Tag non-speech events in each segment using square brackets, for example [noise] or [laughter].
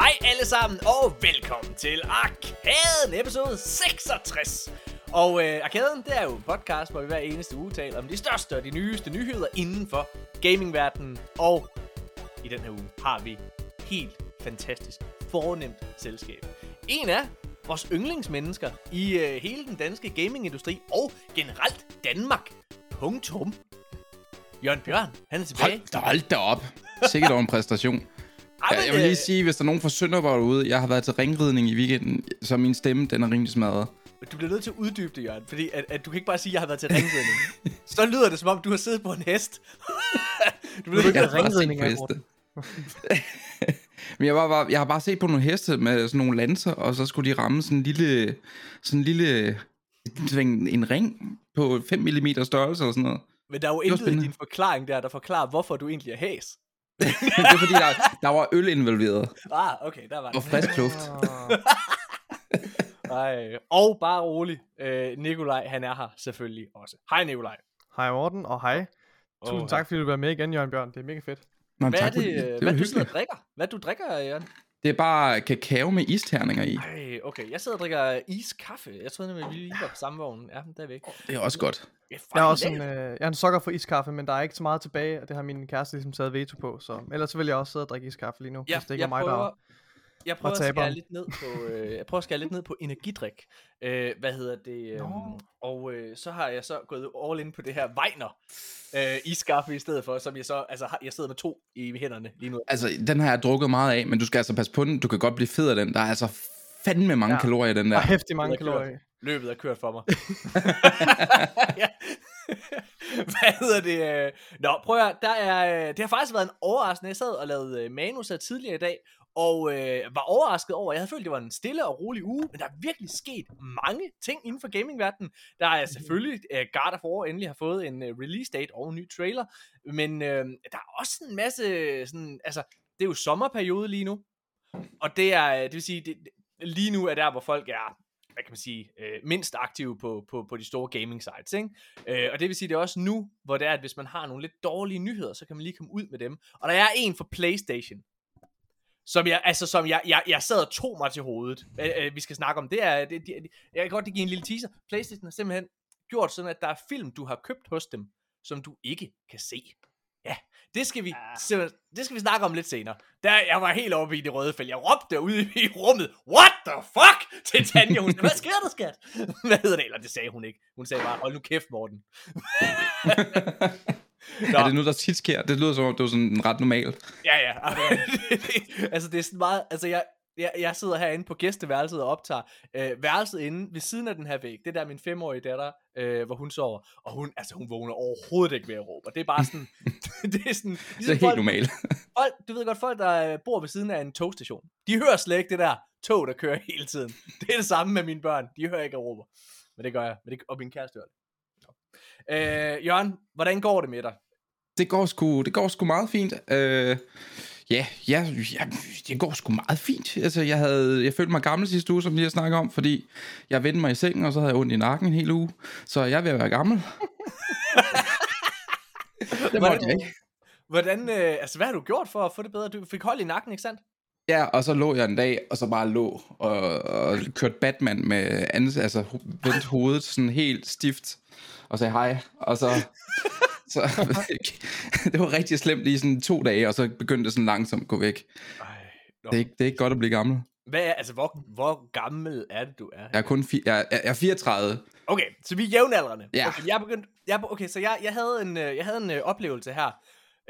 Hej alle sammen, og velkommen til Arkaden episode 66. Og øh, Arkaden, det er jo en podcast, hvor vi hver eneste uge taler om de største og de nyeste nyheder inden for gamingverdenen. Og i den her uge har vi helt fantastisk fornemt selskab. En af vores yndlingsmennesker i øh, hele den danske gamingindustri og generelt Danmark. Punktum. Jørgen Bjørn, han er tilbage. Hold da, hold da op. Sikkert over en præstation. Ja, jeg vil lige øh, sige, hvis der er nogen fra Sønderborg derude, jeg har været til ringridning i weekenden, så min stemme, den er rimelig smadret. Du bliver nødt til at uddybe det, Jørgen, fordi at, at du kan ikke bare sige, at jeg har været til ringridning. [laughs] Så lyder det, som om du har siddet på en hest. [laughs] du bliver nødt Jeg til har at... bare set ringridning. [laughs] Men jeg, var bare, jeg har bare set på nogle heste med sådan nogle lanser, og så skulle de ramme sådan en lille, sådan en lille sådan en ring på 5 mm størrelse eller sådan noget. Men der er jo var intet i din forklaring der, der forklarer, hvorfor du egentlig er hæs. [laughs] det er fordi, der, der var øl involveret, Ah, okay, der var og det. frisk luft. [laughs] Ej. Og bare rolig, øh, Nikolaj, han er her selvfølgelig også. Hej Nikolaj. Hej Morten, og hej. Tusind Åh, tak, fordi du være med igen, Jørgen Bjørn. Det er mega fedt. Nå, Hvad er tak, det, fordi- øh, det hvad var du sidder og drikker? Hvad du drikker, Jørgen? Det er bare kakao med isterninger i. Ej, okay. Jeg sidder og drikker iskaffe. Jeg troede nemlig, vi lige var på samme vogn. Ja, der er ikke. Det er også godt. Jeg er også en, øh, jeg er en sokker for iskaffe, men der er ikke så meget tilbage, og det har min kæreste ligesom taget veto på. Så ellers så vil jeg også sidde og drikke iskaffe lige nu, Ja, hvis det ikke jeg er mig, prøver, der... jeg prøver at skære lidt ned på, øh, jeg prøver at skære lidt ned på energidrik. Øh, hvad hedder det? Øh, Nå. og øh, så har jeg så gået all in på det her Weiner øh, iskaffe i stedet for, som jeg så, altså jeg sidder med to i hænderne lige nu. Altså, den har jeg drukket meget af, men du skal altså passe på den. Du kan godt blive fed af den. Der er altså fandme mange Ja. kalorier i den Der der. er hæftig mange er kalorier. Løbet er kørt for mig. [laughs] [laughs] Ja. Hvad hedder det? øh? Nå, prøv at høre, der er, øh, det har faktisk været en overraskende. Jeg sad og lavede øh, manus her tidligere i dag, og øh, var overrasket over, jeg havde følt, det var en stille og rolig uge, men der er virkelig sket mange ting inden for gamingverdenen. Der er selvfølgelig, øh, God of War endelig har fået en øh, release date og en ny trailer, men øh, der er også en masse, sådan, altså, det er jo sommerperiode lige nu, og det er, det vil sige, det- lige nu er der, hvor folk er, hvad kan man sige, øh, mindst aktive på, på, på de store gaming sites, ikke? Øh, og det vil sige, det er også nu, hvor det er, at hvis man har nogle lidt dårlige nyheder, så kan man lige komme ud med dem. Og der er en for Playstation, som jeg, altså, som jeg, jeg, jeg sad og tog mig til hovedet. Øh, øh, vi skal snakke om, det er, det, det, jeg kan godt give en lille teaser. Playstation har simpelthen gjort sådan, at der er film, du har købt hos dem, som du ikke kan se. Ja, det skal vi, simpelthen- det skal vi snakke om lidt senere. Der, jeg var helt oppe i det røde felt. Jeg råbte ude i rummet, what the fuck, til Tanja. Hun sagde, hvad sker der, skat? [laughs] Hvad hedder det? Eller det sagde hun ikke. Hun sagde bare, hold nu kæft, Morten. [laughs] Nå. Er det nu, der tit sker? Det lyder som om, det var sådan ret normalt. Ja, ja. [laughs] altså, det er sådan meget... Altså, jeg, jeg, jeg sidder herinde på gæsteværelset og optager øh, værelset inde ved siden af den her væg. Det er der min femårige datter, øh, hvor hun sover. Og hun, altså, hun vågner overhovedet ikke ved at råbe. Og det er bare sådan... [laughs] [laughs] det er sådan... Det er Ligesom helt folk, normalt. folk, du ved godt, folk, der øh, bor ved siden af en togstation. De hører slet ikke det der tog, der kører hele tiden. [laughs] Det er det samme med mine børn. De hører ikke, at jeg råber. Men det gør jeg. Men det, og min kæreste hører det. Øh, Jørgen, hvordan går det med dig? Det går sgu, det går sgu meget fint. Øh, ja, ja, ja, det går sgu meget fint. Altså, jeg, havde, jeg følte mig gammel sidste uge, som vi har snakket om, fordi jeg vendte mig i sengen, og så havde jeg ondt i nakken en hel uge. Så jeg er ved at være gammel. [laughs] det måtte jeg ikke. Hvordan, øh, altså, hvad har du gjort for at få det bedre? Du fik hold i nakken, ikke sandt? Ja, og så lå jeg en dag, og så bare lå og, og kørte Batman med ans, altså vendt hovedet sådan helt stift, og sagde hej, og så, så [laughs] det var rigtig slemt lige sådan to dage, og så begyndte det sådan langsomt at gå væk. Ej, Det er, ikke, det er ikke godt at blive gammel. Hvad er, altså, hvor, hvor gammel er det, du er? Jeg er kun fi, jeg, jeg er 34. Okay, så vi er jævnaldrende. Ja. Okay, jeg er begyndt, jeg, okay så jeg, jeg havde en, øh, jeg havde en øh, oplevelse her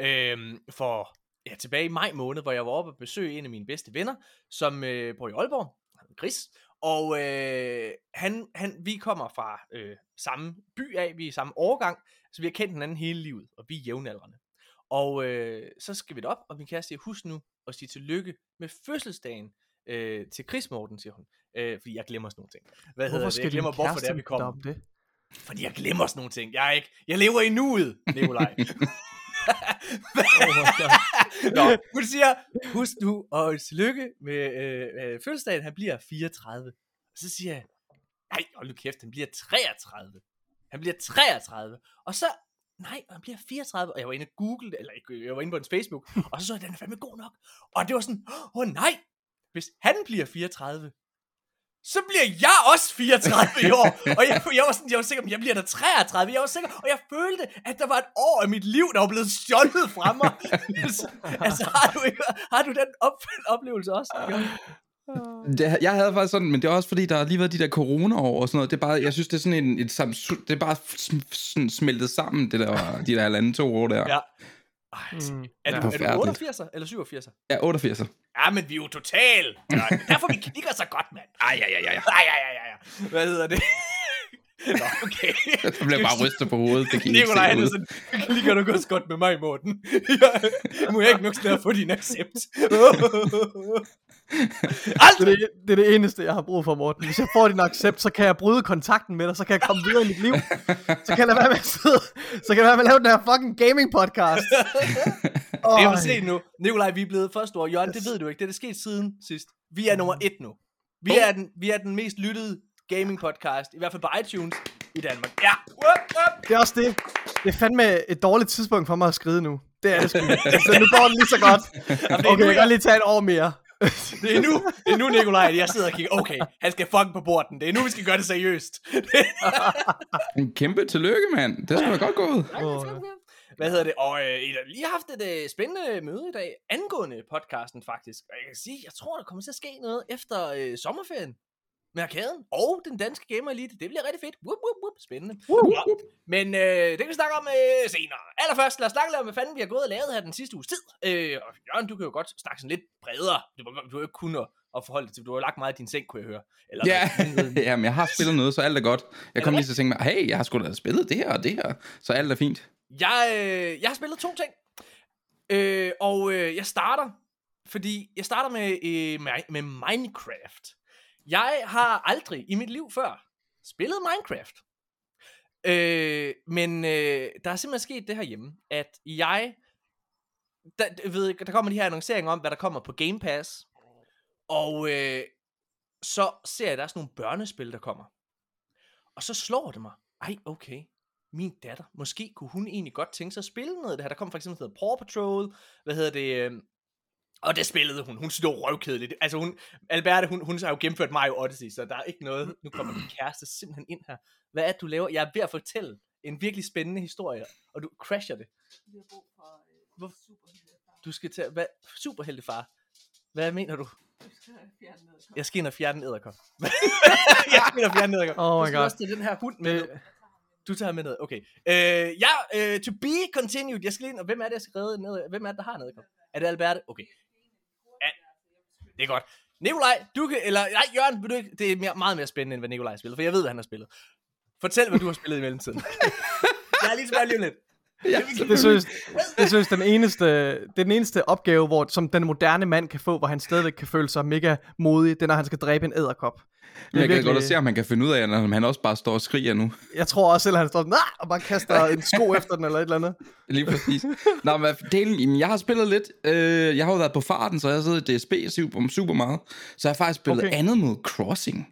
øhm, for ja, tilbage i maj måned, hvor jeg var oppe og besøge en af mine bedste venner, som øh, bor i Aalborg, Chris, og øh, han, han, vi kommer fra øh, samme by af, vi er i samme årgang, så vi har kendt hinanden hele livet, og vi er jævnaldrende. Og øh, så skal vi op, og min kæreste siger, husk nu at sige tillykke med fødselsdagen øh, til Chris Morten, siger hun. Øh, fordi jeg glemmer sådan nogle ting. Hvad hedder Hvorfor det? skal Jeg glemmer, hvorfor det er, vi kommer. om det? Fordi jeg glemmer sådan nogle ting. Jeg er ikke... Jeg lever i nuet, Nikolaj. [laughs] [laughs] Nå, hun siger, husk nu, og tillykke med øh, øh, fødselsdagen, han bliver 34. Og så siger jeg, nej, hold nu kæft, han bliver 33. Han bliver 33. Og så, nej, han bliver 34. Og jeg var inde og google, eller jeg var inde på hans Facebook, [laughs] og så så jeg, den er fandme god nok. Og det var sådan, åh oh, nej, hvis han bliver 34, så bliver jeg også 34 i år. [laughs] Og jeg, jeg, var sådan, jeg var sikker, at jeg bliver da 33. Jeg var sikker, og jeg følte, at der var et år af mit liv, der var blevet stjålet fra mig. [laughs] altså, har du, ikke, har du den op, oplevelse også? Det, jeg havde faktisk sådan, men det er også fordi, der har lige været de der corona-år og sådan noget. Det er bare, jeg synes, det er sådan en, et, det er bare sm- sådan smeltet sammen, det der, de der halvanden to år der. Ja. Ej, Mm. er, du, er du Forfærdeligt. 88 eller 87? Ja, 88. Ja, men vi er jo total. Ja, derfor vi kigger så godt, mand. Ej, ja, ja, ja, ja. Ej, ja, ja, ja, ja. Hvad hedder det? Nå, [laughs] okay. Der bliver bare rystet på hovedet, det kan ikke Nikolaj, er lige kan du også godt med mig, Morten. [laughs] Jeg må jeg ikke nok snart få din accept. [laughs] Det Aldrig! er, det, det er det eneste, jeg har brug for, Morten. Hvis jeg får din accept, så kan jeg bryde kontakten med dig, så kan jeg komme videre i mit liv. Så kan jeg lade være med at sidde, så kan jeg være med at lave den her fucking gaming podcast. [laughs] Det er for sent nu. Nikolaj, vi er blevet første år. Jørgen, det ved du ikke. Det er det sket siden sidst. Vi er nummer et nu. Vi er den, vi er den mest lyttede gaming podcast, i hvert fald på iTunes i Danmark. Ja. Det er også det. Det er fandme et dårligt tidspunkt for mig at skride nu. Det er det sgu. [laughs] Altså, nu går den lige så godt. det Okay, nu, jeg kan lige tage et år mere. [laughs] Det er nu, det er nu Nikolaj, at jeg sidder og kigger, okay, han skal fucking på borden. Det er nu, vi skal gøre det seriøst. [laughs] En kæmpe tillykke, mand. Det skulle da godt gået. Åh, Hvad hedder det? Og øh, I har lige haft et øh, spændende møde i dag, angående podcasten faktisk. Og jeg kan sige, jeg tror, der kommer til at ske noget efter øh, sommerferien med arkaden og den danske Gamer Elite. Det bliver rigtig fedt. Whoop, whoop, whoop. Spændende. Nå, Men øh, det kan vi snakke om øh, senere. Allerførst, lad os snakke lidt om, hvad fanden vi har gået og lavet her den sidste uges tid. Øh, og Jørgen, du kan jo godt snakke sådan lidt bredere. Du, du har jo ikke kun at, at forholde dig til. Du har lagt meget i din seng, kunne jeg høre. Eller Ja, [laughs] jamen, jeg har spillet noget, så alt er godt. Jeg kom det lige til at tænke mig, hey, jeg har sgu da spillet det her og det her, så alt er fint. Jeg, øh, jeg har spillet to ting. Øh, og øh, jeg starter, fordi jeg starter med, øh, med, med Minecraft. Jeg har aldrig i mit liv før spillet Minecraft. Øh, men øh, der er simpelthen sket det her hjemme, at jeg, der, ved, ikke, der kommer de her annonceringer om, hvad der kommer på Game Pass. Og øh, så ser jeg, at der er sådan nogle børnespil, der kommer. Og så slår det mig. Ej, okay min datter, måske kunne hun egentlig godt tænke sig at spille noget af det her. Der kom for eksempel noget Paw Patrol, hvad hedder det, øh, og det spillede hun. Hun synes, det var røvkedeligt. Altså hun, Alberte, hun, hun har jo gennemført Mario Odyssey, så der er ikke noget. Nu kommer min kæreste simpelthen ind her. Hvad er det, du laver? Jeg er ved at fortælle en virkelig spændende historie, og du crasher det. Vi har brug for øh, Hvor-. Du skal til at... Hvad? Superheltefar. Hvad mener du? Jeg skal ind og fjerne en æderkop. [laughs] jeg skal ind og fjerne en æderkop. Oh my du skal god. også til den her hund med. Det, Du tager med ned, okay. Øh, ja, øh, to be continued. Jeg skal ind, og hvem er det, jeg skal redde ned? Hvem er det, der har ned? Er det Alberte? Okay. Det er godt. Nikolaj, du kan, eller nej, Jørgen, vil du ikke, det er mere, meget mere spændende, end hvad Nikolaj spiller, for jeg ved, hvad han har spillet. Fortæl, hvad du har spillet i mellemtiden. [laughs] jeg er lige tilbage lige lidt. Ja, det synes, det synes den eneste, det er den eneste opgave, hvor, som den moderne mand kan få, hvor han stadigvæk kan føle sig mega modig, det er, når han skal dræbe en æderkop. Er jeg kan virkelig- godt se, om man kan finde ud af, når han også bare står og skriger nu. Jeg tror også selv, at han står sådan, og bare kaster en sko efter den, eller et eller andet. Lige præcis. Nå, men delen, jeg har spillet lidt. Øh, jeg har jo været på farten, så jeg har siddet i DSB super, super meget. Så jeg har faktisk spillet Okay. okay. Animal Crossing.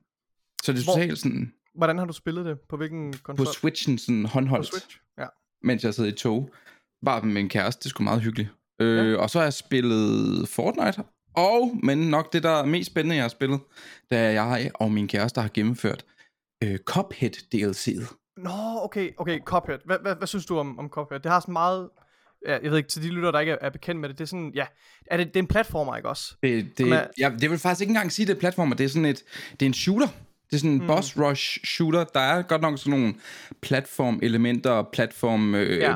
Så det er totalt sådan Hvordan har du spillet det? På hvilken på konsol? Switchen sådan På håndholdt, Switch? Ja. Mens jeg sidder i tog. Bare med min kæreste, det sgu meget hyggeligt. Øh, ja. Og så har jeg spillet Fortnite. Og, men nok det, der er mest spændende, jeg har spillet, da jeg og min kæreste har gennemført øh, Cuphead DLC'et. Nå, okay, okay, Cuphead. Hvad, hvad, hvad synes du om, om Cuphead? Det har sådan meget... Ja, jeg ved ikke, til de lytter, der ikke er, er bekendt med det, det er sådan, ja, er det, det er en platformer, ikke også? Det, det, er- ja, det vil faktisk ikke engang sige, det er platformer. Det er sådan et, det er en shooter. Det er sådan en mm. boss rush shooter. Der er godt nok sådan nogle platform elementer og platform øh, Ja.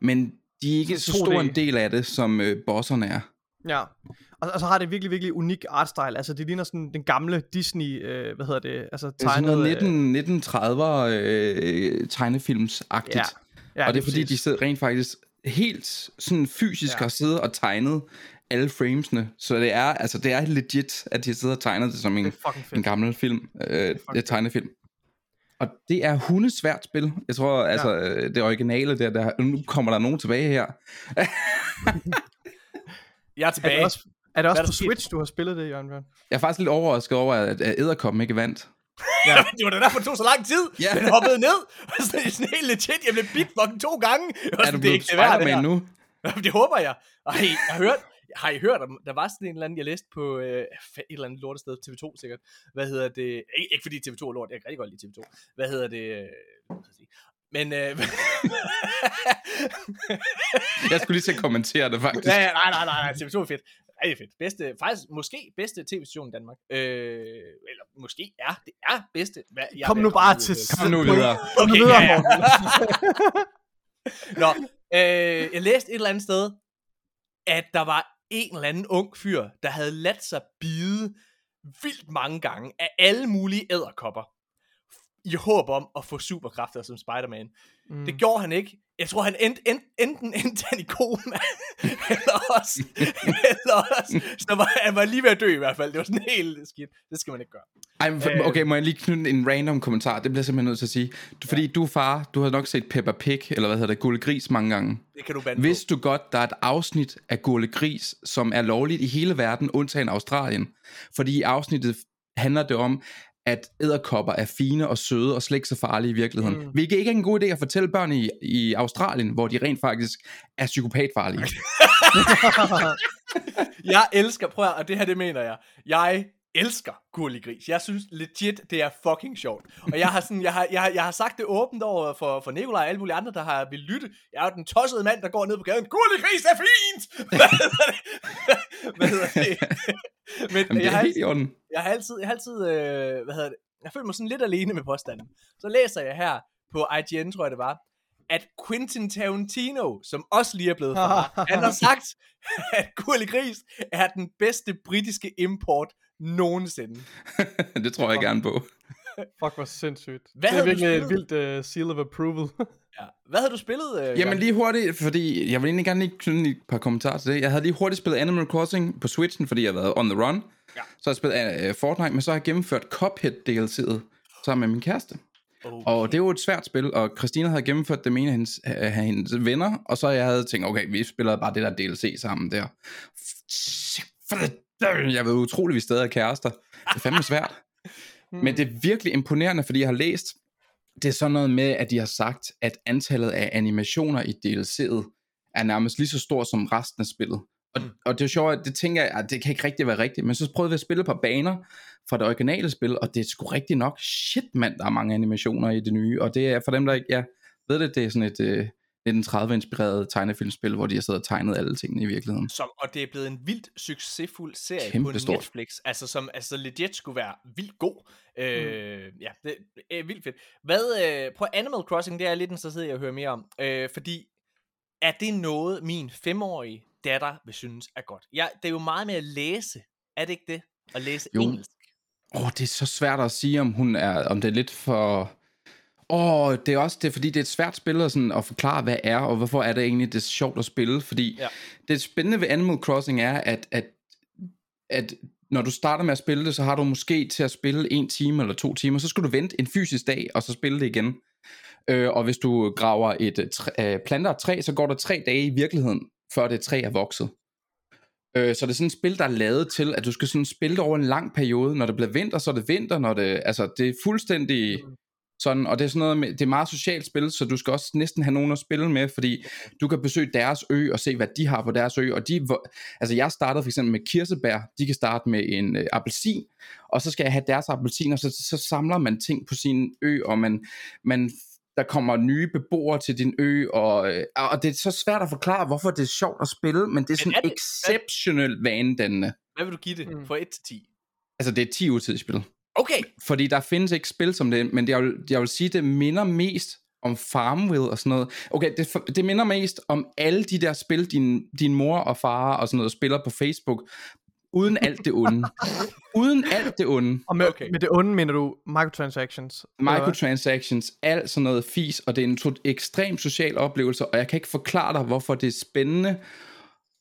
men de er ikke Så så 2D. stor en del af det, som øh, bosserne er. Ja. Og, og så har det virkelig, virkelig unik artstyle. Altså, det ligner sådan den gamle Disney, øh, hvad hedder det, altså Det er sådan tegnet... noget 19, 1930'er øh, tegnefilmsagtigt. Ja. Ja, og det er fordi, præcis. de sidder rent faktisk helt sådan fysisk ja. har siddet og tegnet alle framesene. Så det er, altså, det er legit, at de sidder og tegner det som en, Det er en gammel film, øh, det tegnefilm. Og det er hundesvært spil. Jeg tror, ja. altså, øh, det originale der, der, nu kommer der nogen tilbage her. Jeg er Er tilbage. det også, er det også er på? Switch, du har spillet det, Jørgen Bjørn? Jeg er faktisk lidt overrasket over, at, at Edderkoppen ikke vandt. Ja. [laughs] det var da derfor, det tog så lang tid. Ja. Den hoppede ned. [laughs] Og så er det sådan helt legit. Jeg blev bit fucking to gange. Jeg var Er du det er blevet ikke det værd, det nu? [laughs] Det håber jeg. Ej, jeg har hørt, Har I hørt om, der var sådan en eller anden, jeg læste på øh, et eller andet lortested, TV2 sikkert. Hvad hedder det? Ikke, ikke fordi TV2 er lort, jeg kan rigtig godt lide TV2. Hvad hedder det? Øh, men øh, [laughs] Jeg skulle lige til at kommentere det, faktisk. nej, nej, nej, nej, TV2 er fedt. Rigtig fedt. Bedste, faktisk måske bedste tv-station i Danmark. Øh, eller måske er, det er bedste. Hvad, jeg Kom nu bare ud til... Kom nu videre. Kom nu videre, ja, ja. [laughs] Nå, øh, jeg læste et eller andet sted, at der var en eller anden ung fyr, der havde ladt sig bide vildt mange gange af alle mulige æderkopper i håb om at få superkræfter som Spider-Man. Mm. Det gjorde han ikke. Jeg tror, han endte, end, enten endte han i koma, [laughs] eller også, eller også så var, han var lige ved at dø i hvert fald. Det var sådan helt skidt. Det skal man ikke gøre. Ej, men Øh. okay, må jeg lige knytte en random kommentar? Det bliver jeg simpelthen nødt til at sige. Du- Fordi du er far, du har nok set Peppa Pig, eller hvad hedder det, Gulde Gris mange gange. Det kan du bande Vidste du godt, der er et afsnit af Gurle Gris, som er lovligt i hele verden, undtagen Australien? Fordi i afsnittet handler det om, at æderkopper er fine og søde og slet ikke så farlige i virkeligheden. Mm. Hvilket ikke er en god idé at fortælle børn i, i Australien, hvor de rent faktisk er psykopatfarlige. [laughs] Jeg elsker, prøv at, og det her, det mener jeg. Jeg elsker Gurli Gris. Jeg synes legit, det er fucking sjovt. Og jeg har, sådan, jeg har, jeg har, jeg har sagt det åbent over for, for Nikolaj og alle mulige andre, der har vil lytte. Jeg er jo den tossede mand, der går ned på gaden. Gurli Gris er fint! [laughs] Hvad hedder det? Hvad hedder det? Men Jamen, det jeg, har altid, jeg har altid, jeg har altid øh, hvad hedder det? Jeg føler mig sådan lidt alene med påstanden. Så læser jeg her på IGN, tror jeg det var, at Quentin Tarantino, som også lige er blevet far, [laughs] han har sagt, at Gurli Gris er den bedste britiske import nogensinde. [laughs] det tror jeg gerne på. [laughs] Fuck, hvor sindssygt. Hvad det er virkelig et vildt uh, seal of approval. [laughs] Ja. Hvad havde du spillet? Øh, Jamen Jacob? lige hurtigt, fordi jeg vil egentlig gerne lige knytte et par kommentarer til det. Jeg havde lige hurtigt spillet Animal Crossing på Switchen, fordi jeg har været on the run. Ja. Så har jeg spillet uh, Fortnite, men så har jeg gennemført Cuphead DLC'et sammen med min kæreste. Okay. Og det er jo et svært spil, og Christina havde gennemført det med en af hendes, af hendes venner, og så jeg havde tænkt, okay, vi spiller bare det der DLC sammen der. Jeg ved utroligt, vi stadig er kærester. Det er fandme svært. [laughs] Men det er virkelig imponerende, fordi jeg har læst, det er sådan noget med, at de har sagt, at antallet af animationer i DLC'et er nærmest lige så stort som resten af spillet. Og, Mm. og det er sjovt, det tænker jeg, at det kan ikke rigtig være rigtigt, men så prøvede vi at spille på baner fra det originale spil, og det er sgu rigtigt nok. Shit mand, der er mange animationer i det nye, og det er for dem, der ikke ja, ved det, det er sådan et øh, 1930-inspireret tegnefilmspil, hvor de har siddet og tegnet alle tingene i virkeligheden. Som, og det er blevet en vildt succesfuld serie Kæmpestort. på Netflix, altså som altså legit skulle være vildt god. Øh, Ja, det er vildt fedt. Hvad øh, på Animal Crossing, det er jeg lidt interesseret i at høre mere om, øh, fordi er det noget, min femårige datter vil synes er godt? Ja, det er jo meget med at læse, er det ikke det? At læse Jo. engelsk. Åh, oh, det er så svært at sige, om hun er, om det er lidt for... Åh, det er også det, fordi det er et svært spil at, sådan, at forklare, hvad er, og hvorfor er det egentlig, det er sjovt at spille, fordi Ja. det spændende ved Animal Crossing er, at, at, at når du starter med at spille det, så har du måske til at spille en time eller to timer, så skal du vente en fysisk dag, og så spille det igen. Øh, og hvis du graver et øh, træ, øh, planter et træ, så går der tre dage i virkeligheden, før det træ er vokset. Øh, så det er sådan et spil, der er lavet til, at du skal sådan spille det over en lang periode. Når det bliver vinter, så er det vinter. Når det, altså, det er fuldstændig sådan, og det er sådan noget med, det er meget socialt spil, så du skal også næsten have nogen at spille med, fordi du kan besøge deres ø og se, hvad de har på deres ø, og de, hvor- altså jeg startede for eksempel med kirsebær, de kan starte med en øh, appelsin, og så skal jeg have deres appelsin, og så, så samler man ting på sin ø, og man, man der kommer nye beboere til din ø, og, øh, og det er så svært at forklare, hvorfor det er sjovt at spille, men det er sådan er det- exceptionelt vanedannende. Hvad vil du give det Mm. fra 1 til 10? Altså det er 10 ud til spil. Okay, Fordi der findes ikke spil som det, men det, jeg, vil, jeg vil sige, det minder mest om Farmville og sådan noget. Okay, det, det minder mest om alle de der spil, din, din mor og far og sådan noget spiller på Facebook, uden alt det onde. [laughs] uden alt det onde. Og med, Okay. med det onde mener du microtransactions? Microtransactions, alt sådan noget fis, og det er en to- ekstrem social oplevelse, og jeg kan ikke forklare dig, hvorfor det er spændende.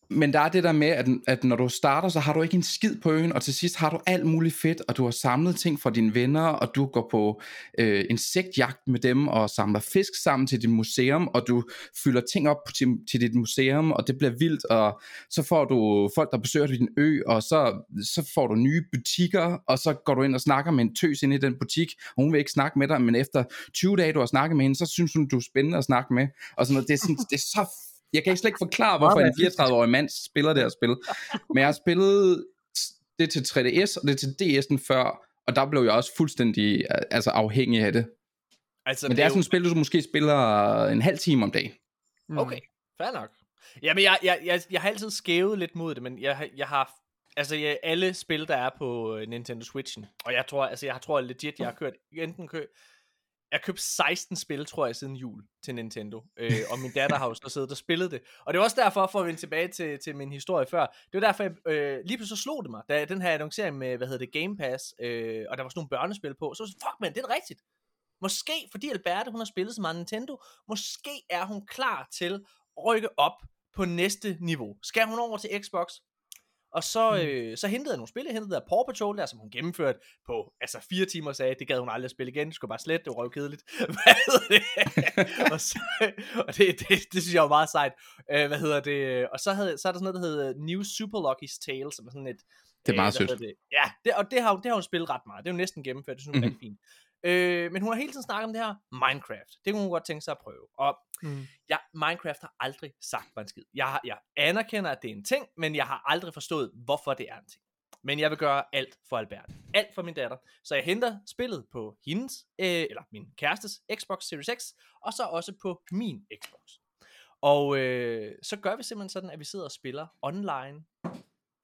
Men der er det der med, at, at når du starter, så har du ikke en skid på øen, og til sidst har du alt muligt fedt, og du har samlet ting fra dine venner, og du går på øh, insektjagt med dem, og samler fisk sammen til dit museum, og du fylder ting op til, til dit museum, og det bliver vildt, og så får du folk, der besøger din ø, og så, så får du nye butikker, og så går du ind og snakker med en tøs inde i den butik, og hun vil ikke snakke med dig, men efter 20 dage, du har snakket med hende, så synes hun, du er spændende at snakke med, og sådan noget. Det er, sådan, det er så jeg kan ikke slet ikke forklare, hvorfor en 34-årig mand spiller det her spil. Men jeg har spillet det til 3DS, og det til DS'en før, og der blev jeg også fuldstændig altså, afhængig af det. Altså, Men det er sådan et spil, du måske spiller en halv time om dagen. Mm. Okay, fair nok. Jamen, jeg, jeg, jeg, jeg har altid skævet lidt mod det, men jeg, har- jeg har... Altså, jeg, alle spil, der er på øh, Nintendo Switchen, og jeg tror, altså, jeg tror legit, jeg har kørt enten kø, jeg købte 16 spil, tror jeg, siden jul til Nintendo. Øh, og min datter har jo så siddet og spillet det. Og det var også derfor, for at vende tilbage til, til min historie før, det var derfor, jeg, øh, lige pludselig slog det mig, da den her annoncering med, hvad hedder det, Game Pass, øh, og der var sådan nogle børnespil på, så var jeg sådan, fuck man, det er rigtigt. Måske, fordi Alberte, hun har spillet så meget Nintendo, måske er hun klar til at rykke op på næste niveau. Skal hun over til Xbox? Og så, Mm. øh, så hentede jeg nogle spil. Jeg hentede der Paw Patrol der, som hun gennemførte på altså fire timer, sagde, det gad hun aldrig at spille igen. Det skulle bare slet, det var røvkedeligt. [laughs] Hvad hedder det? [laughs] og så, og det, det, det, synes jeg var meget sejt. Øh, hvad hedder det? Og så, havde, så er der sådan noget, der hedder New Super Lucky's Tale, som er sådan et... Det er meget hvad sødt. Det? Ja, det, og det har, hun- det har hun spillet ret meget. Det er jo næsten gennemført, det synes hun er Mhm. rigtig fint. Øh, men hun har hele tiden snakket om det her Minecraft. Det kunne hun godt tænke sig at prøve. Og Mm. jeg, Minecraft har aldrig sagt mig en skid. Jeg, har, jeg anerkender, at det er en ting, men jeg har aldrig forstået, hvorfor det er en ting. Men jeg vil gøre alt for Albert. Alt for min datter. Så jeg henter spillet på hendes, øh, eller min kærestes Xbox Series X, og så også på min Xbox. Og øh, så gør vi simpelthen sådan, at vi sidder og spiller online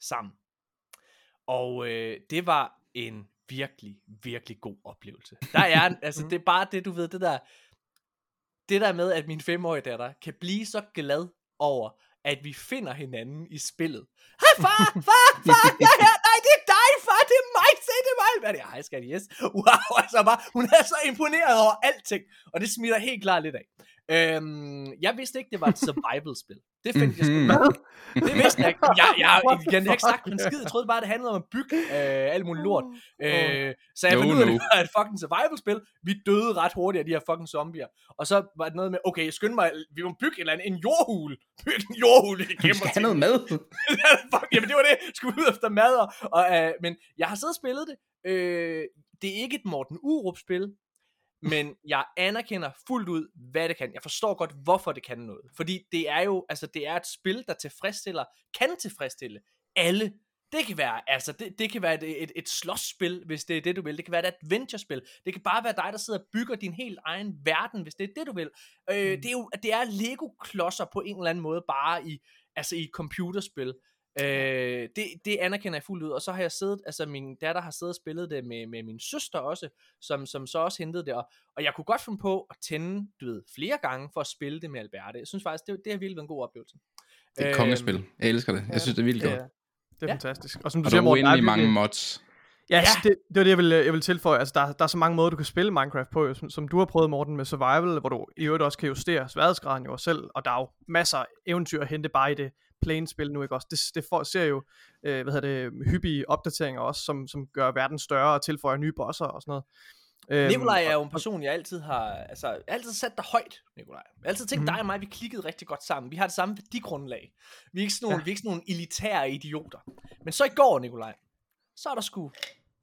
sammen. Og øh, det var en virkelig, virkelig god oplevelse. Der er, en- [laughs] altså det er bare det, du ved, det der, det der med, at min femårige datter kan blive så glad over, at vi finder hinanden i spillet. Hej far, far, far, jeg er her, nej det er dig far, det er mig, se det er mig. Hvad er det? Hej skat, yes. Wow, [laughs] altså bare, hun er så imponeret over alting, og det smitter helt klart lidt af. Øhm, jeg vidste ikke, det var et survival-spil. Det fandt jeg sgu Mhm. [laughs] Det vidste jeg ikke. Jeg, jeg, jeg, jeg, ikke sagt en skid. Jeg troede bare, det handlede om at bygge øh, alt muligt lort. Øh, så jeg No, fandt ud af, [laughs] at det var et fucking survival-spil. Vi døde ret hurtigt af de her fucking zombier. Og så var det noget med, okay, skynd mig, vi må bygge en eller anden, en jordhule. [laughs] Bygge en jordhule i Du skal have noget mad. Fuck, jamen det var det. Skulle ud efter mad. Og, og, øh, men jeg har siddet og spillet det. Øh, det er ikke et Morten Urup-spil. Men jeg anerkender fuldt ud, hvad det kan. Jeg forstår godt, hvorfor det kan noget. Fordi det er jo, altså det er et spil, der tilfredsstiller, kan tilfredsstille alle. Det kan være, altså det, det kan være et, et, et slåsspil, hvis det er det, du vil. Det kan være et adventure-spil. Det kan bare være dig, der sidder og bygger din helt egen verden, hvis det er det, du vil. Øh, det er jo, det er Lego-klodser på en eller anden måde, bare i, altså i et computerspil. Øh, det, det anerkender jeg fuldt ud, og så har jeg siddet, altså min datter har siddet og spillet det med, med min søster også, som, som så også hentede det, og, og jeg kunne godt finde på at tænde, du ved, flere gange for at spille det med Alberte. Jeg synes faktisk, det, det har virkelig været en god oplevelse. Det er et Øhm, kongespil. Jeg elsker det. Jeg synes, det er vildt Det godt. det er Ja. fantastisk. Og som du Og siger, er Morten, der er mange mods. Ja, Ja. ja. Det, det var det, jeg ville, jeg ville tilføje. Altså, der, der er så mange måder, du kan spille Minecraft på, som, som du har prøvet, Morten, med Survival, hvor du i øvrigt også kan justere sværhedsgraden jo selv, og der er jo masser af eventyr at hente bare i det plain spil nu, ikke også? Det, det får, ser jo, øh, hvad hedder det, hyppige opdateringer også, som, som gør verden større og tilføjer nye bosser og sådan noget. Øhm, Nikolaj er jo en person, jeg altid har, altså, altid sat dig højt, Nikolaj. Jeg har altid tænkt, Mhm. dig og mig, vi klikkede rigtig godt sammen. Vi har det samme værdigrundlag. Vi er ikke sådan nogle, ja. vi er ikke sådan nogle elitære idioter. Men så i går, Nikolaj, så er der sgu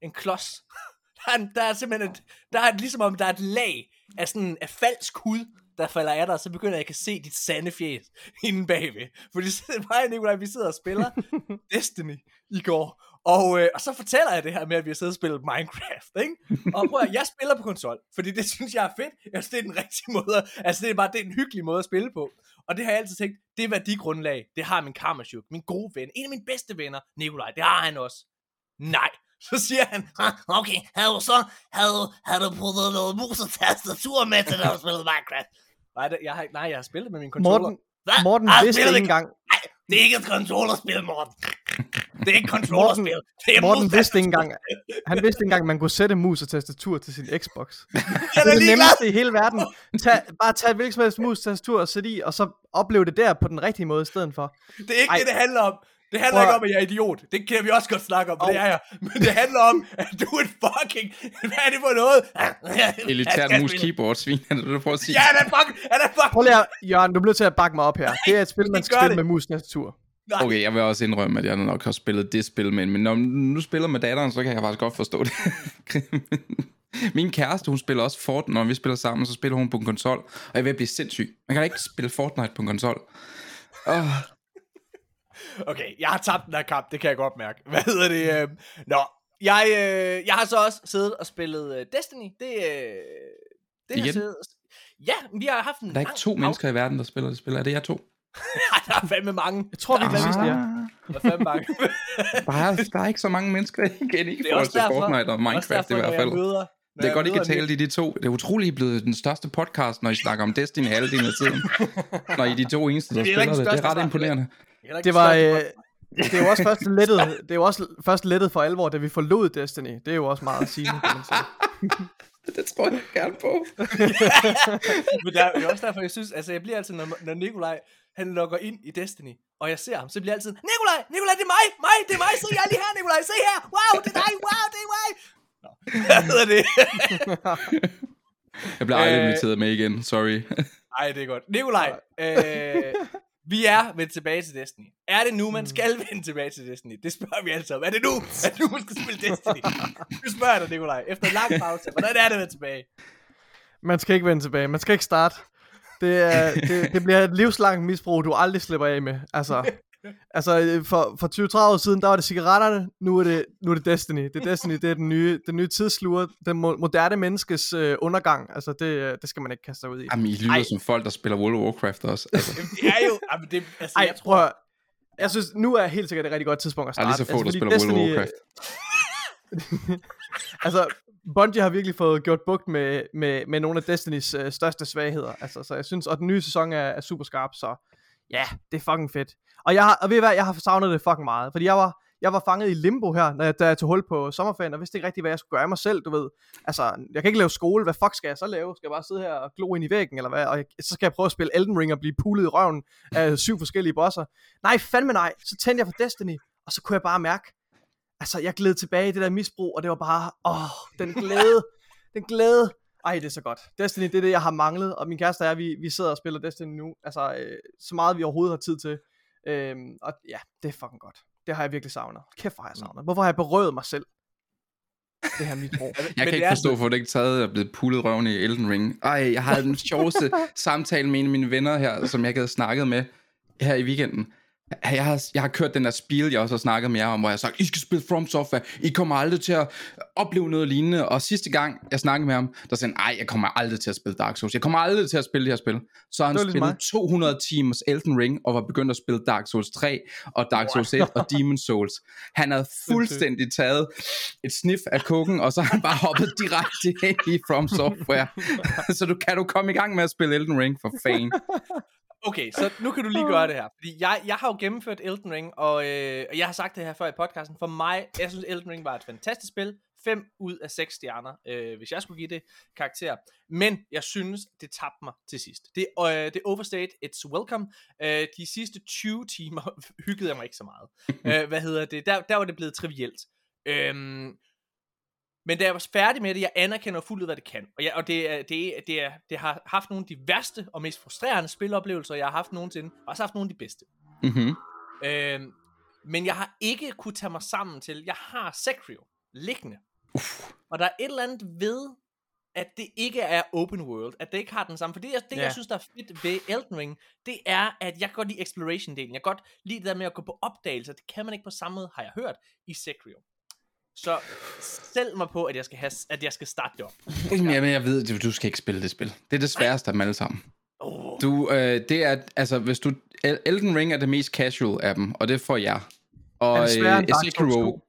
en klods. [laughs] Der er, en, der er simpelthen et, der er ligesom om, der er et lag af sådan af falsk hud, der falder af dig, og så begynder jeg at se dit sande fjes [laughs] inde bagved. Fordi mig og Nikolaj, vi sidder og spiller [laughs] Destiny i går, og, øh, og så fortæller jeg det her med, at vi har siddet og spillet Minecraft, ikke? Og prøv at, jeg spiller på konsol, fordi det synes jeg er fedt. Jeg synes, det er den rigtige [laughs] måde, altså det er bare det er en hyggelig måde at spille på. Og det har jeg altid tænkt, det er værdigrundlag, det har min Karmasjuk, min gode ven, en af mine bedste venner, Nikolaj, det har han også. Nej. Så siger han, "Ah, okay, havde du så, havde, havde du puttet noget mus og tastatur med til, når du spillede Minecraft? Nej, det, jeg har, nej, jeg har spillet med min controller. Morten, Hvad? Morten Jeg vidste ikke engang, Nej, det er ikke et controllerspil, Morten. Det er ikke et controllerspil. Det er Morten vidste ikke engang, han vidste ikke engang, at man kunne sætte mus og tastatur til sin Xbox. [laughs] Det er det nemmeste i hele verden. Tag, bare tag et hvilket som helst mus, tastatur og sæt i, og så opleve det der på den rigtige måde i stedet for. Det er ikke Ej. det, det handler om. Det handler Prøv ikke om, at jeg er idiot. Det kan vi også godt snakke om, Au. det er jeg. Men det handler om, at du er et fucking... Hvad er det for noget? Elitært mus keyboard svin, er det du prøver at sige? Ja, han er fucking... Han er fucking... Prøv lige at, Jørgen, du bliver nødt til at bakke mig op her. Det er et spil, man skal spille det. med mus og tastatur. Nej. Okay, jeg vil også indrømme, at jeg nok har spillet det spil, men, men når nu spiller med datteren, så kan jeg faktisk godt forstå det. [laughs] Min kæreste, hun spiller også Fortnite, når vi spiller sammen, så spiller hun på en konsol, og jeg at blive sindssyg. Man kan da ikke spille Fortnite på en konsol. Oh, Okay, jeg har tabt den her kamp, det kan jeg godt mærke. Hvad hedder det? Øh... Nå, jeg, øh, jeg har så også siddet og spillet øh, Destiny. Det, øh, det har siddet... Ja, vi har haft en der er ikke to mennesker i verden, der spiller det spil. Er det jer to? [laughs] Nej, der er fandme mange. Jeg tror, vi er er, ja. der er fandme mange. [laughs] Der er, der er ikke så mange mennesker igen i det er forhold også til derfor, Fortnite og Minecraft derfor, i hvert fald. Møder, Det er godt, I kan møder tale i de to. Det er utroligt, I er blevet den største podcast, når I snakker om Destiny halvdelen af tiden. [laughs] når I er de to eneste, der er spiller ikke det. Det er ret imponerende. Det var, øh, [laughs] det er jo også først lettet, det er jo også først lettet for alvor, da vi forlod Destiny. Det er jo også meget sigende, kan man sige. [laughs] Det tror jeg gerne på. [laughs] Men der, det er også derfor, jeg synes, altså jeg bliver altid, når, når Nikolaj, han logger ind i Destiny, og jeg ser ham, så bliver jeg altid, Nikolaj, Nikolaj, det er mig, mig, det er mig, se jeg er lige her, Nikolaj, se her, wow, det er dig, wow, det er mig. Nå, hvad hedder det? Jeg bliver aldrig Øh. inviteret med igen, sorry. Ej, det er godt. Nikolaj, øh, vi er vendt tilbage til Destiny. Er det nu, man skal [laughs] vende tilbage til Destiny? Det spørger vi altid om. Er det nu? Er det nu, man skal spille Destiny? [laughs] Nu spørger jeg dig, Nikolaj. Efter en lang pause, hvordan er det at vende tilbage? Man skal ikke vende tilbage. Man skal ikke starte. Det, er, det, det bliver et livslangt misbrug, du aldrig slipper af med. Altså, [laughs] altså øh, for, for 20-30 år siden, der var det cigaretterne. Nu er det, nu er det Destiny. Det er Destiny, det er den nye, den nye tidslure. Den mo- moderne menneskes øh, undergang. Altså, det, øh, det skal man ikke kaste sig ud i. Jamen, I lyder Ej. som folk, der spiller World of Warcraft også. Altså, Jamen, det er jo... Jamen, det, altså, Ej, jeg tror, prøv. Jeg synes, nu er helt sikkert et rigtig godt tidspunkt at der er starte. lige så få, der fordi spiller World of Destiny, Warcraft. [laughs] altså, Bungie har virkelig fået gjort bugt med, med, med nogle af Destinys øh, største svagheder. Altså, så jeg synes, og den nye sæson er, er super skarp, så ja, det er fucking fedt. Og, jeg har, og ved I hvad, jeg har savnet det fucking meget, fordi jeg var, jeg var fanget i limbo her, når jeg, da jeg tog hul på sommerferien, og vidste ikke rigtig, hvad jeg skulle gøre af mig selv, du ved. Altså, jeg kan ikke lave skole, hvad fuck skal jeg så lave? Skal jeg bare sidde her og glo ind i væggen, eller hvad? Og jeg, så skal jeg prøve at spille Elden Ring og blive pullet i røven af [laughs] syv forskellige bosser. Nej, fandme nej. Så tændte jeg for Destiny, og så kunne jeg bare mærke, altså, jeg gled tilbage i det der misbrug, og det var bare, åh, den glæde, [laughs] den glæde. Ej, det er så godt. Destiny, det er det, jeg har manglet, og min kæreste og jeg, vi, vi sidder og spiller Destiny nu, altså, øh, så meget vi overhovedet har tid til. Øhm, og ja, det er fucking godt. Det har jeg virkelig savnet. Kæft, hvor har jeg savnet. Hvorfor har jeg berøvet mig selv? Det her misbrug. [laughs] Jeg Men kan ikke er forstå, hvorfor det ikke taget og blevet pullet røven i Elden Ring. Ej, jeg havde den sjoveste [laughs] samtale med en af mine venner her, som jeg havde snakket med her i weekenden. Jeg har, jeg har kørt den der spil, jeg også har snakket med jer om, hvor jeg har sagt, I skal spille From Software, I kommer aldrig til at opleve noget lignende. Og sidste gang, jeg snakkede med ham, der sagde han, ej, jeg kommer aldrig til at spille Dark Souls. Jeg kommer aldrig til at spille det her spil. Så han ligesom spillet 200 timers Elden Ring, og var begyndt at spille Dark Souls 3, og Dark Souls 1, og Demon Souls. Han havde fuldstændig taget et sniff af kokken, og så har han bare hoppet direkte ind i From Software. [laughs] så du kan du komme i gang med at spille Elden Ring for fan. [laughs] Okay, så nu kan du lige gøre det her. Fordi jeg, jeg har jo gennemført Elden Ring, og, øh, og jeg har sagt det her før i podcasten. For mig, jeg synes Elden Ring var et fantastisk spil. 5 ud af 6 stjerner, øh, hvis jeg skulle give det karakter. Men jeg synes, det tabte mig til sidst. Det, øh, det overstayed its welcome. Øh, de sidste 20 timer [laughs] hyggede jeg mig ikke så meget. [laughs] øh, hvad hedder det? Der, der var det blevet trivielt. Øhm, men da jeg var færdig med det, jeg anerkender fuldt ud, hvad det kan. Og, jeg, og det, er- det, er- det, er, det har haft nogle af de værste og mest frustrerende spiloplevelser, jeg har haft nogensinde. Og også haft nogle af de bedste. Mm-hmm. Øhm, men jeg har ikke kunne tage mig sammen til, jeg har Sekiro liggende. Uff. Og der er et eller andet ved, at det ikke er open world, at det ikke har den samme. For det, jeg, det Ja. jeg synes, der er fedt ved Elden Ring, det er, at jeg godt lide exploration-delen. Jeg godt lide det der med at gå på opdagelser. Det kan man ikke på samme måde, har jeg hørt, i Sekiro. Så sælg mig på, at jeg skal, have, at jeg skal starte det op. Jamen, jeg ved, du- du skal ikke spille det spil. Det er det sværeste af dem alle sammen. Oh. Du, øh, det er, altså, hvis du... El- Elden Ring er det mest casual af dem, og det for jer. Og Er det sværere end Dark Souls 2?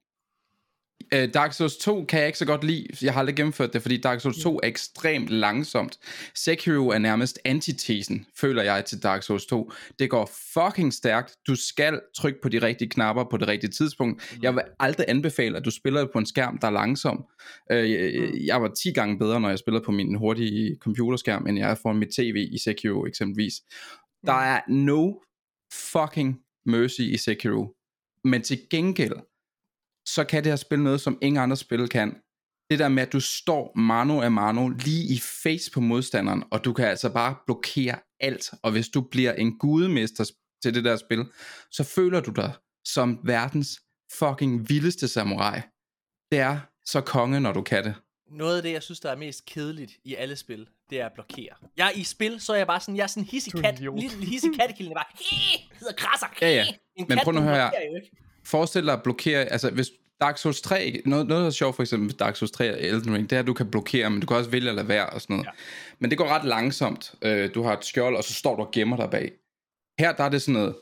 Øh, Dark Souls 2 kan jeg ikke så godt lide. Jeg har aldrig gennemført det, fordi Dark Souls 2 er ekstremt langsomt. Sekiro er nærmest antitesen, føler jeg, til Dark Souls 2. Det går fucking stærkt. Du skal trykke på de rigtige knapper på det rigtige tidspunkt. Jeg vil aldrig anbefale, at du spiller på en skærm, der er langsom. Øh, jeg- jeg var 10 gange bedre, når jeg spillede på min hurtige computerskærm, end jeg er foran mit tv i Sekiro eksempelvis. Der er no fucking mercy i Sekiro. Men til gengæld, så kan det her spil noget, som ingen andre spil kan. Det der med, at du står mano a mano lige i face på modstanderen, og du kan altså bare blokere alt. Og hvis du bliver en gudemester til det der spil, så føler du dig som verdens fucking vildeste samurai. Det er så konge, når du kan det. Noget af det, jeg synes, der er mest kedeligt i alle spil, det er at blokere. Jeg er i spil, så er jeg bare sådan, jeg er sådan en hissig Du en kat, idiot. lille hissig kattekilling, der bare, hedder krasser. Ja, ja. Men kat, prøv nu at høre her. Forestil dig at blokere, altså hvis Dark Souls 3, noget, noget der er sjovt for eksempel med Dark Souls 3 og Elden Ring, det er, at du kan blokere, men du kan også vælge at lade være og sådan noget. Ja. Men det går ret langsomt. Øh, du har et skjold, og så står du og gemmer dig bag. Her der er det sådan noget,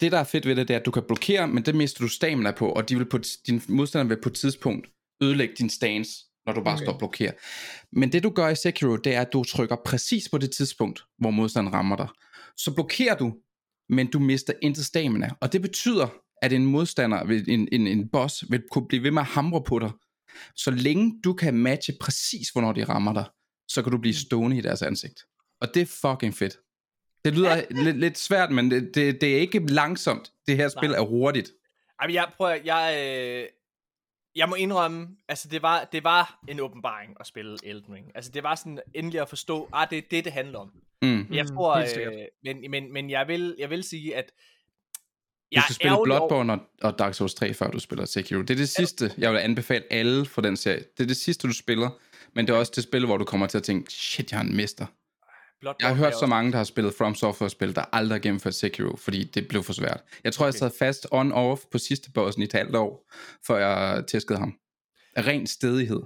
det der er fedt ved det, det er, at du kan blokere, men det mister du stamina på, og de vil på, din modstander vil på et tidspunkt ødelægge din stance, når du bare okay. står og blokerer. Men det du gør i Sekiro, det er, at du trykker præcis på det tidspunkt, hvor modstanderen rammer dig. Så blokerer du, men du mister intet stamina. Og det betyder, at en modstander, en, en, en boss, vil kunne blive ved med at hamre på dig. Så længe du kan matche præcis, hvornår de rammer dig, så kan du blive stående i deres ansigt. Og det er fucking fedt. Det lyder [laughs] lidt, lidt svært, men det, det, det er ikke langsomt. Det her spil Nej. er hurtigt. Ej, men jeg prøver, jeg, øh, jeg må indrømme, altså det var, det var en åbenbaring at spille Elden Ring. Altså det var sådan endelig at forstå, ah, det er det, det handler om. Mm. Jeg Mm, tror, sikkert. øh, men, men, men jeg, vil, jeg vil sige, at Du jeg skal er spille Bloodborne og, og Dark Souls 3, før du spiller Sekiro. Det er det sidste, jeg vil anbefale alle for den serie. Det er det sidste, du spiller, men det er også det spil, hvor du kommer til at tænke, shit, jeg har en mester. Bloodborne Jeg har er hørt så mange, der har spillet From Software-spil, der aldrig har gennemført Sekiro, fordi det blev for svært. Jeg tror, jeg Okay. sad fast on-off på sidste bossen i et halvt år, før jeg tæskede ham. Ren stedighed,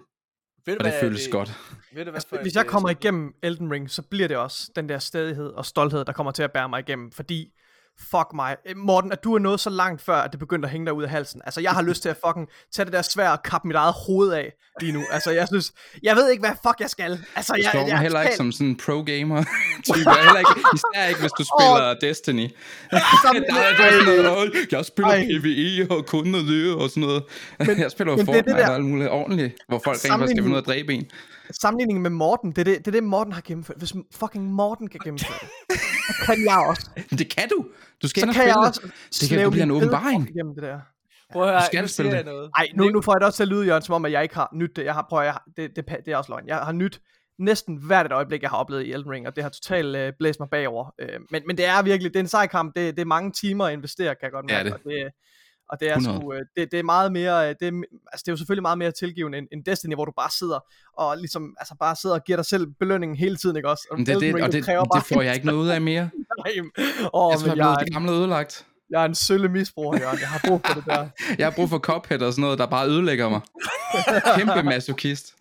Ved du, og det hvad føles godt. Ved du, hvad Altså, hvis jeg øh, kommer igennem Elden Ring, så bliver det også den der stedighed og stolthed, der kommer til at bære mig igennem, fordi fuck mig. Øh, Morten, at du er nået så langt før, at det begyndte at hænge dig ud af halsen. Altså, jeg har lyst til at fucking tage det der svær og kappe mit eget hoved af lige nu. Altså, jeg synes, jeg ved ikke, hvad fuck jeg skal. Altså, Du jeg, står jeg, er heller ikke som sådan en pro-gamer [laughs] type. Heller ikke, især ikke, hvis du spiller Destiny. [laughs] Sammen- [laughs] Der er der sådan noget, "Åh, jeg spiller Ej. PvE og kun og det og sådan noget. Men, jeg spiller jo det det Fortnite der- og alt muligt ordentligt, hvor folk rent faktisk skal finde ud af at dræbe en. Sammenligningen med Morten, det er det, det er det, Morten har gennemført. Hvis fucking Morten kan gennemføre det, så kan jeg også. Men [laughs] det kan du. Du skal Så kan jeg også det. Det kan det bliver en åbenbaring. det der. Prøv at høre, Du skal nu spille siger jeg det. noget. Ej, nu, nu får jeg det også til at lyde, Jørgen, som om, at jeg ikke har nyt det. Jeg har, prøv, at- jeg har, det, det, det er også løgn. Jeg har nyt næsten hvert et øjeblik, jeg har oplevet i Elden Ring, og det har totalt øh, blæst mig bagover. Øh, men, men det er virkelig, det er en sej kamp. Det, det er mange timer at investere, kan jeg godt er mærke. det. Og det, og det er, 100. sgu, øh, det, det er meget mere, øh, det er, altså det er jo selvfølgelig meget mere tilgivende end, end Destiny, hvor du bare sidder og ligesom, altså bare sidder og giver dig selv belønningen hele tiden, ikke også? Men det, Elden det, Ring, og det, kræver det får jeg ikke noget ud af mere. [laughs] Nej, åh, Jeg men jeg er jeg, blevet er det en, gamle ødelagt. jeg er en sølle misbruger, Jørgen. Jeg har brug for det der. [laughs] Jeg har brug for Cuphead og sådan noget, der bare ødelægger mig. Kæmpe masochist.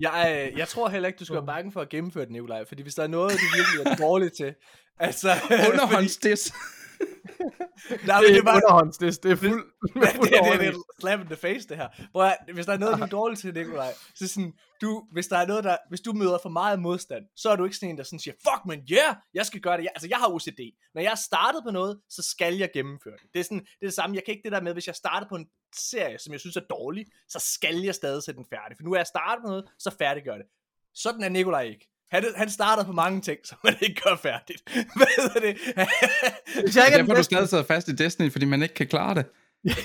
Jeg, øh, jeg tror heller ikke, du skal være bange for at gennemføre det, Nikolaj, fordi hvis der er noget, du virkelig er dårlig til, [laughs] altså... Underhåndsdiss. Nej, Det men er det er bare... underhåndsdiss. [laughs] Det er fuld, det, fuld det, det, det er slap in the face, det her. At, hvis der er noget, du er dårlig til, Nikolaj, så sådan, du, hvis der er noget, der, hvis du møder for meget modstand, så er du ikke sådan en, der sådan siger, fuck man, yeah, jeg skal gøre det. Jeg, altså, jeg har OCD. Når jeg startet på noget, så skal jeg gennemføre det. Det er sådan, det er det samme. Jeg kan ikke det der med, hvis jeg starter på en serie, som jeg synes er dårlig, så skal jeg stadig sætte den færdig. For nu er jeg startet på noget, så færdiggør det. Sådan er Nikolaj ikke. Han, han starter på mange ting, [laughs] som man ikke gør færdigt. [laughs] Hvad er det? [laughs] Hvis jeg ikke er Derfor er du stadig sidder fast i Destiny, fordi man ikke kan klare det. Ja, det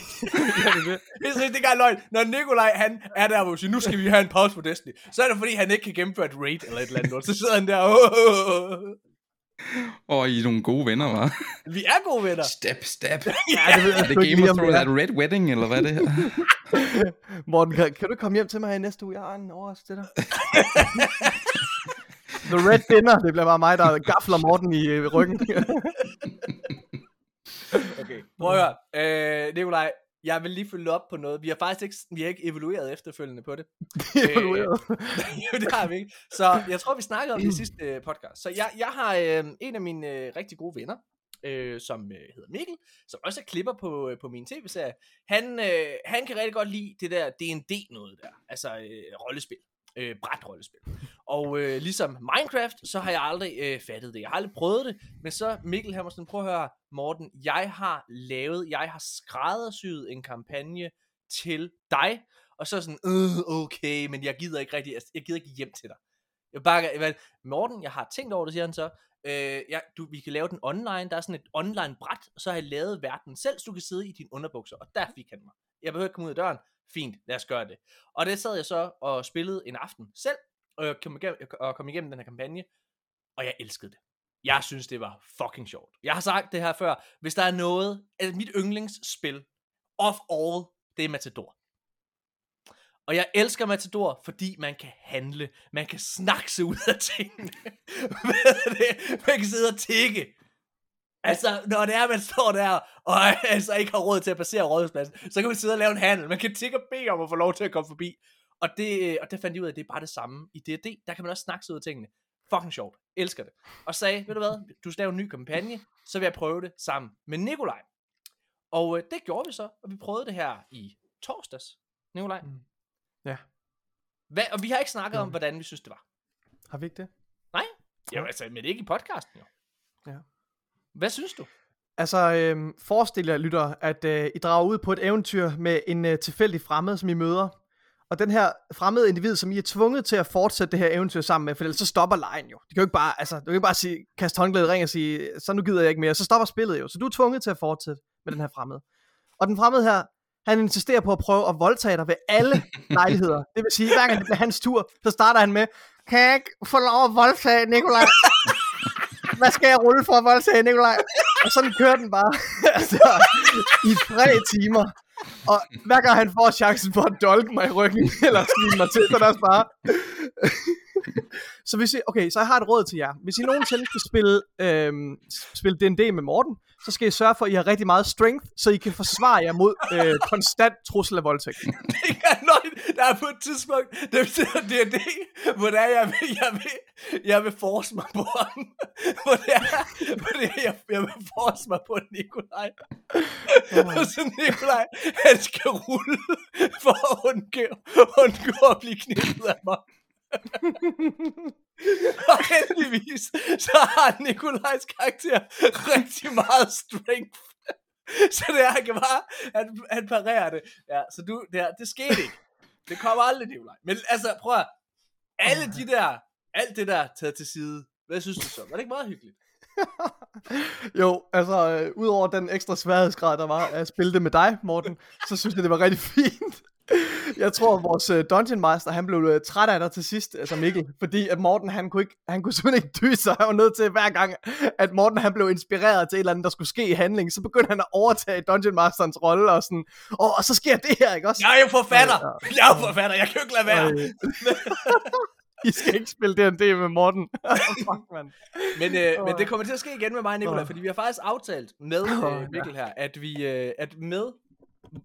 er det. Det er løgn. Når Nikolaj, han er der, hvor vi siger, nu skal vi have en pause på Destiny, så er det fordi, han ikke kan gennemføre et raid eller et eller andet. Så sidder han der, "Åh, åh, åh, åh." Og I er nogle gode venner, var. vi er gode venner. Step, step. Ja, det ved Er jeg ikke Game of Thrones? Det Red Wedding, eller hvad er det her? Morten, kan, kan du komme hjem til mig her i næste uge? Jeg har en overraskelse til dig. The Red Dinner, det bliver bare mig, der gafler Morten i øh, ryggen. [laughs] Okay, prøv at høre. Øh, Nikolaj, jeg vil lige følge op på noget. Vi har faktisk ikke, vi har ikke evalueret efterfølgende på det. [laughs] Evalueret. [laughs] jo, det har vi ikke. Så jeg tror, vi snakkede om det sidste øh, podcast. Så jeg, jeg har øh, en af mine øh, rigtig gode venner, øh, som øh, hedder Mikkel, som også er klipper på, øh, på min tv-serie. Han, øh, han kan rigtig godt lide det der D&D noget der. Altså øh, rollespil. Øh, brætrollespil. Og øh, ligesom Minecraft, så har jeg aldrig øh, fattet det. Jeg har aldrig prøvet det. Men så Mikkel, Hammersen, prøv at høre, Morten, jeg har lavet, jeg har skræddersyet en kampagne til dig, og så sådan, øh, okay, men jeg gider ikke rigtig, jeg gider ikke hjem til dig. Jeg bare, jeg, Morten, jeg har tænkt over det, siger han så. Øh, ja, du, vi kan lave den online. Der er sådan et online bræt, og så har jeg lavet verden selv, så du kan sidde i dine underbukser. Og der fik han mig. Jeg behøver ikke komme ud af døren. Fint, lad os gøre det. Og det sad jeg så og spillede en aften selv, og jeg kom igennem, og kom igennem den her kampagne, og jeg elskede det. Jeg synes, det var fucking sjovt. Jeg har sagt det her før. Hvis der er noget, altså mit yndlingsspil of all, det er Matador. Og jeg elsker Matador, fordi man kan handle. Man kan snakke sig ud af tingene. [laughs] Det? Man kan sidde og tikke. Altså, når det er, man står der, og altså ikke har råd til at passere rådhuspladsen, så kan man sidde og lave en handel. Man kan tikke og bede om at få lov til at komme forbi. Og det, og det fandt jeg ud af, at det er bare det samme. I D&D, der kan man også snakke sig ud af tingene. Fucking sjovt. Elsker det. Og sagde, ved du hvad, du skal lave en ny kampagne, så vil jeg prøve det sammen med Nikolaj. Og øh, det gjorde vi så, og vi prøvede det her i torsdags. Nikolaj. Mm. Ja. Hvad, og vi har ikke snakket om, Mm. hvordan vi synes, det var. Har vi ikke det? Jo, altså, men ikke i podcasten jo. Ja. Hvad synes du? Altså, øhm, forestil jer, lytter, at øh, I drager ud på et eventyr med en øh, tilfældig fremmed, som I møder. Og den her fremmede individ, som I er tvunget til at fortsætte det her eventyr sammen med, for ellers så stopper lejen jo. De kan jo ikke bare, altså, du kan ikke bare sige, kaste håndklædet ring og sige, så nu gider jeg ikke mere. Så stopper spillet jo. Så du er tvunget til at fortsætte med den her fremmede. Og den fremmede her, han insisterer på at prøve at voldtage dig ved alle [laughs] lejligheder. Det vil sige, hver gang det bliver hans tur, så starter han med, kan jeg ikke få lov at voldtage Nikolaj? [laughs] Hvad skal jeg rulle for vold, sagde Nikolaj? Og sådan kører den bare [laughs] altså, i tre timer. Og hver gang han får chancen for at dolke mig i ryggen, [laughs] eller smide mig til, så er det også bare... [laughs] så hvis I, okay, så jeg har et råd til jer. Hvis I nogensinde skal spille, øhm, spille D&D med Morten, så skal I sørge for, at I har rigtig meget strength, så I kan forsvare jer mod øh, konstant trussel af voldtægt. [laughs] Det er løgn. Der er på et tidspunkt, det er det, det hvor det er, jeg vil, jeg vil, jeg vil force mig på ham. Hvor det er, hvor det er jeg, jeg vil force mig på Nikolaj. Og så Nikolaj, han skal rulle for at undgå, undgå at blive knippet af mig. [laughs] og heldigvis, så har Nikolajs karakter rigtig meget strength. Så det er, han kan bare, han, han parerer det. Ja, så du, det, her, det skete ikke. Det kommer aldrig, Nikolaj. Men altså, prøv at, alle de der, alt det der taget til side, hvad synes du så? Var det ikke meget hyggeligt? [laughs] Jo, altså, øh, udover den ekstra sværhedsgrad, der var at spille det med dig, Morten, så synes jeg, det var rigtig fint. Jeg tror, vores øh, Dungeon Master, han blev øh, træt af dig til sidst, altså Mikkel, fordi at Morten, han kunne, ikke, han kunne [laughs] simpelthen ikke dyse sig. Han var nødt til hver gang, at Morten, han blev inspireret til et eller andet, der skulle ske i handling, så begyndte han at overtage Dungeon Masterens rolle, og sådan, åh, og så sker det her, ikke også? Jeg er jo forfatter! Ja, Jeg er jo forfatter, jeg kan jo ikke lade være. [laughs] I skal ikke spille D&D med Morten. [laughs] Fuck, mand. Men, øh, men det kommer til at ske igen med mig Åh. fordi vi har faktisk aftalt med øh. Mikkel her, at vi øh, at med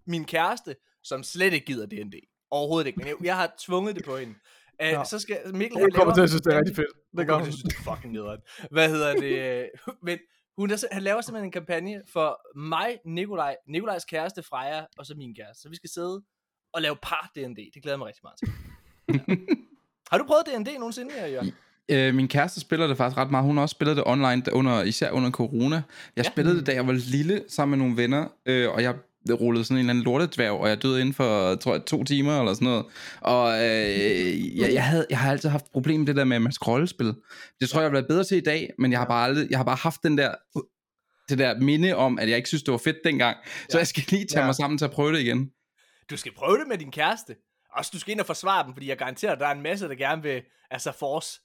min kæreste, som slet ikke gider D&D, overhovedet ikke, men jeg, jeg har tvunget det på hende, øh, Ja. så skal Mikkel... Hun kommer til at synes, det er rigtig fedt. Det gør kommer hun. til at synes, det er fucking nederen. Hvad hedder det? [laughs] Men hun er, han laver simpelthen en kampagne for mig, Nikolaj, Nikolajs kæreste Freja, og så min kæreste. Så vi skal sidde og lave par D&D. Det glæder jeg mig rigtig meget til. [laughs] Har du prøvet D&D nogensinde, Jørgen? Øh, min kæreste spiller det faktisk ret meget. Hun har også spillet det online, under, især under corona. Jeg Ja. ja. spillede det, da jeg var lille, sammen med nogle venner, øh, og jeg rullede sådan en eller anden lortedværg, og jeg døde inden for, tror jeg, to timer eller sådan noget. Og øh, jeg, jeg, havde, jeg har altid haft problemer med det der med, at man skal rollespil. Det tror jeg, jeg været bedre til i dag, men jeg har bare, aldrig, jeg har bare haft den der, det der minde om, at jeg ikke synes, det var fedt dengang. Så Ja. jeg skal lige tage Ja. mig sammen til at prøve det igen. Du skal prøve det med din kæreste. Også du skal ind og forsvare dem, fordi jeg garanterer, at der er en masse, der gerne vil, altså force.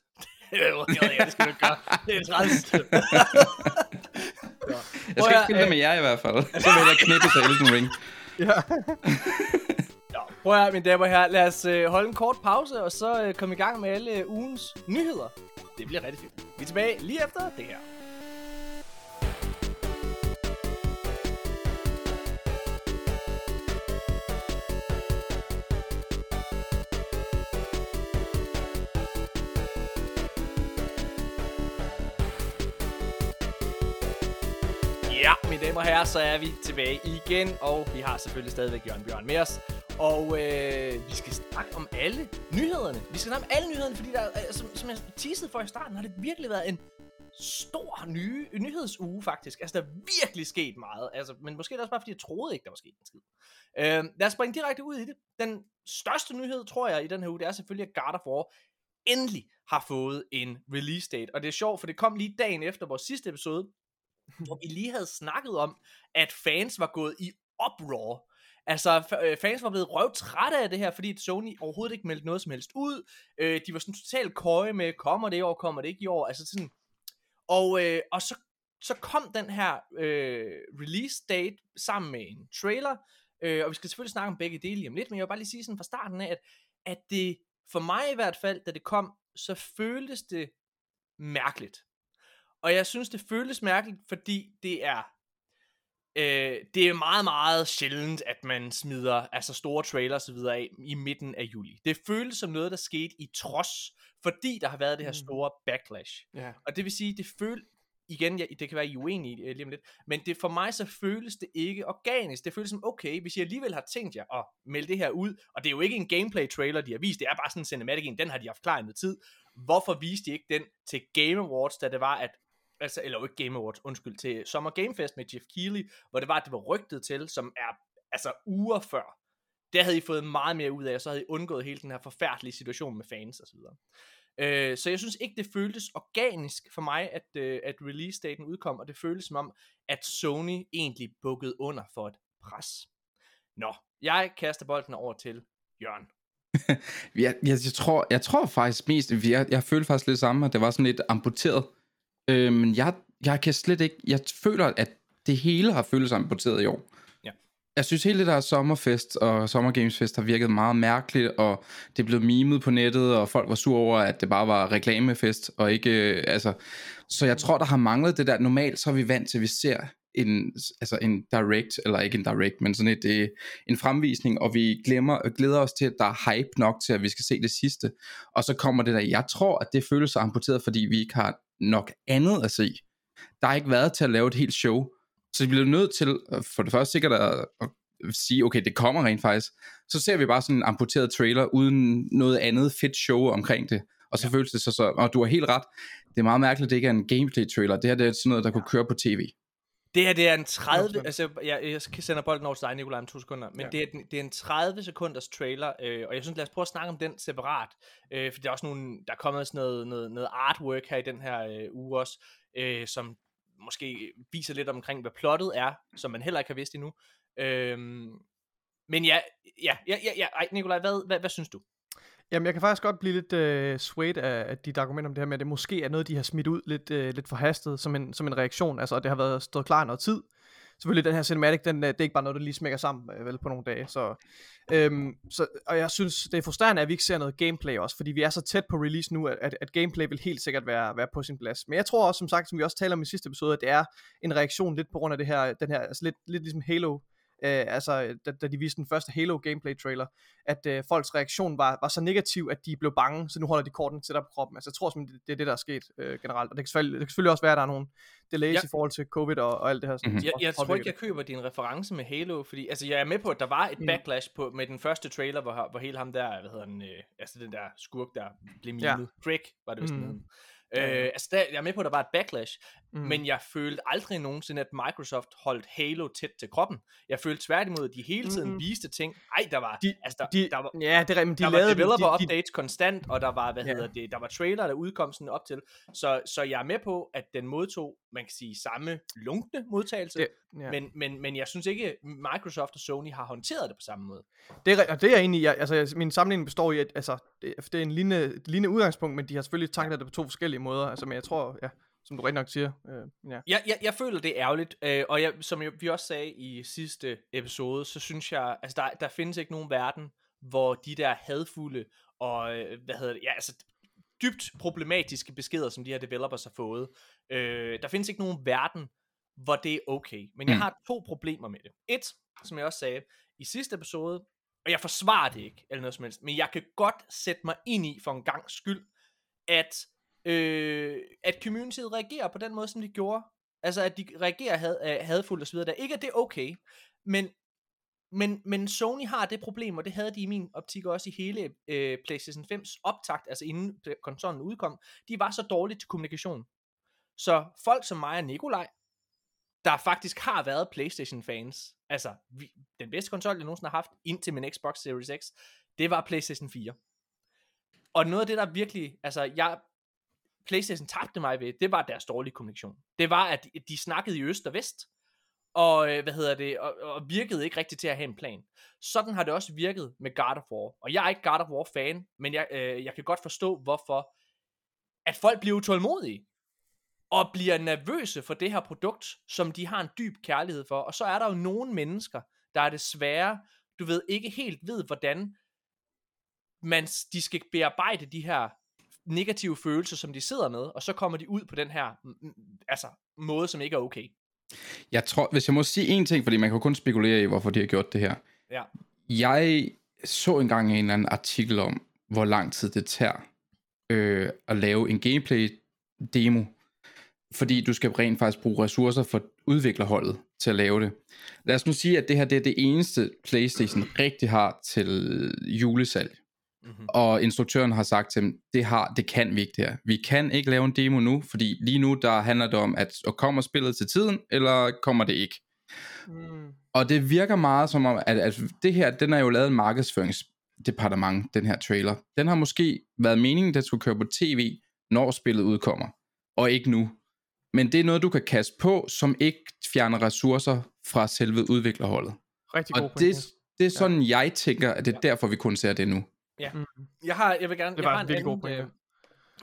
[laughs] det skal du gøre. Det er træls. [laughs] Jeg Prøv skal ikke spille det med jer i hvert fald. [laughs] Så vil jeg knippe til Elden Ring. Ja. Prøv at høre, mine damer og herrer. Lad os øh, holde en kort pause, og så øh, komme i gang med alle øh, ugens nyheder. Det bliver rigtig fedt. Vi er tilbage lige efter det her. Damer og herrer, så er vi tilbage igen, og vi har selvfølgelig stadigvæk Jørgen Bjørn med os. Og øh, vi skal snakke om alle nyhederne. Vi skal snakke om alle nyhederne, fordi der, øh, som, som jeg teasede for i starten, har det virkelig været en stor nye nyhedsuge faktisk. Altså, der er virkelig sket meget. Altså, men måske er det også bare, fordi jeg troede ikke, der var sket en skid. Øh, lad os springe direkte ud i det. Den største nyhed, tror jeg, i den her uge, det er selvfølgelig, at God of War endelig har fået en release date. Og det er sjovt, for det kom lige dagen efter vores sidste episode, hvor vi lige havde snakket om, at fans var gået i uproar. Altså, øh, fans var blevet røvtrætte af det her, fordi Sony overhovedet ikke meldte noget som helst ud. Øh, de var sådan totalt køje med, kommer det i år, kommer det ikke i år. Altså sådan, og, øh, og så, så kom den her øh, release date sammen med en trailer, øh, og vi skal selvfølgelig snakke om begge dele lige om lidt, men jeg vil bare lige sige sådan fra starten af, at, at det for mig i hvert fald, da det kom, så føltes det mærkeligt. Og jeg synes, det føles mærkeligt, fordi det er øh, det er meget, meget sjældent, at man smider altså store trailers og så videre af i midten af juli. Det føles som noget, der skete i trods, fordi der har været det her Mm. store backlash. Ja. Og det vil sige, det føles igen, ja, det kan være, I er uenige øh, lige om lidt, men det, for mig så føles det ikke organisk. Det føles som, okay, hvis I alligevel har tænkt jer at melde det her ud, og det er jo ikke en gameplay trailer, de har vist, det er bare sådan en cinematic en, den har de haft klar i tid. Hvorfor viste de ikke den til Game Awards, da det var, at altså, eller jo ikke Game Awards, undskyld, til Summer Game Fest med Jeff Keighley, hvor det var, at det var rygtet til, som er altså uger før. Der havde I fået meget mere ud af, og så havde I undgået hele den her forfærdelige situation med fans osv. Øh, så jeg synes ikke, det føltes organisk for mig, at, øh, at release-daten udkom, og det føltes som om, at Sony egentlig bukkede under for et pres. Nå, jeg kaster bolden over til Jørgen. [laughs] Jeg, jeg, jeg, tror, jeg tror faktisk mest, jeg, jeg følte faktisk lidt samme, at det var sådan lidt amputeret. Øh, men jeg, jeg kan slet ikke, jeg føler, at det hele har føltes amputeret i år. Ja. Jeg synes hele det der sommerfest og sommergamesfest har virket meget mærkeligt, og det blev mimet på nettet, og folk var sure over, at det bare var reklamefest, og ikke, øh, altså, så jeg tror, der har manglet det der, normalt så er vi vant til, at vi ser en, altså en direct, eller ikke en direct, men sådan et, øh, en fremvisning, og vi glemmer, glæder os til, at der er hype nok til, at vi skal se det sidste. Og så kommer det der, jeg tror, at det føles amputeret, fordi vi ikke har nok andet at se. Der har ikke været til at lave et helt show. Så vi bliver nødt til, øh, for det første sikkert at, at sige, okay, det kommer rent faktisk. Så ser vi bare sådan en amputeret trailer, uden noget andet fedt show omkring det. Og så ja. føles det så, så, og du har helt ret, det er meget mærkeligt, at det ikke er en gameplay trailer. Det her det er sådan noget, der kunne køre på tv. Det her, det er en 30, 100%. altså jeg, jeg sender bolden over til dig, Nikolaj, om to sekunder, men Ja. det, er, det er en 30 sekunders trailer, øh, og jeg synes, lad os prøve at snakke om den separat, øh, for der er også nogle, der er kommet sådan noget, noget, noget artwork her i den her øh, uge også, øh, som måske viser lidt omkring, hvad plottet er, som man heller ikke har vidst endnu. Øh, men ja, ja, ja, ja, ja ej, Nikolaj, hvad, hvad, hvad synes du? Jamen, jeg kan faktisk godt blive lidt øh, swayed af, af dit argument om det her med, at det måske er noget, de har smidt ud lidt, øh, lidt forhastet som en, som en reaktion. Altså, det har været stået klar noget tid. Selvfølgelig, den her cinematic, den, øh, det er ikke bare noget, der lige smækker sammen øh, vel, på nogle dage. Så, øhm, så, og jeg synes, det er frustrerende, at vi ikke ser noget gameplay også, fordi vi er så tæt på release nu, at, at, at gameplay vil helt sikkert være, være på sin plads. Men jeg tror også, som sagt, som vi også taler om i sidste episode, at det er en reaktion lidt på grund af det her, den her altså lidt, lidt ligesom Halo, Øh, altså, da, da de viste den første Halo gameplay trailer, at øh, folks reaktion var, var så negativ, at de blev bange, så nu holder de korten tættere på kroppen. Altså, jeg tror det, det er det, der er sket øh, generelt. Og det kan, selvfølgelig, det kan selvfølgelig også være, at der er nogle delays Ja. i forhold til covid og, og alt det her. Som Mhm. Jeg, jeg tror ikke, jeg køber din reference med Halo, fordi altså, jeg er med på, at der var et Mm. backlash på, med den første trailer, hvor, hvor hele ham der, hvad hedder den, øh, altså den der skurk, der blev Ja. mimet. Craig, var det vist, Mm. mm. Hed. Ja, ja. Øh, altså, der, jeg er med på, at der var et backlash, Mm. men jeg følte aldrig nogensinde, at Microsoft holdt Halo tæt til kroppen. Jeg følte tværtimod, at de hele tiden Mm. viste ting. Ej, der var, De- altså, der, de, der var, ja, det er men de der lavede var developer de, de, updates konstant, og der var, hvad Ja. hedder det, der var trailer, der udkom sådan op til. Så, så jeg er med på, at den modtog, man kan sige, samme lunkne modtagelse, det, ja. men, men, men jeg synes ikke, Microsoft og Sony har håndteret det på samme måde. Det er, og det er jeg i. Jeg, altså, min sammenligning består i, at altså, det, det er en lignende, lignende udgangspunkt, men de har selvfølgelig tanklet det på to forskellige måder. Altså, men jeg tror, ja, som du rigtig nok siger, øh, ja. Jeg, jeg, jeg føler, det er ærgerligt, øh, og jeg, som jeg, vi også sagde i sidste episode, så synes jeg, altså der, der findes ikke nogen verden, hvor de der hadfulde og, øh, hvad hedder det, ja, altså dybt problematiske beskeder, som de her developers har fået, øh, der findes ikke nogen verden, hvor det er okay. Men jeg Mm. har to problemer med det. Et, som jeg også sagde i sidste episode, og jeg forsvarer det ikke, eller noget som helst, men jeg kan godt sætte mig ind i for en gang skyld, at, øh, at communityet reagerer på den måde, som de gjorde. Altså, at de reagerer had, øh, hadfuldt osv. Der. Ikke, at det er okay, men, men, men Sony har det problem, og det havde de i min optik også i hele øh, PlayStation 5's optakt, altså inden konsollen udkom. De var så dårlige til kommunikation. Så folk som mig og Nikolaj, der faktisk har været PlayStation-fans, altså vi, den bedste konsol, jeg nogensinde har haft, indtil min Xbox Series X, det var PlayStation 4. Og noget af det, der virkelig, altså jeg, PlayStation tabte mig ved, det var deres dårlige kommunikation. Det var, at de snakkede i øst og vest, og øh, hvad hedder det, og, og virkede ikke rigtigt til at have en plan. Sådan har det også virket med God of War. Og jeg er ikke God of War fan, men jeg, øh, jeg kan godt forstå, hvorfor at folk bliver utålmodige og bliver nervøse for det her produkt, som de har en dyb kærlighed for. Og så er der jo nogle mennesker, der er desværre, du ved, ikke helt ved, hvordan man, de skal bearbejde de her negative følelser, som de sidder med, og så kommer de ud på den her altså, måde, som ikke er okay. Jeg tror, hvis jeg må sige en ting, fordi man kan jo kun spekulere i, hvorfor de har gjort det her. Ja. Jeg så engang en eller anden artikel om, hvor lang tid det tager øh, at lave en gameplay-demo, fordi du skal rent faktisk bruge ressourcer for udviklerholdet til at lave det. Lad os nu sige, at det her det er det eneste PlayStation rigtig har til julesalg. Mm-hmm. Og instruktøren har sagt til dem, det, har, det kan vi ikke det her. Vi kan ikke lave en demo nu, fordi lige nu der handler det om, at og kommer spillet til tiden, eller kommer det ikke. Mm. Og det virker meget som om, at, at det her, den er jo lavet en markedsføringsdepartement, den her trailer. Den har måske været meningen, at den skulle køre på tv, når spillet udkommer, og ikke nu. Men det er noget, du kan kaste på, som ikke fjerner ressourcer fra selve udviklerholdet. Rigtig god Og det, det er sådan, ja. jeg tænker, at det er derfor, vi kun ser det nu. Mm. Jeg har, jeg vil gerne, Det jeg har en virkelig god anden, pointe. øh,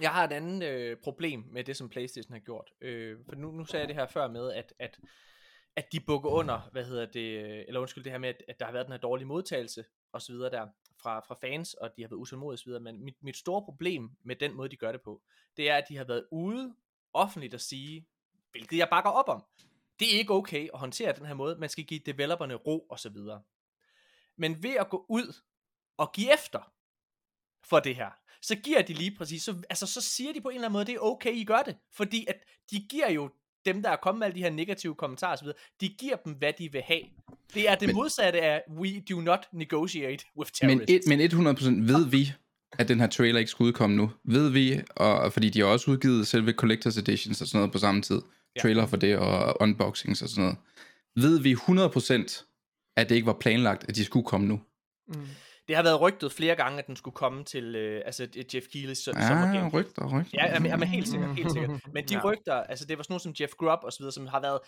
jeg har et andet øh, problem med det, som Playstation har gjort. Øh, for nu, nu sagde jeg det her før med, at, at, at de bukker under, hvad hedder det, øh, eller undskyld det her med, at, at der har været den her dårlige modtagelse, og så videre der, fra, fra fans, og de har været utålmodige og så videre, men mit, mit store problem med den måde, de gør det på, det er, at de har været ude offentligt at sige, hvilket jeg bakker op om, det er ikke okay at håndtere den her måde, man skal give developerne ro og så videre. Men ved at gå ud og give efter for det her, så giver de lige præcis, så, altså så siger de på en eller anden måde, det er okay, I gør det, fordi at de giver jo dem, der er kommet med alle de her negative kommentarer osv., de giver dem, hvad de vil have. Det er det Men- modsatte af, we do not negotiate with Men, terrorists. et, men 100% ved vi, at den her trailer ikke skulle udkomme nu. Ved vi, og, fordi de har også udgivet selve Collector's Editions og sådan noget på samme tid. Ja. Trailer for det og unboxings og sådan noget. Ved vi 100% at det ikke var planlagt, at de skulle komme nu? Mm. Det har været rygtet flere gange, at den skulle komme til øh, altså Jeff Keighley's so- Ja, sommergame. rygter, rygter. Ja, jamen, jamen, helt sikkert, helt sikkert. Men de Ja. ja. rygter, altså det var sådan noget som Jeff Grubb og så videre, som har været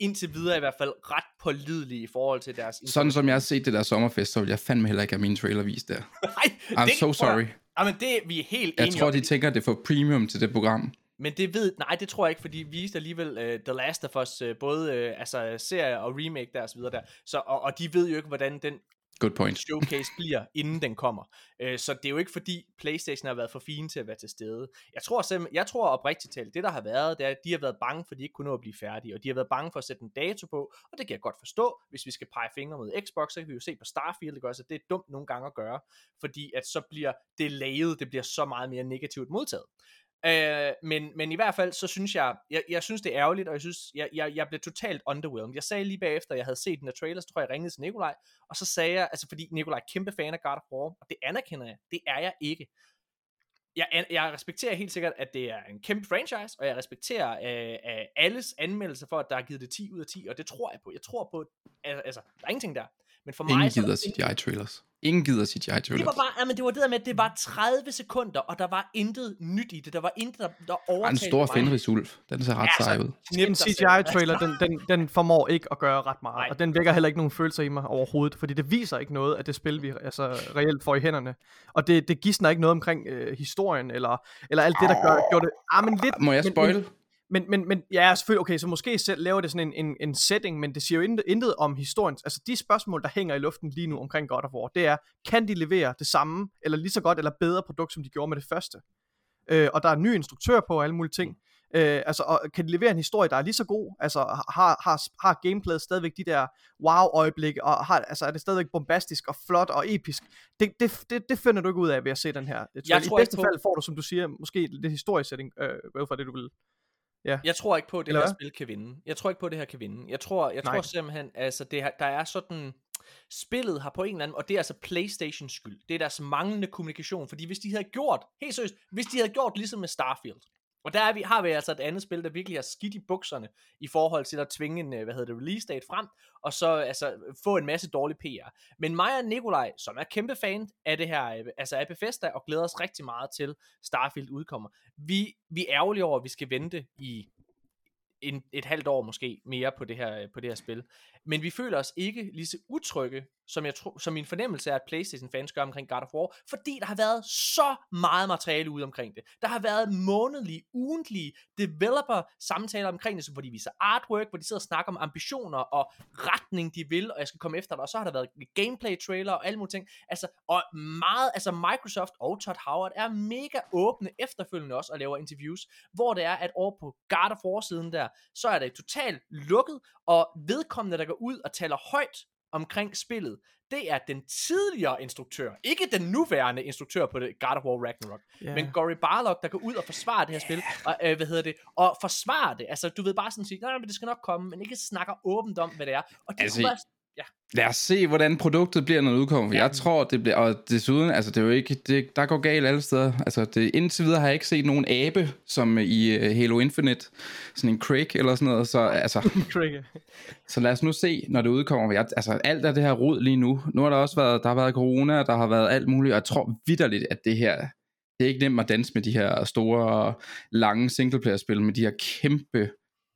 indtil videre i hvert fald ret pålidelige i forhold til deres... Sådan som jeg har set det der sommerfest, så vil jeg fandme heller ikke have min trailer vist der. [laughs] Nej, I'm det, so sorry. Jamen det er vi er helt Jeg enige tror, om. de tænker, at det for premium til det program. Men det ved, nej, det tror jeg ikke, fordi vi viste alligevel uh, The Last of Us, uh, både uh, altså serie og remake der og så videre der. Så, og, og de ved jo ikke, hvordan den Good point. showcase bliver, inden den kommer. Uh, så det er jo ikke fordi PlayStation har været for fine til at være til stede. Jeg tror simpelthen, jeg tror oprigtigt talt, det der har været, det er, at de har været bange for, at de ikke kunne nå at blive færdige, og de har været bange for at sætte en dato på, og det kan jeg godt forstå, hvis vi skal pege fingre mod Xbox, så kan vi jo se på Starfield, ikke også, at det er dumt nogle gange at gøre, fordi at så bliver det lavet, det bliver så meget mere negativt modtaget. Øh, men, men i hvert fald, så synes jeg, jeg, jeg synes det er ærgerligt, og jeg synes, jeg, jeg, jeg blev totalt underwhelmed. Jeg sagde lige bagefter, jeg havde set den der trailer, så tror jeg, jeg ringede til Nikolaj, og så sagde jeg, altså fordi Nikolaj er kæmpe fan af God of War, og det anerkender jeg, det er jeg ikke. Jeg, jeg respekterer helt sikkert, at det er en kæmpe franchise, og jeg respekterer øh, øh alles anmeldelser for, at der er givet det 10 ud af 10, og det tror jeg på. Jeg tror på, altså, der er ingenting der. Men for Ingen mig, er gider der- CGI-trailers. Ingen gider det CGI-trailers. var bare, jamen det var det der med, at det var 30 sekunder, og der var intet nyt i det. Der var intet, der, der er en overtalte stor. Fenrisulf. Den ser ret Ja, sej ud. Knip En dig selv. CGI-trailer, den, den, den formår ikke at gøre ret meget, Nej. og den vækker heller ikke nogen følelser i mig overhovedet, fordi det viser ikke noget af det spil, vi altså, reelt får i hænderne. Og det, det gidsner ikke noget omkring øh, historien, eller, eller alt det, der gør, gjorde det... Ah, men lidt, Må jeg men- spoil? Men, men, men ja, selvfølgelig, okay, så måske selv laver det sådan en, en, en setting, men det siger jo intet, intet om historien. Altså de spørgsmål, der hænger i luften lige nu omkring God of War, det er, kan de levere det samme, eller lige så godt, eller bedre produkt, som de gjorde med det første? Øh, og der er en ny instruktør på, og alle mulige ting. Øh, altså, og kan de levere en historie, der er lige så god? Altså, har, har, har gameplayet stadigvæk de der wow-øjeblikke, og har, altså, er det stadigvæk bombastisk og flot og episk? Det, det, det, det finder du ikke ud af ved at se den her. Jeg Jeg I tror bedste på- fald får du, som du siger, måske lidt historiesætning, øh, ud fra det, du vil. Jeg tror ikke på, at det Eller her hvad? spil kan vinde. Jeg tror ikke på, at det her kan vinde. Jeg tror, jeg Nej. tror simpelthen, altså det her, der er sådan... Spillet har på en eller anden, og det er altså Playstations skyld. Det er deres manglende kommunikation, fordi hvis de havde gjort, helt seriøst, hvis de havde gjort ligesom med Starfield, og der er vi, har vi altså et andet spil, der virkelig har skidt i bukserne, i forhold til at tvinge en, øh, hvad hedder det, release date frem, og så altså få en masse dårlig PR. Men mig og Nikolaj, som er kæmpe fan af det her, øh, altså af Bethesda, og glæder os rigtig meget til Starfield udkommer, vi, vi er ærgerlige over, at vi skal vente i en, et halvt år måske mere på det her, øh, på det her spil men vi føler os ikke lige så utrygge, som, jeg tro, som min fornemmelse er, at Playstation-fans gør omkring God of War, fordi der har været så meget materiale ude omkring det. Der har været månedlige, ugentlige developer-samtaler omkring det, så hvor de viser artwork, hvor de sidder og snakker om ambitioner og retning, de vil, og jeg skal komme efter dig, og så har der været gameplay-trailer og alle mulige ting. Altså, og meget, altså Microsoft og Todd Howard er mega åbne efterfølgende også og laver interviews, hvor det er, at over på God of War-siden der, så er det totalt lukket, og vedkommende, der går ud og taler højt omkring spillet, det er den tidligere instruktør, ikke den nuværende instruktør på det God of War Ragnarok, yeah. men Gory Barlog, der går ud og forsvarer det her spil, og øh, hvad hedder det, og forsvarer det, altså du ved bare sådan sige, nej, men det skal nok komme, men ikke snakker åbent om, hvad det er, og det Altså, kunne være, Lad os se, hvordan produktet bliver, når det udkommer. For jeg tror, det bliver... Og desuden, altså, det er jo ikke... Det, der går galt alle steder. Altså, det, indtil videre har jeg ikke set nogen abe, som i uh, Halo Infinite. Sådan en Craig eller sådan noget. Så, altså, [laughs] så lad os nu se, når det udkommer. Jeg, altså, alt af det her rod lige nu. Nu har der også været... Der har været corona, der har været alt muligt. Og jeg tror vidderligt, at det her... Det er ikke nemt at danse med de her store, lange singleplayer-spil, med de her kæmpe,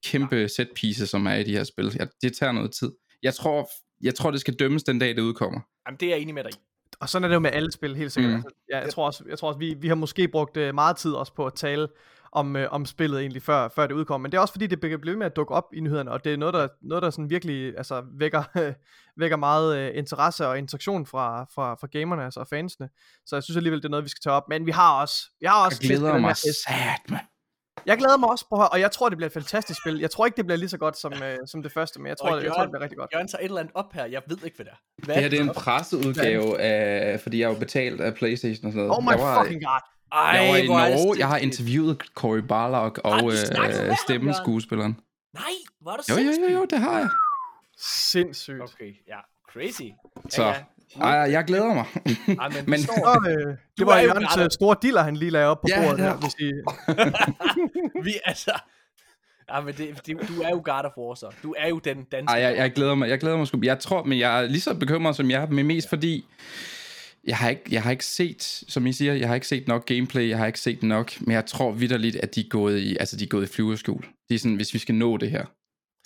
kæmpe set pieces, som er i de her spil. Ja, det tager noget tid. Jeg tror, jeg tror, det skal dømmes den dag, det udkommer. jamen det er jeg enig med dig i. Og sådan er det jo med alle spil, helt sikkert. Mm. Altså, ja, jeg tror også, jeg tror også vi, vi har måske brugt uh, meget tid også på at tale om, uh, om spillet egentlig, før, før det udkom. Men det er også fordi, det bliver ved med at dukke op i nyhederne, og det er noget, der, noget, der sådan virkelig altså, vækker, [laughs] vækker meget uh, interesse og interaktion fra, fra, fra gamerne altså, og fansene. Så jeg synes alligevel, det er noget, vi skal tage op. Men vi har også, vi har også Jeg glæder mig sat, man. Jeg glæder mig også på og jeg tror, det bliver et fantastisk spil. Jeg tror ikke, det bliver lige så godt som, uh, som det første, men jeg tror, Og jeg, tror, det bliver rigtig godt. Jørgen tager et eller andet op her, jeg ved ikke, hvad det er. Hvad Det her det er en presseudgave af, fordi jeg er jo betalt af Playstation og sådan noget. Oh my jeg var, fucking god. Ej, jeg var i Norge, jeg har interviewet Cory Barlog og øh, stemmeskuespilleren. Nej, hvor er det Jo, jo, jo, jo, det har jeg. Sindssygt. Okay, ja, crazy. Så, Ja, ej, jeg glæder mig. Ej, men, Men-. Står, øh, Du det var jo Jørgens øh, store diller, han lige lagde op på Ja, bordet det er- her, hvis I... [laughs] vi altså... Ja, men det, det, du er jo God of War, så. Du er jo den danske... Ej, jeg, jeg glæder mig. Jeg glæder mig sgu. Jeg tror, men jeg er lige så bekymret som jeg er, men mest fordi jeg har, ikke, jeg har ikke set, som I siger, jeg har ikke set nok gameplay, jeg har ikke set nok, men jeg tror vidderligt, at de er gået i, altså de er gået i flyverskjul. Det er sådan, hvis vi skal nå det her,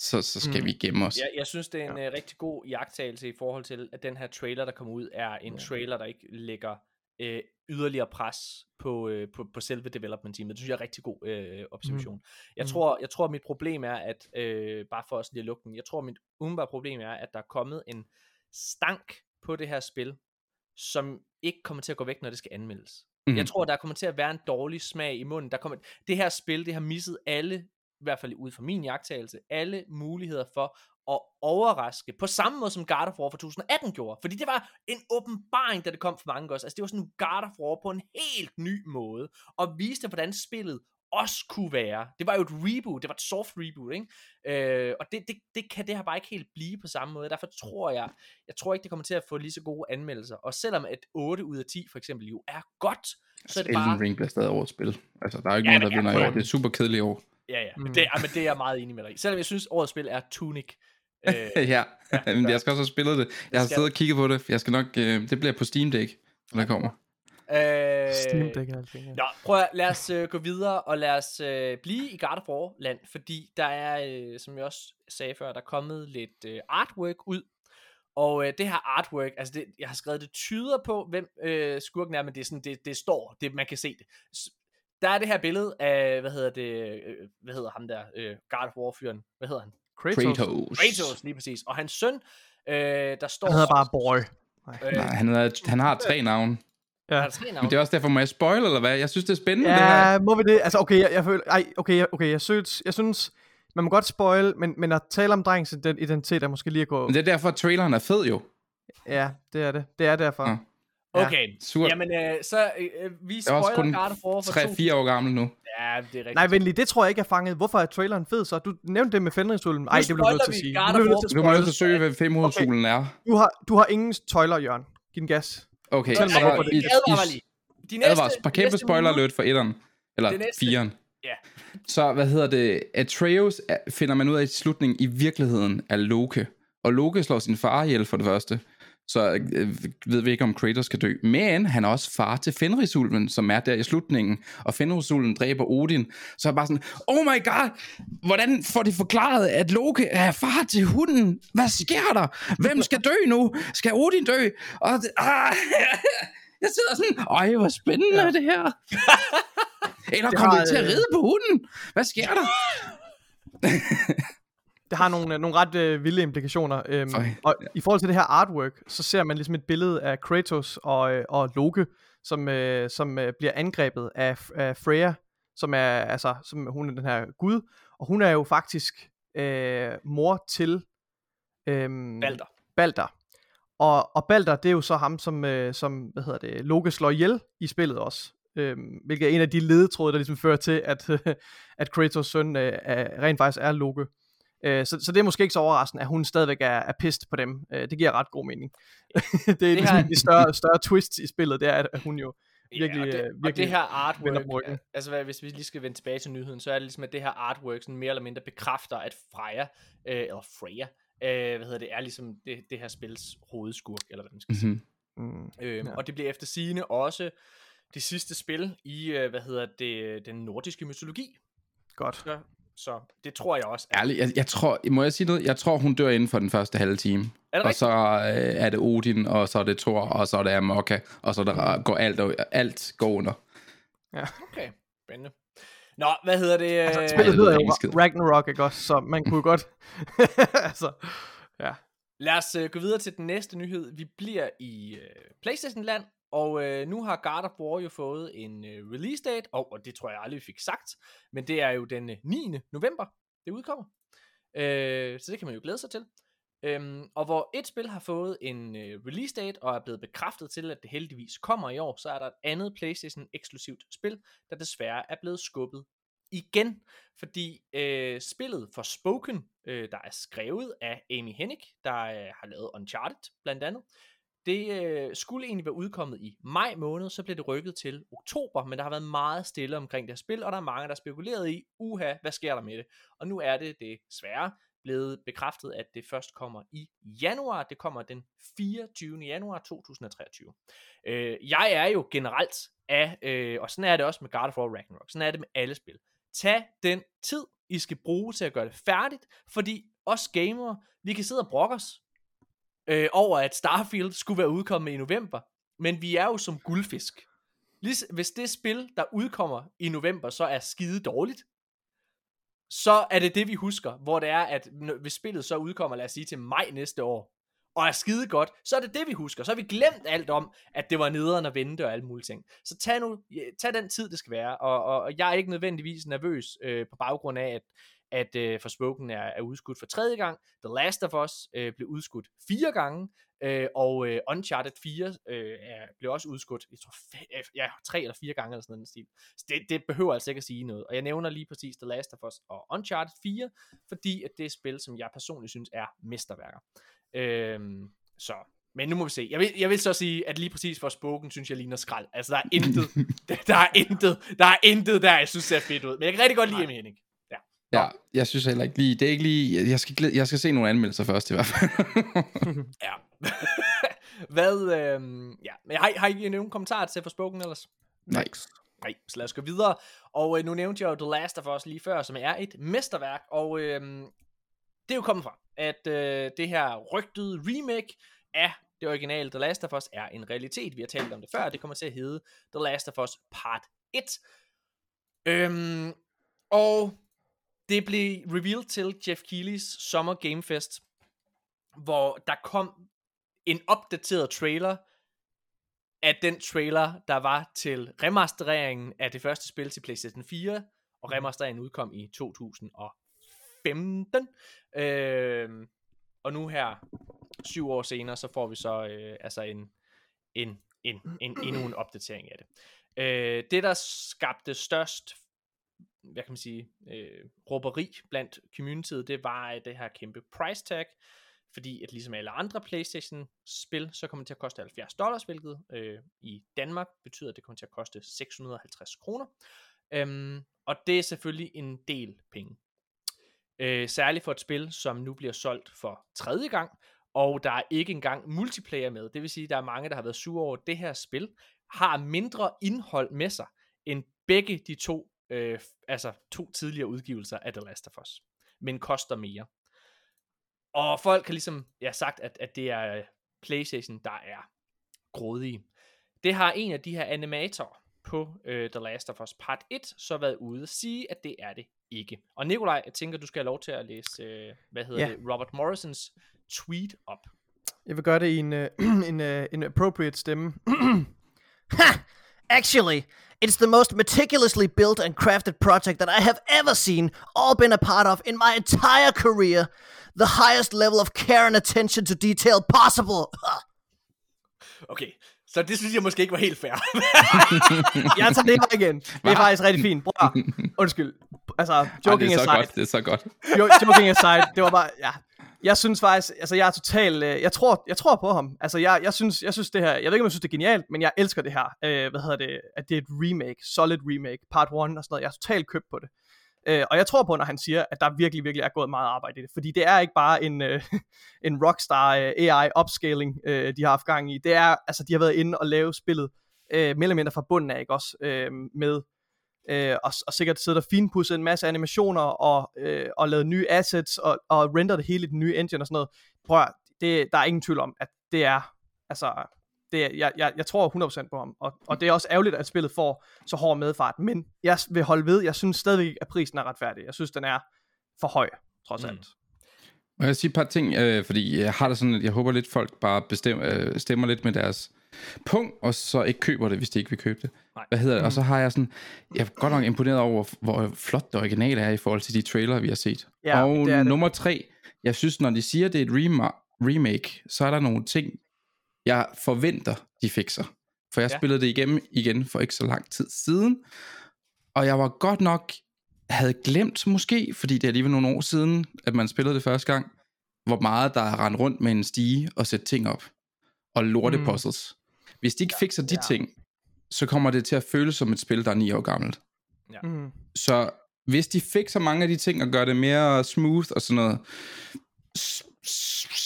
så, så skal Mm. vi gemme os. Jeg, jeg synes, det er en ja. uh, rigtig god jagttagelse i forhold til, at den her trailer, der kommer ud, er en trailer, der ikke lægger øh, yderligere pres på, øh, på, på selve development teamet. Det synes jeg er en rigtig god øh, observation. Mm. Jeg, Mm. tror, jeg tror, mit problem er, at øh, bare for os lige at lukke den, jeg tror, mit umiddelbare problem er, at der er kommet en stank på det her spil, som ikke kommer til at gå væk, når det skal anmeldes. Mhm. Jeg tror, der kommer til at være en dårlig smag i munden. Der kommer, det her spil, det har misset alle, i hvert fald ud fra min jagttagelse, alle muligheder for at overraske, på samme måde som God of War for 2018 gjorde. Fordi det var en åbenbaring, da det kom for mange også. Altså det var sådan God of War på en helt ny måde, og viste, hvordan spillet også kunne være. Det var jo et reboot, det var et soft reboot, ikke? Øh, og det, det, det kan det her bare ikke helt blive på samme måde. Derfor tror jeg, jeg tror ikke, det kommer til at få lige så gode anmeldelser. Og selvom et 8 ud af 10 for eksempel jo er godt, så er det Elden bare... Ring bliver stadig årets spil. Altså, der er jo ikke Ja, nogen, der vinder i år. Det er super kedeligt i år. Ja, ja, men, Mm. det, ja, men det er jeg meget enig med dig i. Selvom jeg synes, årets spil er Tunic. [laughs] Øh, ja, [laughs] men jeg skal også have spillet det. Jeg har siddet og kigget på det. Jeg skal nok, øh, det bliver på Steam Deck, når det kommer. øh, Steam Deck og alting. Ja. Nå, prøv at lad os øh, gå videre, og lad os øh, blive i God of War land, fordi der er, øh, som jeg også sagde før, der er kommet lidt øh, artwork ud, og øh, det her artwork, altså det, jeg har skrevet det tyder på, hvem øh, skurken er, men det, er sådan, det, det står, det, man kan se det. Der er det her billede af, hvad hedder det, øh, hvad hedder ham der, øh, God of War-fyren, hvad hedder han? Kratos. Kratos. Kratos, lige præcis, og hans søn, øh, der står... Han hedder bare Boy. Øh, Nej, han, er, han har tre navne. Ja. han har tre navne. Men det er også derfor, må jeg spoil, eller hvad? Jeg synes, det er spændende, det her. Ja, må vi det? Altså, okay, jeg, jeg føler... Ej, okay, jeg, okay, jeg synes, jeg synes, man må godt spoil, men, men at tale om drengens ident- identitet er måske lige at gå... Men det er derfor, at traileren er fed jo. Ja, det er det. Det er derfor. Ja. Ja. Okay, Surt. jamen øh, så øh, vi er også spoiler God of War for 3-4 år gammel nu. Ja, det er rigtigt. Nej, venlig, det tror jeg ikke er fanget. Hvorfor er traileren fed så? Du nævnte det med fændringsrullen. Ej, det bliver du nødt til at sige. Bliver du War nødt til at søge, hvad femhovedsolen er. Du har, du har ingen spoiler, Jørgen. Giv den gas. Okay, Fortæl mig, hvorfor det lige. De næste, advarsel. Par kæmpe spoiler alert for etteren. Eller firen. Ja. Så hvad hedder det? Atreus er- finder man ud af i slutningen i virkeligheden er Loke. Og Loke slår sin far ihjel for det første. Så øh, ved vi ikke, om Kratos skal dø. Men han er også far til Fenrisulven, som er der i slutningen, og Fenrisulven dræber Odin. Så er bare sådan, oh my god, hvordan får de forklaret, at Loke er far til hunden? Hvad sker der? Hvem skal dø nu? Skal Odin dø? Og det, ah, [laughs] jeg sidder sådan, øj, hvor spændende ja. det her. [laughs] Eller Det kommer har, de til at ride på hunden? Hvad sker der? [laughs] Det har nogle, øh, nogle ret øh, vilde implikationer. Øhm, Øj, og i forhold til det her artwork, så ser man ligesom et billede af Kratos og, øh, og Loke, som, øh, som øh, bliver angrebet af, af Freya, som er altså, som hun er den her gud, og hun er jo faktisk øh, mor til øh, Balder. Balder. Og, og Balder, det er jo så ham, som, øh, som hvad hedder det, Loke slår ihjel i spillet også. Øhm, hvilket er en af de ledetråde, der ligesom fører til, at, [laughs] at Kratos søn øh, er, rent faktisk er Loke. Øh, så, så det er måske ikke så overraskende, at hun stadigvæk er, er pissed på dem. Øh, det giver ret god mening. [laughs] det er det ligesom her- de større, større twists i spillet, det er, at hun jo virkelig, ja, og, det, øh, og virkelig det her artwork, altså hvad, hvis vi lige skal vende tilbage til nyheden, så er det ligesom, at det her artwork sådan mere eller mindre bekræfter, at Freya, øh, eller Freya, øh, hvad hedder det, er ligesom det, det her spils hovedskurk, eller hvad man skal sige. Mhm. Mm. Øhm, Ja. Og det bliver efter sigende også det sidste spil i, øh, hvad hedder det, den nordiske mytologi. Godt. Så, så det tror jeg også. Er, Ærligt, jeg, jeg tror, må jeg sige noget? Jeg tror, hun dør inden for den første halve time. er det Og rigtigt? så øh, er det Odin, og så er det Thor, og så er det Amokka, og så er der, går alt, alt går under. Okay, spændende. Nå, hvad hedder det? Altså, øh, spillet hedder jo. Ragnarok, ikke også? Så man kunne godt... [laughs] altså, ja. Lad os øh, gå videre til den næste nyhed. Vi bliver i øh, PlayStation-land, og øh, nu har God of War jo fået en øh, release date, og, og det tror jeg aldrig, vi fik sagt, men det er jo den øh, 9. november, det udkommer. Øh, så det kan man jo glæde sig til. Øhm, og hvor et spil har fået en øh, release date, og er blevet bekræftet til, at det heldigvis kommer i år, så er der et andet PlayStation eksklusivt spil, der desværre er blevet skubbet igen, fordi øh, spillet for Spoken, øh, der er skrevet af Amy Hennig, der øh, har lavet Uncharted blandt andet, det øh, skulle egentlig være udkommet i maj måned, så blev det rykket til oktober, men der har været meget stille omkring det her spil, og der er mange, der har spekuleret i, uha, hvad sker der med det? Og nu er det desværre blevet bekræftet, at det først kommer i januar. Det kommer den 24. januar 2023. Øh, jeg er jo generelt af, øh, og sådan er det også med God of War Ragnarok, sådan er det med alle spil. Tag den tid, I skal bruge til at gøre det færdigt, fordi os gamere, vi kan sidde og brokke os øh, over, at Starfield skulle være udkommet i november, men vi er jo som guldfisk. Lige, hvis det spil, der udkommer i november, så er skide dårligt, så er det det, vi husker, hvor det er, at hvis spillet så udkommer, lad os sige til maj næste år, og er skide godt, så er det det, vi husker. Så har vi glemt alt om, at det var nederen og vente og alle mulige ting. Så tag nu, tag den tid, det skal være, og, og, og jeg er ikke nødvendigvis nervøs øh, på baggrund af, at, at øh, Forspoken er, er udskudt for tredje gang. The Last of Us øh, blev udskudt fire gange, øh, og øh, Uncharted 4 øh, er, blev også udskudt, jeg tror, fe- øh, ja, tre eller fire gange eller sådan noget stil. Så det, det behøver altså ikke at sige noget. Og jeg nævner lige præcis The Last of Us og Uncharted 4, fordi at det er spil, som jeg personligt synes er mesterværker. Øhm, så, men nu må vi se. Jeg vil, jeg vil så sige, at lige præcis for Spoken, synes jeg ligner skrald. Altså, der er intet, der, [laughs] der er intet, der er intet der, jeg synes ser fedt ud. Men jeg kan rigtig godt lide Emil Henning. Ja, jeg synes heller ikke lige, det er ikke lige, jeg skal, jeg skal se nogle anmeldelser først i hvert fald. [laughs] Ja. [laughs] Hvad, øhm, ja. Men har, har I nogen kommentarer til Forspoken ellers? Nej. Nej, så lad os gå videre. Og øh, nu nævnte jeg jo The Last of Us lige før, som er et mesterværk, og øh, det er jo kommet fra, at øh, det her rygtede remake af det originale The Last of Us er en realitet. Vi har talt om det før, det kommer til at hedde The Last of Us Part 1. Øhm, og det blev revealed til Jeff Keighley's Summer Game Fest, hvor der kom en opdateret trailer af den trailer, der var til remastereringen af det første spil til PlayStation 4, og remastereringen udkom i 2015. Øh, og nu her, syv år senere, så får vi så øh, altså en, en, en, en, endnu en opdatering af det. Øh, det, der skabte størst hvad kan man sige, øh, råberi blandt communityet, det var øh, det her kæmpe price tag, fordi at ligesom alle andre Playstation-spil, så kommer det til at koste 70 dollars, hvilket øh, i Danmark betyder, at det kommer til at koste 650 kroner. Øhm, og det er selvfølgelig en del penge. Øh, særligt for et spil, som nu bliver solgt for tredje gang, og der er ikke engang multiplayer med. Det vil sige, at der er mange, der har været sure over, at det her spil har mindre indhold med sig, end begge de to, øh, altså to tidligere udgivelser af The Last of Us, men koster mere. Og folk har ligesom ja, sagt, at, at det er øh, PlayStation, der er grådige. Det har en af de her animatorer på øh, The Last of Us Part 1 så været ude at sige, at det er det ikke. Og Nikolaj, jeg tænker, du skal have lov til at læse, øh, hvad hedder Ja. det, Robert Morrisons tweet op. Jeg vil gøre det i en, uh, [clears throat] en, uh, en appropriate stemme. [clears throat] Actually, it's the most meticulously built and crafted project that I have ever seen, all been a part of in my entire career. The highest level of care and attention to detail possible. [laughs] Okay, så det synes jeg måske ikke var helt fair. [laughs] Jeg tager det her igen. Det er faktisk rigtig fint. Bror, undskyld. Altså, Ej, joking det er så aside. godt, det er så godt. Jo, joking aside, det var bare, ja. Jeg synes faktisk, altså jeg er totalt, øh, jeg tror, jeg tror på ham. Altså jeg, jeg synes, jeg synes det her, jeg ved ikke om jeg synes det er genialt, men jeg elsker det her, øh, hvad hedder det, at det er et remake, solid remake, part 1 og sådan noget. Jeg er totalt købt på det. Øh, og jeg tror på, når han siger, at der virkelig, virkelig er gået meget arbejde i det. Fordi det er ikke bare en, øh, [laughs] en Rockstar øh, AI upscaling, øh, de har haft gang i. Det er, altså de har været inde og lave spillet øh, mere eller mindre fra bunden af, ikke også? Øh, med øh, og, og sikkert sidder der finpudset en masse animationer og, øh, og lavet nye assets og, og render det hele i den nye engine og sådan noget. Prøv at, det, der er ingen tvivl om, at det er, altså, det er, jeg, jeg, jeg tror 100% på ham, og, og det er også ærgerligt, at spillet får så hård medfart, men jeg vil holde ved, jeg synes stadigvæk, at prisen er retfærdig. Jeg synes, den er for høj, trods Mm. alt. Må jeg sige et par ting, øh, fordi jeg har det sådan, at jeg håber lidt, folk bare bestemmer, øh, stemmer lidt med deres punkt, og så ikke køber det, hvis de ikke vil købe det. Nej. Hvad hedder det? Og så har jeg sådan, jeg er godt nok imponeret over, hvor flot det originale er i forhold til de trailer, vi har set. Ja, og det det. nummer tre, jeg synes, når de siger, det er et rema- remake, så er der nogle ting, jeg forventer, de fikser. For jeg Ja. spillede det igennem igen for ikke så lang tid siden, og jeg var godt nok, havde glemt måske, fordi det er alligevel nogle år siden, at man spillede det første gang, hvor meget der er rendt rundt med en stige og sætte ting op. Og lorte Mm. Hvis de ikke fikser de Ja. ting, så kommer det til at føles som et spil, der er ni år gammelt. Mm. Så hvis de fikser mange af de ting og gør det mere smooth og sådan noget,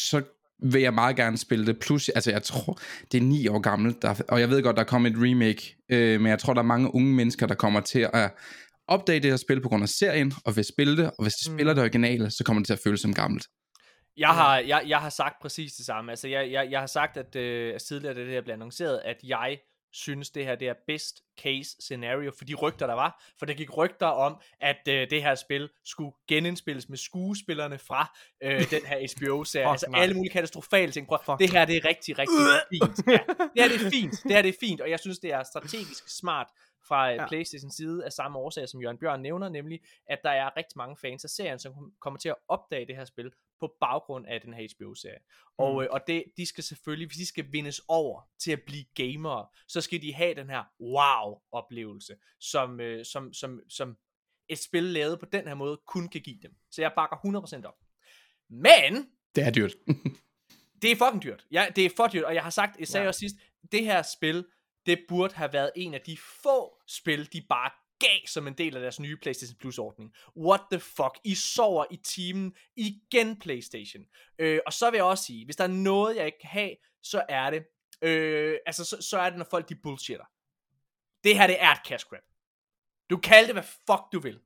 så vil jeg meget gerne spille det. Plus, altså jeg tror, det er ni år gammelt, der, og jeg ved godt, der kommer et remake, øh, men jeg tror, der er mange unge mennesker, der kommer til at opdage det her spil på grund af serien, og vil spille det, og hvis de Mm. spiller det originale, så kommer det til at føles som gammelt. Jeg har, jeg, jeg har sagt præcis det samme. Altså, jeg, jeg, jeg har sagt, at øh, tidligere, da det her blev annonceret, at jeg synes, det her det er best case scenario for de rygter, der var. For der gik rygter om, at øh, det her spil skulle genindspilles med skuespillerne fra øh, den her [laughs] HBO-serie. Altså nej. alle mulige katastrofale ting. Prøv, Fuck. det her det er rigtig, rigtig [laughs] fint. Ja, det her det er fint. Det her det er fint, og jeg synes, det er strategisk smart fra Ja. ja. Playstation side af samme årsag, som Jørgen Bjørn nævner, nemlig at der er rigtig mange fans af serien, som kommer til at opdage det her spil på baggrund af den her HBO-serie. Og, Mm. øh, og det, de skal selvfølgelig, hvis de skal vindes over til at blive gamere, så skal de have den her wow-oplevelse, som, øh, som, som, som et spil lavet på den her måde kun kan give dem. Så jeg bakker 100% op. Men Det er dyrt. [laughs] det er fucking dyrt. Ja, det er for dyrt, og jeg har sagt, jeg sagde Ja. ja. også sidst, det her spil, det burde have været en af de få spil, de bare gav som en del af deres nye PlayStation Plus ordning. What the fuck? I sover i timen igen, PlayStation. Øh, og så vil jeg også sige, hvis der er noget, jeg ikke kan have, så er det, øh, altså så, så er det, når folk de bullshitter. Det her, det er et cash grab. Du kan det, hvad fuck du vil.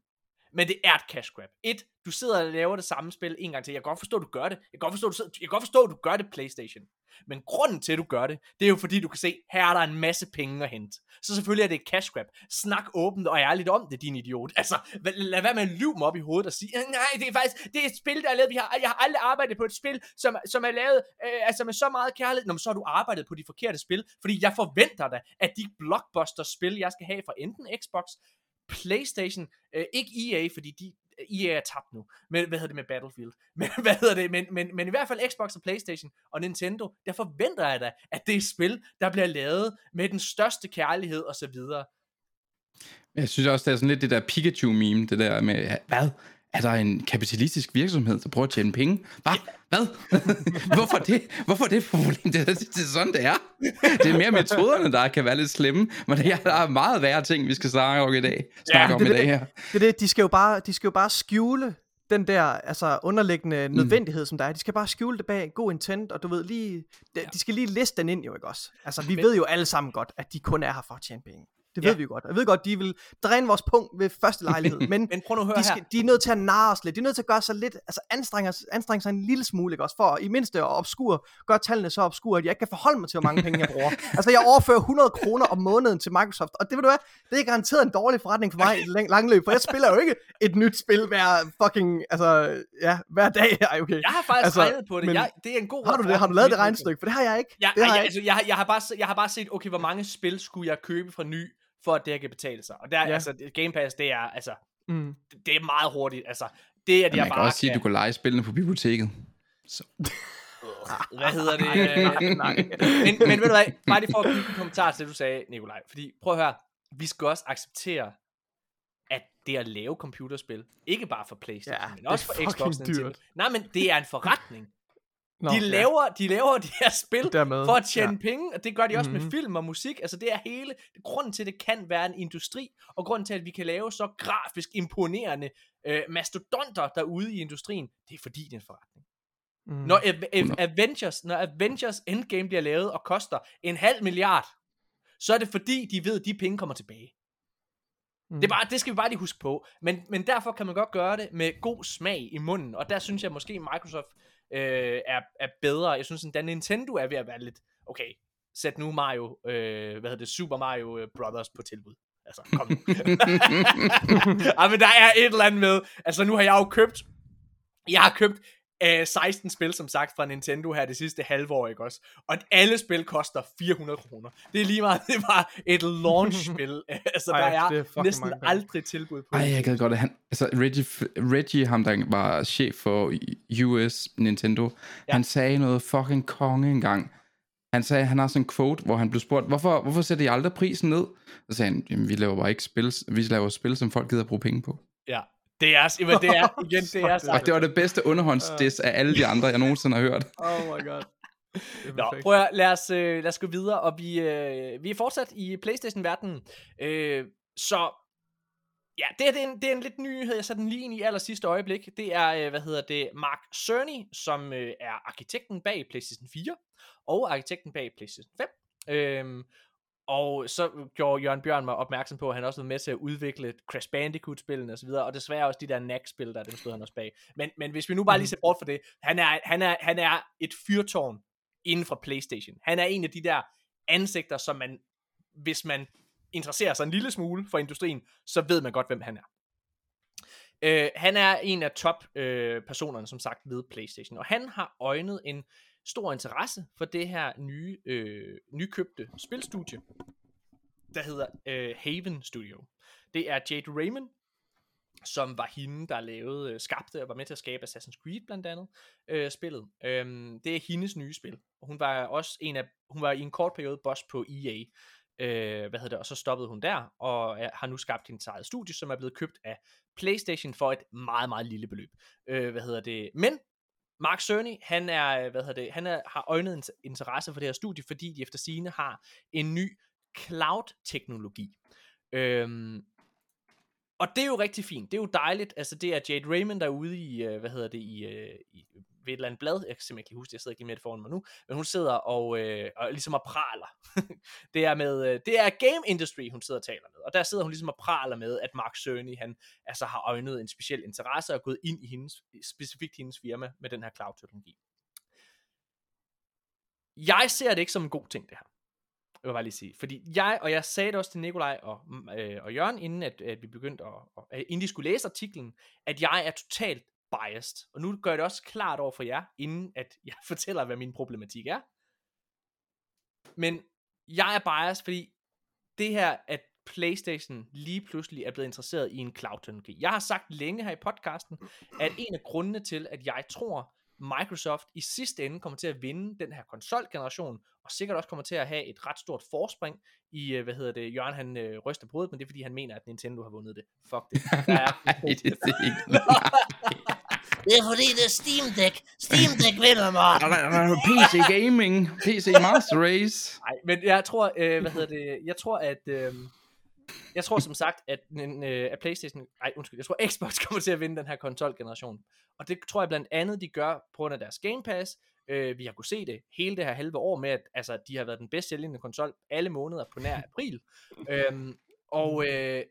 Men det er et cash grab. Et, du sidder og laver det samme spil en gang til. Jeg kan godt forstå, at du gør det. Jeg kan godt forstå, at du, sidder, jeg kan godt forstå, at du gør det PlayStation. Men grunden til, at du gør det, det er jo fordi, du kan se, her er der en masse penge at hente. Så selvfølgelig er det et cash grab. Snak åbent og ærligt om det, din idiot. Altså, lad være med at lyve mig op i hovedet og sige, øh, nej, det er faktisk, det er et spil, der er lavet. Vi har, jeg har aldrig arbejdet på et spil, som, som er lavet øh, altså med så meget kærlighed. Nå, men så har du arbejdet på de forkerte spil, fordi jeg forventer da, at de blockbuster-spil, jeg skal have fra enten Xbox, PlayStation, øh, ikke EA, fordi de, EA er tabt nu, men hvad hedder det med Battlefield, [laughs] men hvad hedder det, men, men, men i hvert fald Xbox og Playstation og Nintendo, der forventer jeg da, at det er spil, der bliver lavet med den største kærlighed og så videre. Jeg synes også, det er sådan lidt det der Pikachu-meme, det der med, hvad? Er der en kapitalistisk virksomhed, der prøver at tjene penge? Hvad? Hvad? [laughs] Hvorfor det? Hvorfor det [laughs] problem? Det, er- det er sådan, det er. Det er mere metoderne, der kan være lidt slemme, men der er meget værre ting, vi skal snakke om i dag. Snakke Ja, om det i er dag det. her. Det er det, de skal jo bare, de skal jo bare skjule den der altså, underliggende nødvendighed, som der er. De skal bare skjule det bag god intent, og du ved lige, de, de skal lige liste den ind jo, ikke også? Altså, vi Men- ved jo alle sammen godt, at de kun er her for at tjene penge. Det ved Ja. vi jo godt. Jeg ved godt, de vil dræne vores punkt ved første lejlighed, [laughs] men Men prøv nu at høre de, her. skal, de er nødt til at narre os lidt. De er nødt til at gøre sig lidt, altså anstrenge, anstrenge sig en lille smule, ikke også? For i mindste at obskure, gøre tallene så obskure, at jeg ikke kan forholde mig til, hvor mange penge jeg bruger. [laughs] altså jeg overfører 100 kroner om måneden til Microsoft, og det ved du hvad, det er garanteret en dårlig forretning for mig i lang- lange løb, for jeg spiller jo ikke et nyt spil hver fucking, altså, ja, hver dag. Ej, okay. Jeg har faktisk Altså, regnet på det. men Jeg, det er en god Har du det? Har du lavet det regnstykke? For det har jeg ikke. Ja, det har jeg jeg, altså, jeg, har- jeg, har bare, jeg har bare set, okay, hvor mange spil skulle jeg købe fra ny, for at det her kan betale sig. Og der, Ja. altså, Game Pass, det er, altså, Mm. det er meget hurtigt. Altså, det, at Ja, jeg man kan bare også sige, at du kan lege spillene på biblioteket. Så, Hvad hedder det? Nej, nej. men, men ved du hvad, bare lige for at knytte en kommentar til det, du sagde, Nikolaj. Fordi, prøv at høre, vi skal også acceptere, at det at lave computerspil, ikke bare for Playstation, Ja, men er også for Xbox Nintendo. dyrt. Nej, men det er en forretning. Nå, de, ja. laver, de laver de her spil [laughs] Dermed, for at tjene ja. ja. penge, og det gør de også mm-hmm. Mhm. med film og musik. Altså det er hele, grunden til, at det kan være en industri, og grunden til, at vi kan lave så grafisk imponerende øh, mastodonter derude i industrien, det er fordi, det er en forretning. Mm. Når Av- Av- Avengers, når Avengers Endgame bliver lavet og koster en halv milliard, så er det fordi, de ved, at de penge kommer tilbage. Mm. Det, er bare, det skal vi bare lige huske på. Men, men derfor kan man godt gøre det med god smag i munden. Og der synes jeg måske, Microsoft øh, er, er bedre. Jeg synes, at Nintendo er ved at være lidt... Okay, sæt nu Mario, øh, hvad hedder det, Super Mario øh, Brothers på tilbud. Altså, kom nu. [laughs] ja, men der er et eller andet med... Altså, nu har jeg jo købt... Jeg har købt øh, 16 spil, som sagt, fra Nintendo her det sidste halve år, ikke også? Og alle spil koster 400 kroner. Det er lige meget, [laughs] det var et launch-spil. [laughs] altså, Ej, der er, det er næsten mange aldrig tilbud på Ej, det. jeg gad godt, at han... Altså, Reggie, Reggie ham der var chef for US Nintendo, ja. han sagde noget fucking konge engang. Han sagde, han har sådan en quote, hvor han blev spurgt, hvorfor, hvorfor sætter I aldrig prisen ned? Så sagde han, jamen, vi laver bare ikke spil, vi laver spil, som folk gider at bruge penge på. Ja, det er, det er, [laughs] igen, det er. Og det var det bedste underhåndsdiss af alle de andre, jeg nogensinde har hørt. Oh my god. Nå, prøv at, lad os, øh, lad os gå videre, og vi, øh, vi er fortsat i Playstation-verdenen. Øh, så, ja, det, er- det, er en, det er en lidt ny nyhed, jeg satte den lige ind i aller sidste øjeblik. Det er, øh, hvad hedder det, Mark Cerny, som øh, er arkitekten bag PlayStation 4, og arkitekten bag PlayStation 5. Øhm, og så gjorde Jørgen Bjørn mig opmærksom på, at han også var med til at udvikle Crash Bandicoot-spillene osv., og desværre også de der NAC-spil, der dem stod han også bag. Men, men hvis vi nu bare lige ser bort for det, han er, han er, han er et fyrtårn inden for PlayStation. Han er en af de der ansigter, som man, hvis man interesserer sig en lille smule for industrien, så ved man godt, hvem han er. Øh, han er en af top øh, personerne, som sagt, ved PlayStation, og han har øjnet en stor interesse for det her nye, øh, nykøbte spilstudie, der hedder øh, Haven Studio. Det er Jade Raymond, som var hende, der lavede, øh, skabte og var med til at skabe Assassin's Creed blandt andet, øh, spillet. Øhm, det er hendes nye spil. Og hun var også en af, hun var i en kort periode boss på EA, øh, hvad hedder det, og så stoppede hun der, og øh, har nu skabt hendes eget studie, som er blevet købt af PlayStation for et meget, meget lille beløb. Øh, hvad hedder det, men Mark Cerny, han er, hvad hedder det, han er, har øjnet en interesse for det her studie, fordi de efter sine har en ny cloud-teknologi. Øhm, og det er jo rigtig fint. Det er jo dejligt. Altså, det er Jade Raymond, der er ude i, øh, hvad hedder det, i, øh, i ved et eller andet blad. Jeg kan simpelthen ikke huske det. Jeg sidder ikke lige med det foran mig nu. Men hun sidder og, øh, og ligesom og praler. [laughs] det, er med, øh, det er game industry, hun sidder og taler med. Og der sidder hun ligesom og praler med, at Mark Cerny, han altså har øjnet en speciel interesse og gået ind i hendes, specifikt hendes firma med den her cloud-teknologi. Jeg ser det ikke som en god ting, det her. Jeg vil bare lige sige. Fordi jeg, og jeg sagde det også til Nikolaj og, øh, og Jørgen, inden at, at vi begyndte at, at, inden de skulle læse artiklen, at jeg er totalt biased. Og nu gør jeg det også klart over for jer, inden at jeg [laughs] fortæller, hvad min problematik er. Men jeg er biased, fordi det her, at PlayStation lige pludselig er blevet interesseret i en cloud-teknologi. Jeg har sagt længe her i podcasten, at en af grundene til, at jeg tror, Microsoft i sidste ende kommer til at vinde den her konsolgeneration, og sikkert også kommer til at have et ret stort forspring i, øh, hvad hedder det, Jørgen han øh, ryster på hovedet, men det er fordi han mener, at Nintendo har vundet det. Fuck det. Der [laughs] er, Nej, det, er ikke... [laughs] Det er fordi, det er Steam Deck. Steam Deck vinder, Morten. PC Gaming, PC Master Race. Nej, men jeg tror, øh, hvad hedder det, jeg tror, at, øh, jeg tror som sagt, at, en, øh, at Playstation, nej undskyld, jeg tror Xbox [laughs] kommer til at vinde den her konsolgeneration. Og det tror jeg blandt andet, de gør på grund af deres Game Pass. Øh, vi har kunne se det hele det her halve år med, at altså, de har været den bedst sælgende konsol alle måneder på nær april. [laughs] øhm, og øh,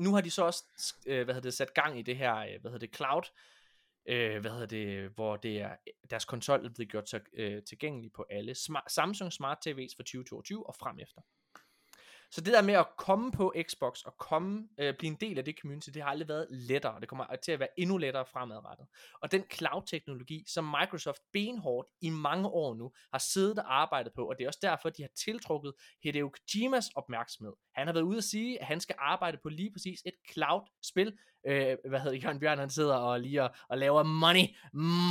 nu har de så også øh, hvad hedder det, sat gang i det her, øh, hvad hedder det, cloud, øh, hvad hedder det, hvor det er, deres konsol er blevet gjort så, øh, tilgængelig på alle smart, Samsung Smart TV's fra 2022 og frem efter. Så det der med at komme på Xbox og komme, øh, blive en del af det community, det har aldrig været lettere. Det kommer til at være endnu lettere fremadrettet. Og den cloud-teknologi, som Microsoft benhårdt i mange år nu har siddet og arbejdet på, og det er også derfor, de har tiltrukket Hideo Kojimas opmærksomhed. Han har været ude at sige, at han skal arbejde på lige præcis et cloud-spil. Øh, hvad hedder Jørgen Bjørn, han sidder og lige og, og laver money,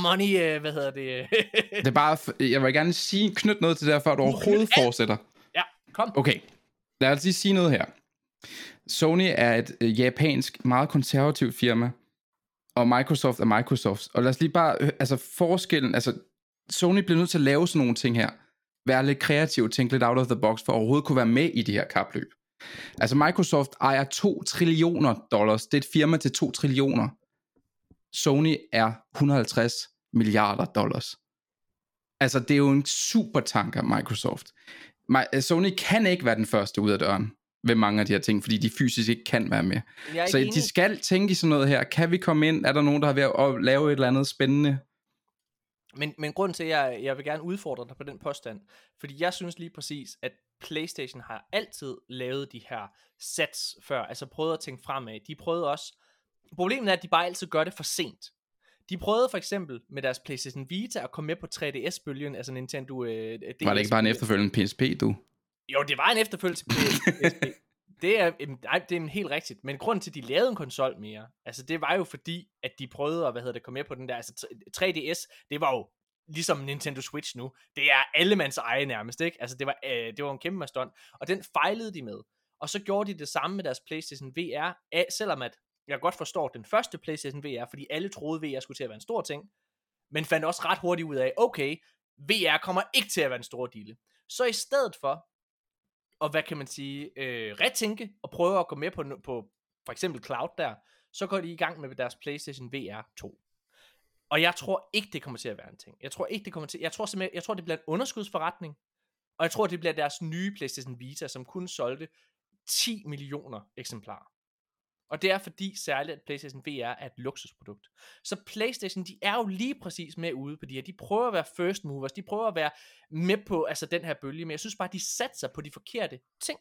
money, øh, hvad hedder det? Det er bare, jeg vil gerne sige, knyt noget til det her, før du overhovedet fortsætter. ja, kom. Okay, lad os lige sige noget her. Sony er et øh, japansk, meget konservativt firma, og Microsoft er Microsoft. Og lad os lige bare, øh, altså forskellen, altså Sony bliver nødt til at lave sådan nogle ting her. Være lidt kreativ, tænke lidt out of the box, for at overhovedet kunne være med i det her kapløb. Altså Microsoft ejer 2 trillioner dollars. Det er et firma til 2 trillioner. Sony er 150 milliarder dollars. Altså det er jo en super tanker, Microsoft. Mi- Sony kan ikke være den første ud af døren ved mange af de her ting, fordi de fysisk ikke kan være med. Så enig. de skal tænke i sådan noget her. Kan vi komme ind? Er der nogen, der har ved at lave et eller andet spændende? Men, men grunden til, at jeg, jeg vil gerne udfordre dig på den påstand, fordi jeg synes lige præcis, at PlayStation har altid lavet de her sets før, altså prøvet at tænke fremad. De prøvede også, problemet er, at de bare altid gør det for sent. De prøvede for eksempel med deres PlayStation Vita at komme med på 3DS-bølgen, altså Nintendo øh, DS. Var det ikke bare en efterfølgende PSP, du? Jo, det var en efterfølgelse til PSP. [laughs] det er, nej, det er helt rigtigt. Men grunden til, at de lavede en konsol mere, altså det var jo fordi, at de prøvede at, hvad hedder det, komme med på den der, altså 3DS, det var jo ligesom Nintendo Switch nu. Det er allemands eje nærmest, ikke? Altså det var, øh, det var en kæmpe mastodont. Og den fejlede de med. Og så gjorde de det samme med deres PlayStation VR, af, selvom at jeg godt forstår den første PlayStation VR, fordi alle troede, VR skulle til at være en stor ting, men fandt også ret hurtigt ud af, okay, VR kommer ikke til at være en stor dille. Så i stedet for, og hvad kan man sige, øh, retænke og prøve at gå med på, på for eksempel cloud der, så går de i gang med deres PlayStation VR 2. Og jeg tror ikke, det kommer til at være en ting. Jeg tror ikke, det kommer til, jeg tror simpelthen, jeg tror, det bliver en underskudsforretning, og jeg tror, det bliver deres nye PlayStation Vita, som kun solgte 10 millioner eksemplarer. Og det er fordi særligt, at PlayStation VR er et luksusprodukt. Så PlayStation, de er jo lige præcis med ude på de her. De prøver at være first movers, de prøver at være med på altså, den her bølge, men jeg synes bare, de satser på de forkerte ting.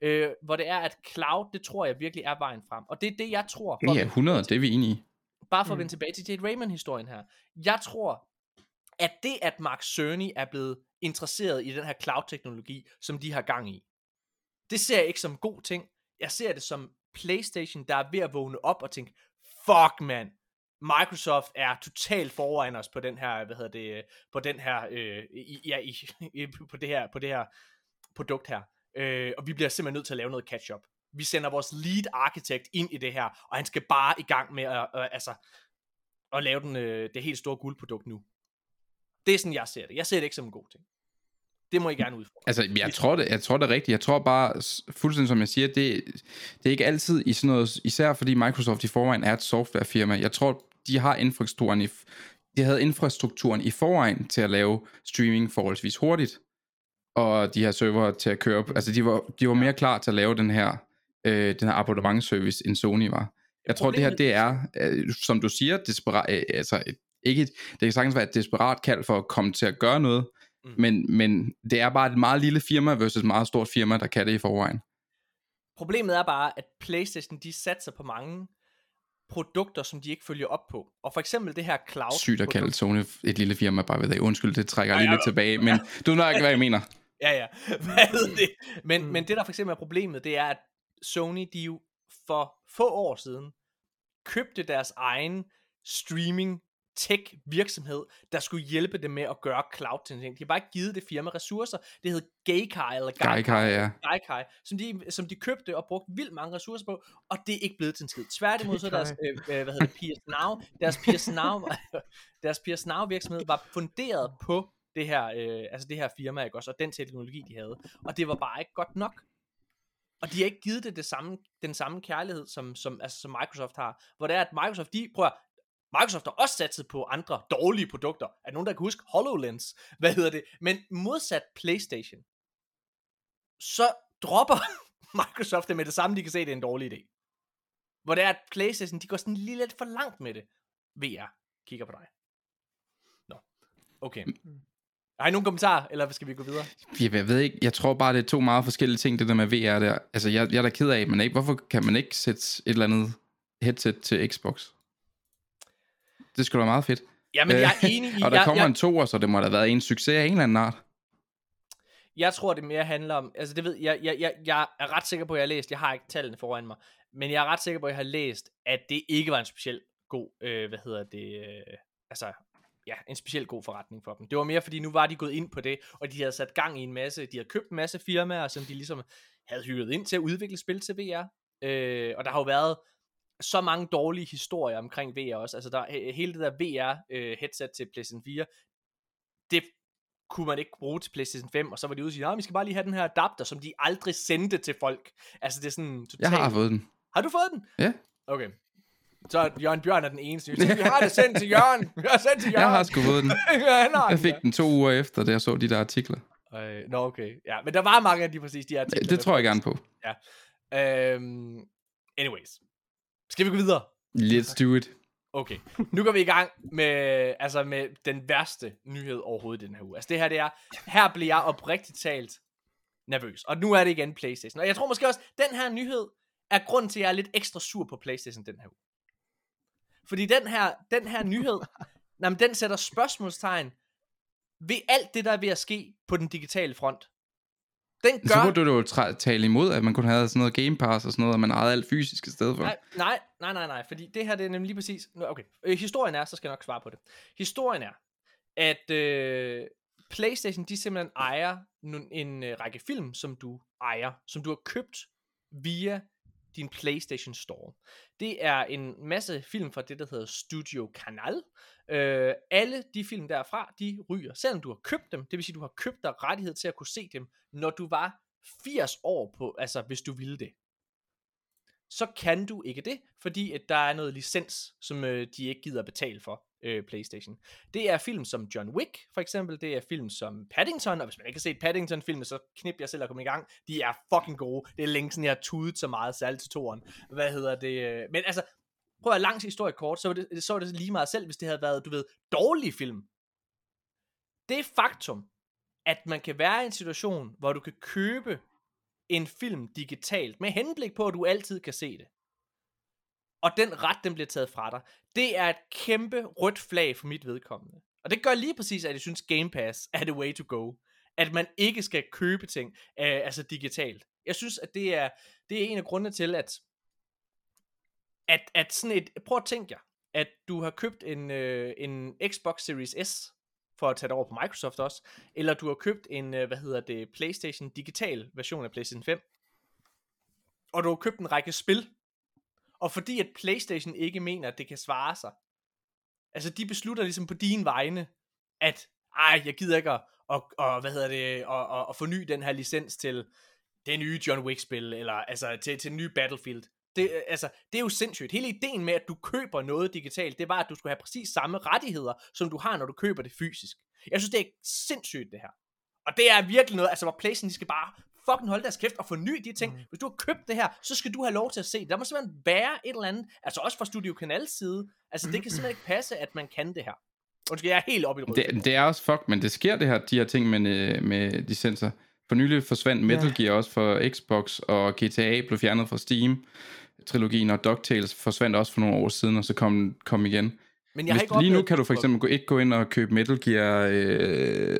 Øh, hvor det er, at cloud, det tror jeg virkelig er vejen frem. Og det er det, jeg tror. for Ja, vende 100, tilbage det er vi enige i. Bare for at Mm. vende tilbage til Jade Raymond-historien her. Jeg tror, at det, at Mark Cerny er blevet interesseret i den her cloud-teknologi, som de har gang i, det ser jeg ikke som en god ting. Jeg ser det som PlayStation, der er ved at vågne op og tænke, fuck man, Microsoft er totalt foran os på den her, hvad hedder det, på den her, øh, i, ja, i, [laughs] i, på det her, på det her produkt her. Øh, og vi bliver simpelthen nødt til at lave noget catch-up. Vi sender vores lead architect ind i det her, og han skal bare i gang med at, øh, øh altså, at lave den, øh, det helt store guldprodukt nu. Det er sådan, jeg ser det. Jeg ser det ikke som en god ting. Det må I gerne udfordre. Altså, jeg tror, det, jeg tror det rigtigt. Jeg tror bare, fuldstændig som jeg siger, det, det er ikke altid i sådan noget, især fordi Microsoft i forvejen er et softwarefirma. Jeg tror, de har infrastrukturen i, de havde infrastrukturen i forvejen til at lave streaming forholdsvis hurtigt. Og de her server til at køre op. Altså, de var, de var mere klar til at lave den her, øh, den her abonnementservice, end Sony var. Jeg tror, det her, det er, øh, som du siger, desperat, øh, altså, ikke et, det kan sagtens være et desperat kald for at komme til at gøre noget, Mm. men, men det er bare et meget lille firma versus et meget stort firma, der kan det i forvejen. Problemet er bare, at PlayStation, de satser på mange produkter, som de ikke følger op på. Og for eksempel det her cloud. Sygt at kalde Sony et lille firma, bare ved det. Undskyld, det trækker jeg lige lidt tilbage, men du ved nok, hvad jeg mener. [laughs] Ja, ja. Hvad det? Men, Mm. men det, der for eksempel er problemet, det er, at Sony, de jo for få år siden, købte deres egen streaming tech virksomhed, der skulle hjælpe dem med at gøre cloud til ting. De har bare ikke givet det firma ressourcer. Det hed Gaikai, eller Gaikai, ja. Gaikai, som de, som de købte og brugte vildt mange ressourcer på, og det er ikke blevet til en skid. Tværtimod så er deres, øh, hvad hedder det, PS Now, deres PS Now, [laughs] deres PS Now virksomhed var funderet på det her, øh, altså det her firma, ikke også, og den teknologi, de havde. Og det var bare ikke godt nok. Og de har ikke givet det, det samme, den samme kærlighed, som, som, altså, som Microsoft har. Hvor det er, at Microsoft, de prøver, Microsoft har også satset på andre dårlige produkter. Er der nogen, der kan huske HoloLens? Hvad hedder det? Men modsat PlayStation, så dropper [laughs] Microsoft det med det samme, de kan se, det er en dårlig idé. Hvor det er, at PlayStation, de går sådan lige lidt for langt med det. VR, kigger på dig. Nå, okay. Har I nogen kommentarer, eller skal vi gå videre? Jeg, jeg ved ikke, jeg tror bare, det er to meget forskellige ting, det der med VR der. Altså, jeg, jeg er da ked af, men ikke, hvorfor kan man ikke sætte et eller andet headset til Xbox? Det skulle da være meget fedt. Jamen, jeg er enig i... og der jeg, kommer jeg, en toer, så det må da have været en succes af en eller anden art. Jeg tror, det mere handler om, altså det ved jeg, jeg, jeg, jeg er ret sikker på, at jeg har læst, jeg har ikke tallene foran mig, men jeg er ret sikker på, at jeg har læst, at det ikke var en speciel god, øh, hvad hedder det, øh, altså, ja, en speciel god forretning for dem. Det var mere, fordi nu var de gået ind på det, og de havde sat gang i en masse, de havde købt en masse firmaer, som de ligesom havde hyret ind til at udvikle spil til VR, øh, og der har jo været så mange dårlige historier omkring VR også, altså der, hele det der VR øh, headset til PlayStation 4, det kunne man ikke bruge til PlayStation 5, og så var de ude og sige, nej, vi skal bare lige have den her adapter, som de aldrig sendte til folk. Altså det er sådan totalt... Jeg har fået den. Har du fået den? Ja. Okay. Så Jørgen Bjørn er den eneste. [laughs] Vi har det sendt til Jørgen. Vi har sendt til Jørgen. Jeg har sgu fået den. [laughs] ja, har Jeg den, fik ja. den to uger efter, da jeg så de der artikler. Øh, Nå, okay. Ja, men der var mange af de præcis de artikler. Det tror jeg gerne på. Øhm, anyways. Skal vi gå videre? Let's do it. Okay, nu går vi i gang med, altså med den værste nyhed overhovedet i den her uge. Altså det her, det er, her bliver jeg oprigtigt talt nervøs. Og nu er det igen Playstation. Og jeg tror måske også, den her nyhed er grund til, at jeg er lidt ekstra sur på Playstation den her uge. Fordi den her, den her nyhed, [laughs] jamen, den sætter spørgsmålstegn ved alt det, der er ved at ske på den digitale front. Den Så gør... burde du jo tale imod, at man kunne have sådan noget Game Pass og sådan noget, og man ejede alt fysisk i stedet for. Nej, nej, nej, nej, nej, fordi det her det er nemlig lige præcis... Okay, øh, historien er, så skal jeg nok svare på det. Historien er, at øh, PlayStation, de simpelthen ejer en øh, række film, som du ejer, som du har købt via din PlayStation Store. Det er en masse film fra det, der hedder Studio Canal. Øh, alle de film derfra, de ryger, selvom du har købt dem. Det vil sige, du har købt dig rettighed til at kunne se dem, når du var 80 år på, altså hvis du ville det så kan du ikke det, fordi at der er noget licens, som øh, de ikke gider betale for, øh, PlayStation. Det er film som John Wick, for eksempel. Det er film som Paddington, og hvis man ikke har set Paddington-filmen, så knip jeg selv at komme i gang. De er fucking gode. Det er længe siden, jeg har tudet så meget, særligt til toren. Hvad hedder det? Men altså, prøv at langs historie kort, så var, det, så var det lige meget selv, hvis det havde været, du ved, dårlige film. Det faktum, at man kan være i en situation, hvor du kan købe en film digitalt, med henblik på, at du altid kan se det. Og den ret, den bliver taget fra dig. Det er et kæmpe rødt flag for mit vedkommende. Og det gør lige præcis, at jeg synes Game Pass er the way to go. At man ikke skal købe ting, øh, altså digitalt. Jeg synes, at det er, det er en af grundene til, at, at, at sådan et, prøv at tænke jer, at du har købt en, øh, en Xbox Series S, for at tage det over på Microsoft også, eller du har købt en, øh, hvad hedder det, PlayStation digital version af PlayStation 5, og du har købt en række spil, og fordi at PlayStation ikke mener, at det kan svare sig, altså de beslutter ligesom på din vegne, at ej, jeg gider ikke at, og, og, hvad hedder det, og, og, og forny den her licens til det nye John Wick-spil, eller altså til, til den nye Battlefield. Det, øh, altså, det er jo sindssygt. Hele ideen med, at du køber noget digitalt, det var, at du skulle have præcis samme rettigheder, som du har, når du køber det fysisk. Jeg synes, det er sindssygt, det her. Og det er virkelig noget, altså hvor PlayStation, de skal bare fucking holde deres kæft og forny de ting. Mm. Hvis du har købt det her, så skal du have lov til at se det. Der må simpelthen være et eller andet, altså også fra Studio Kanals side. Altså det kan simpelthen ikke passe, at man kan det her. Undskyld, jeg er helt oppe i det. Det, det er også fuck, men det sker det her, de her ting med, øh, med licenser. For nylig forsvandt Metal Gear også for Xbox, og GTA blev fjernet fra Steam. Trilogien og DuckTales forsvandt også for nogle år siden, og så kom, kom igen. Men jeg har Hvis, ikke lige nu kan du for eksempel gå, ikke gå ind og købe Metal Gear, øh,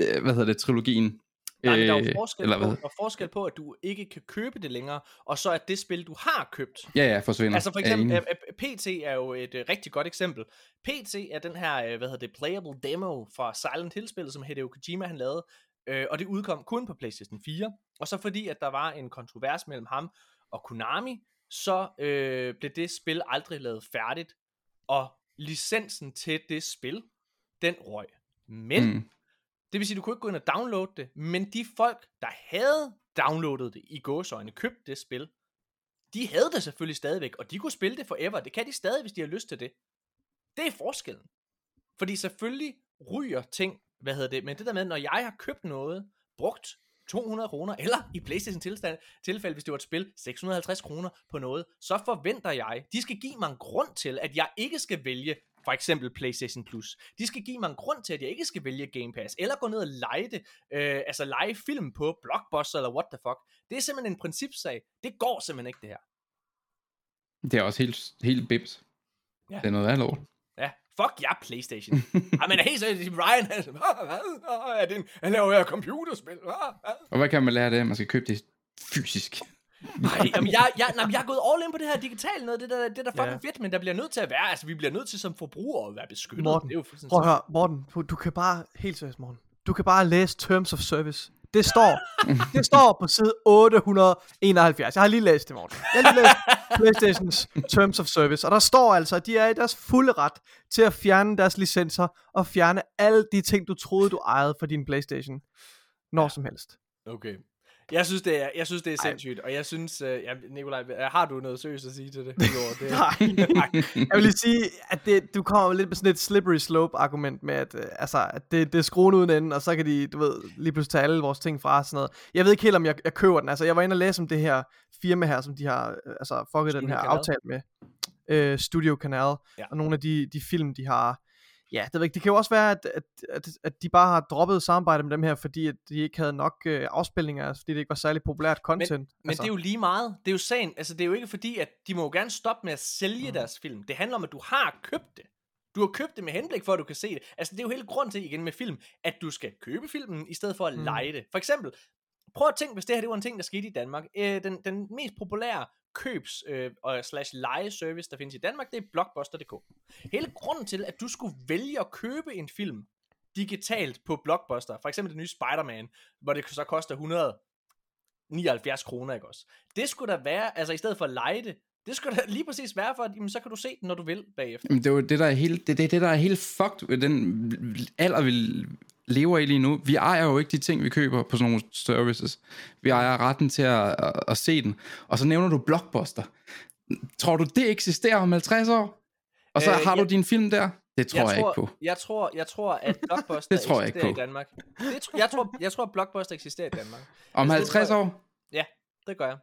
øh, hvad hedder det, trilogien. Nej, men der er jo Øh, forskel, eller på, hvad? der er forskel på, at du ikke kan købe det længere, og så at det spil, du har købt, Ja, ja, forsvinder. Altså for Er eksempel, enig. øh, øh, PT er jo et øh, rigtig godt eksempel. PT er den her, øh, hvad hedder det, playable demo fra Silent Hill-spillet, som Hideo Kojima han lavede, øh, og det udkom kun på PlayStation 4. Og så fordi, at der var en kontrovers mellem ham og Konami, så øh, blev det spil aldrig lavet færdigt, og licensen til det spil, den røg. Men, mm. Det vil sige, du kunne ikke gå ind og downloade det, men de folk, der havde downloadet det i gåsøjne, købte det spil, de havde det selvfølgelig stadigvæk, og de kunne spille det forever. Det kan de stadig, hvis de har lyst til det. Det er forskellen. Fordi selvfølgelig ryger ting, hvad hedder det, men det der med, når jeg har købt noget, brugt 200 kroner, eller i Playstation tilstand, tilfælde, hvis det var et spil, 650 kroner på noget, så forventer jeg, de skal give mig en grund til, at jeg ikke skal vælge for eksempel PlayStation Plus. De skal give mig en grund til, at jeg ikke skal vælge Game Pass, eller gå ned og lege det, øh, altså lege film på Blockbuster, eller what the fuck. Det er simpelthen en principsag. Det går simpelthen ikke, det her. Det er også helt, helt bims. Ja. Det er noget af lort. Ja, fuck ja, Playstation. [laughs] Ej, men helt seriøst, Ryan, han, hvad, er det en, han laver her computerspil, hvad, hvad? Og hvad kan man lære af det? Man skal købe det fysisk. Nej, [laughs] jamen, jeg, jeg, nej, jeg er gået all in på det her digitale noget, det der, det der fucking Ja. ja. fedt, men der bliver nødt til at være, altså vi bliver nødt til som forbrugere at være beskyttet. Morten, det er jo fuldstændig Prøv at høre, Morten, du, du kan bare, helt seriøst Morten, du kan bare læse Terms of Service. Det står, [laughs] det står på side 871. Jeg har lige læst det, Morten. Jeg har lige læst Playstations Terms of Service, og der står altså, at de er i deres fulde ret til at fjerne deres licenser og fjerne alle de ting, du troede, du ejede for din Playstation. Når som helst. Okay. Jeg synes, det er, jeg synes, det er Ej. sindssygt, og jeg synes, uh, ja, Nikolaj, har du noget seriøst at sige til det? [laughs] Det? Nej. [laughs] Jeg vil lige sige, at det, du kommer lidt med sådan et slippery slope argument med, at, øh, altså, at det, det er skruen uden ende, og så kan de, du ved, lige pludselig tage alle vores ting fra og sådan noget. Jeg ved ikke helt, om jeg, jeg køber den. Altså, jeg var inde og læse om det her firma her, som de har øh, altså, fucket den her aftale med. Øh, Studio Canal. Ja. Og nogle af de, de film, de har... Ja, det, ved ikke. det kan jo også være, at, at, at, at de bare har droppet samarbejde med dem her, fordi at de ikke havde nok øh, afspilninger, altså, fordi det ikke var særlig populært content. Men altså. det er jo lige meget. Det er jo sagen. Altså, det er jo ikke fordi, at de må jo gerne stoppe med at sælge mm. deres film. Det handler om, at du har købt det. Du har købt det med henblik for, at du kan se det. Altså, det er jo hele grund til, igen med film, at du skal købe filmen, i stedet for at mm. lege det. For eksempel, prøv at tænke, hvis det her det var en ting, der skete i Danmark. Øh, den, den mest populære købs- øh, og slash lejeservice, der findes i Danmark, det er Blockbuster.dk. Hele grunden til, at du skulle vælge at købe en film digitalt på Blockbuster, for eksempel den nye Spider-Man, hvor det så koster 179 kroner, ikke også? Det skulle da være, altså i stedet for at lege det, det skulle da lige præcis være for, at jamen, så kan du se den, når du vil bagefter. Jamen, det er jo det, der er helt, det, det, det, der er helt fucked ved den alder, vi lever i lige nu. Vi ejer jo ikke de ting, vi køber på sådan nogle services. Vi ejer retten til at, at, at se den. Og så nævner du Blockbuster. Tror du, det eksisterer om 50 år? Og så Øh, har jeg- du din film der? Det tror jeg, jeg tror, ikke på. Jeg tror, jeg tror at [laughs] Blockbuster Det tror jeg ikke eksisterer på. i Danmark. Det jeg, tror, jeg tror, at Blockbuster eksisterer i Danmark. Om altså, det 50 tror jeg- år? Det gør jeg.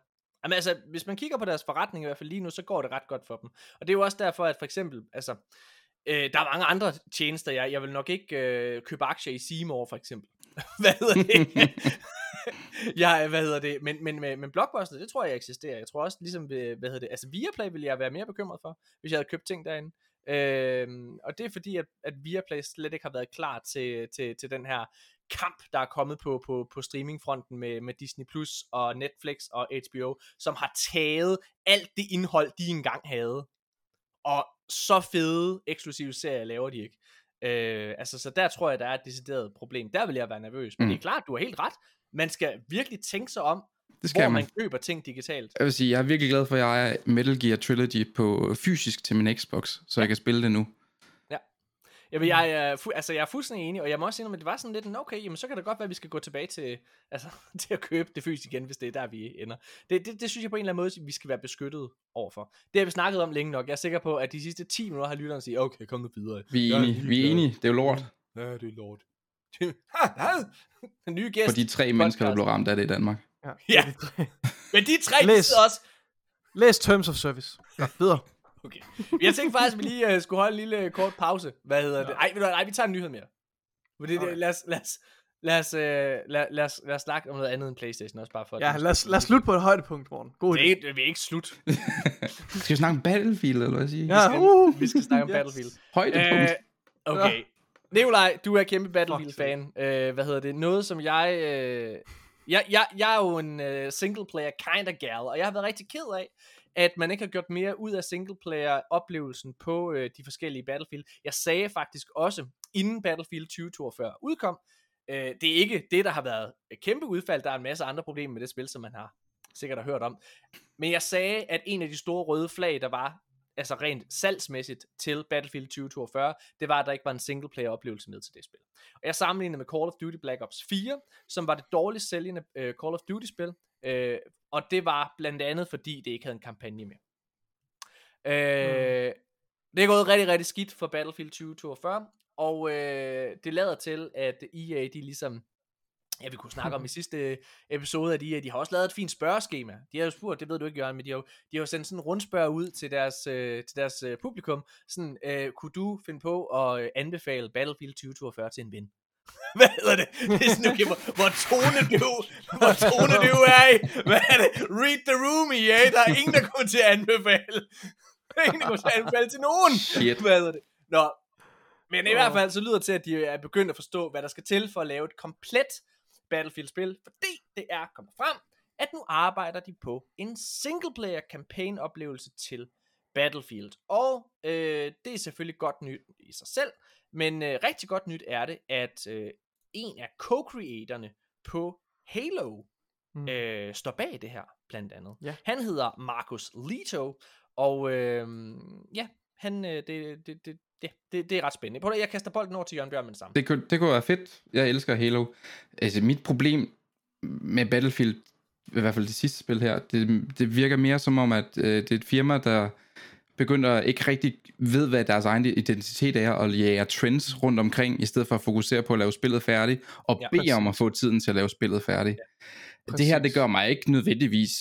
Jamen altså, hvis man kigger på deres forretning i hvert fald lige nu, så går det ret godt for dem. Og det er jo også derfor, at for eksempel, altså, øh, der er mange andre tjenester, jeg, jeg vil nok ikke øh, købe aktier i Seymour for eksempel. [laughs] hvad hedder det? [laughs] ja, hvad hedder det? Men, men, men, men Blockbuster, det tror jeg eksisterer. Jeg tror også, ligesom, øh, hvad hedder det? Altså Viaplay ville jeg være mere bekymret for, hvis jeg havde købt ting derinde. Øh, og det er fordi, at, at Viaplay slet ikke har været klar til, til, til den her kamp, der er kommet på, på, på streamingfronten med, med Disney Plus og Netflix og HBO, som har taget alt det indhold, de engang havde. Og så fede eksklusive serier laver de ikke. Øh, altså, så der tror jeg, der er et decideret problem. Der vil jeg være nervøs. Men Mm. det er klart, du har helt ret. Man skal virkelig tænke sig om, Det skal hvor man. man køber ting digitalt. Jeg vil sige, jeg er virkelig glad for, at jeg er Metal Gear Trilogy på fysisk til min Xbox, så jeg kan spille det nu. Jamen, jeg, er fu- altså, jeg er fuldstændig enig, og jeg må også sige, at det var sådan lidt en, okay, jamen, så kan det godt være, at vi skal gå tilbage til, [laughs] altså, til at købe det fysisk igen, hvis det er der, vi ender. Det, det, det synes jeg på en eller anden måde, vi skal være beskyttet overfor. Det har vi snakket om længe nok. Jeg er sikker på, at de sidste 10 minutter har lytteren sige, okay, kom nu videre. Vi er enige. Vi er enige. Det er jo lort Ja, det er lort. [laughs] Den nye gæst. for de tre mennesker, der blev ramt af det i Danmark. Ja. [laughs] Men de tre, Læs. også. Læs Terms of Service. Ja, videre. Okay. Jeg tænkte faktisk, at vi lige uh, skulle holde en lille uh, kort pause. Hvad hedder det? Ej, ved du nej, vi tager en nyhed mere. Fordi det, lad, os, lad, os, lad, os, uh, lad, lad, os, lad os snakke om noget andet end Playstation også, bare for Ja, lad os, lad os slutte på et højdepunkt, morgen. God Det idé. er, ikke- det er ikke slut. [laughs] Skal vi snakke om Battlefield, eller hvad siger? Ja, skal- uh, Vi skal snakke om [laughs] yes. Battlefield. Højdepunkt. Øh, okay. Nikolaj, du er kæmpe Battlefield-fan. Uh, hvad hedder det? Noget, som jeg... Uh, jeg, jeg, jeg er jo en uh, single-player kind of gal, og jeg har været rigtig ked af, at man ikke har gjort mere ud af singleplayer-oplevelsen på øh, de forskellige Battlefield. Jeg sagde faktisk også, inden Battlefield 2042 udkom, øh, det er ikke det, der har været et kæmpe udfald. Der er en masse andre problemer med det spil, som man har sikkert har hørt om. Men jeg sagde, at en af de store røde flag, der var altså rent salgsmæssigt til Battlefield 2042, det var, at der ikke var en single player oplevelse med til det spil. Og jeg sammenlignede med Call of Duty Black Ops 4, som var det dårligst sælgende uh, Call of Duty spil, uh, og det var blandt andet, fordi det ikke havde en kampagne med. Uh, mm. Det er gået rigtig, rigtig skidt for Battlefield 2042, og uh, det lader til, at EA de ligesom Ja, vi kunne snakke om [laughs] i sidste episode, at de, at de har også lavet et fint spørgeskema. De har jo spurgt, det ved du ikke, Jørgen, men de har jo, de har jo sendt sådan en rundspørg ud til deres, øh, til deres øh, publikum. Sådan, øh, kunne du finde på at øh, anbefale Battlefield 2042 til en ven? [laughs] Hvad hedder det? Det er sådan, okay, hvor, hvor tone du, hvor tone du er i. Hvad er det? Read the room, ja. Der er ingen, der kommer til at anbefale. Der er ingen, der kommer til at anbefale til nogen. Shit. Hvad hedder det? Nå, men i hvert fald så lyder det til, at de er begyndt at forstå, hvad der skal til for at lave et komplet Battlefield-spil, fordi det er kommet frem, at nu arbejder de på en single-player campaign-oplevelse til Battlefield. Og øh, det er selvfølgelig godt nyt i sig selv, men øh, rigtig godt nyt er det, at øh, en af co-creatorerne på Halo mm. øh, står bag det her, blandt andet. Ja. Han hedder Marcus Leto, og øh, ja, han, øh, det, det, det, ja, det, det er ret spændende. Prøv at, jeg kaster bolden over til Jørgen Bjørn med det samme. Det kunne, det kunne være fedt. Jeg elsker Halo. Altså, mit problem med Battlefield, i hvert fald det sidste spil her, det, det virker mere som om, at øh, det er et firma, der begynder ikke rigtig ved, hvad deres egen identitet er, og jager trends rundt omkring, i stedet for at fokusere på at lave spillet færdigt, og Ja, bede om at få tiden til at lave spillet færdigt. Ja, det her, det gør mig ikke nødvendigvis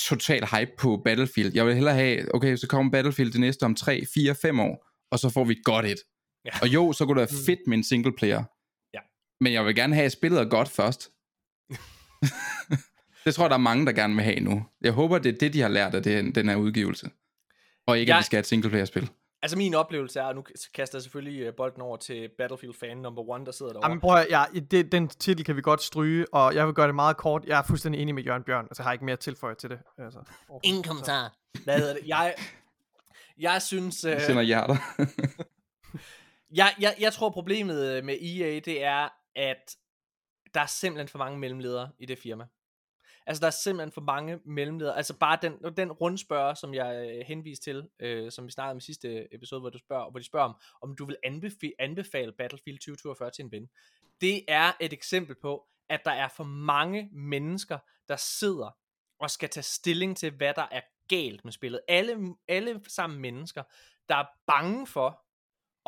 total hype på Battlefield. Jeg vil hellere have, okay, så kommer Battlefield det næste om 3, 4, 5 år, og så får vi et godt et. Ja. Og jo, så kunne det være Mm. fedt med en single player. Ja. Men jeg vil gerne have, at spillet er godt først. [laughs] det tror jeg, der er mange, der gerne vil have nu. Jeg håber, det er det, de har lært af det, den her udgivelse. Og ikke, Jeg- at vi skal have et single player spil. Altså min oplevelse er, og nu kaster jeg selvfølgelig øh, bolden over til Battlefield-fan number one, der sidder derovre. Jamen prøv at, ja, det, den titel kan vi godt stryge, og jeg vil gøre det meget kort. Jeg er fuldstændig enig med Jørgen Bjørn, altså jeg har ikke mere at tilføje til det. Altså, Ingen kommentar. Hvad hedder det? Jeg, jeg synes... Øh, Vi sender hjerter. [laughs] jeg, jeg, jeg tror problemet øh, med EA, det er, at der er simpelthen for mange mellemledere i det firma. Altså, der er simpelthen for mange mellemledere. Altså, bare den, den rundspørger, som jeg øh, henviste til, øh, som vi snakkede om i sidste episode, hvor, du spørger, hvor de spørger om, om du vil anbefale, anbefale Battlefield 2042 til en ven. Det er et eksempel på, at der er for mange mennesker, der sidder og skal tage stilling til, hvad der er galt med spillet. Alle, alle sammen mennesker, der er bange for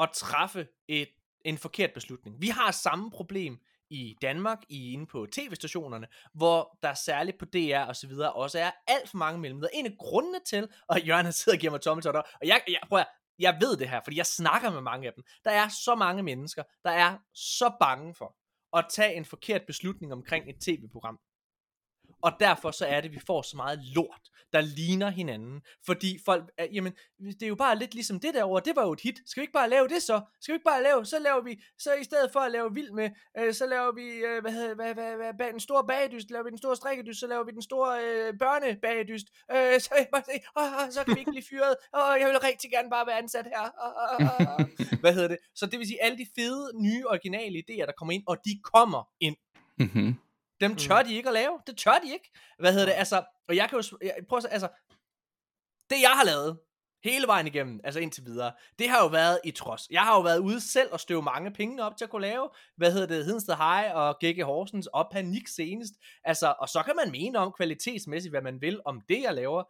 at træffe et, en forkert beslutning. Vi har samme problem i Danmark, i inde på tv-stationerne, hvor der særligt på DR og så videre også er alt for mange mellemledere. En af grundene til, og Jørgen sidder og giver mig tommeltotter, og jeg, jeg, prøver, jeg ved det her, fordi jeg snakker med mange af dem. Der er så mange mennesker, der er så bange for at tage en forkert beslutning omkring et tv-program. Og derfor så er det, at vi får så meget lort, der ligner hinanden. Fordi folk, er, jamen, det er jo bare lidt ligesom det derovre, det var jo et hit. Skal vi ikke bare lave det så? Skal vi ikke bare lave, så laver vi, så i stedet for at lave vild med, øh, så laver vi, øh, hvad hedder, hvad, hvad, hvad, hvad, den store bagedyst, laver vi den store strikkedyst, så laver vi den store øh, børnebagedyst, øh, så, [laughs] åh, så kan vi ikke blive fyret, åh, jeg vil rigtig gerne bare være ansat her. Åh, åh, åh. [laughs] hvad hedder det? Så det vil sige, alle de fede, nye, originale idéer, der kommer ind, og de kommer ind mm-hmm. Dem tør de ikke at lave. Det tør de ikke. Hvad hedder det? Altså, og jeg kan jo... Jeg, prøv at, altså, det jeg har lavet, hele vejen igennem, altså indtil videre, det har jo været i trods. Jeg har jo været ude selv og støve mange penge op til at kunne lave, hvad hedder det, Hedensted High og GG Horsens og Panik senest. Altså, og så kan man mene om kvalitetsmæssigt, hvad man vil om det, jeg laver.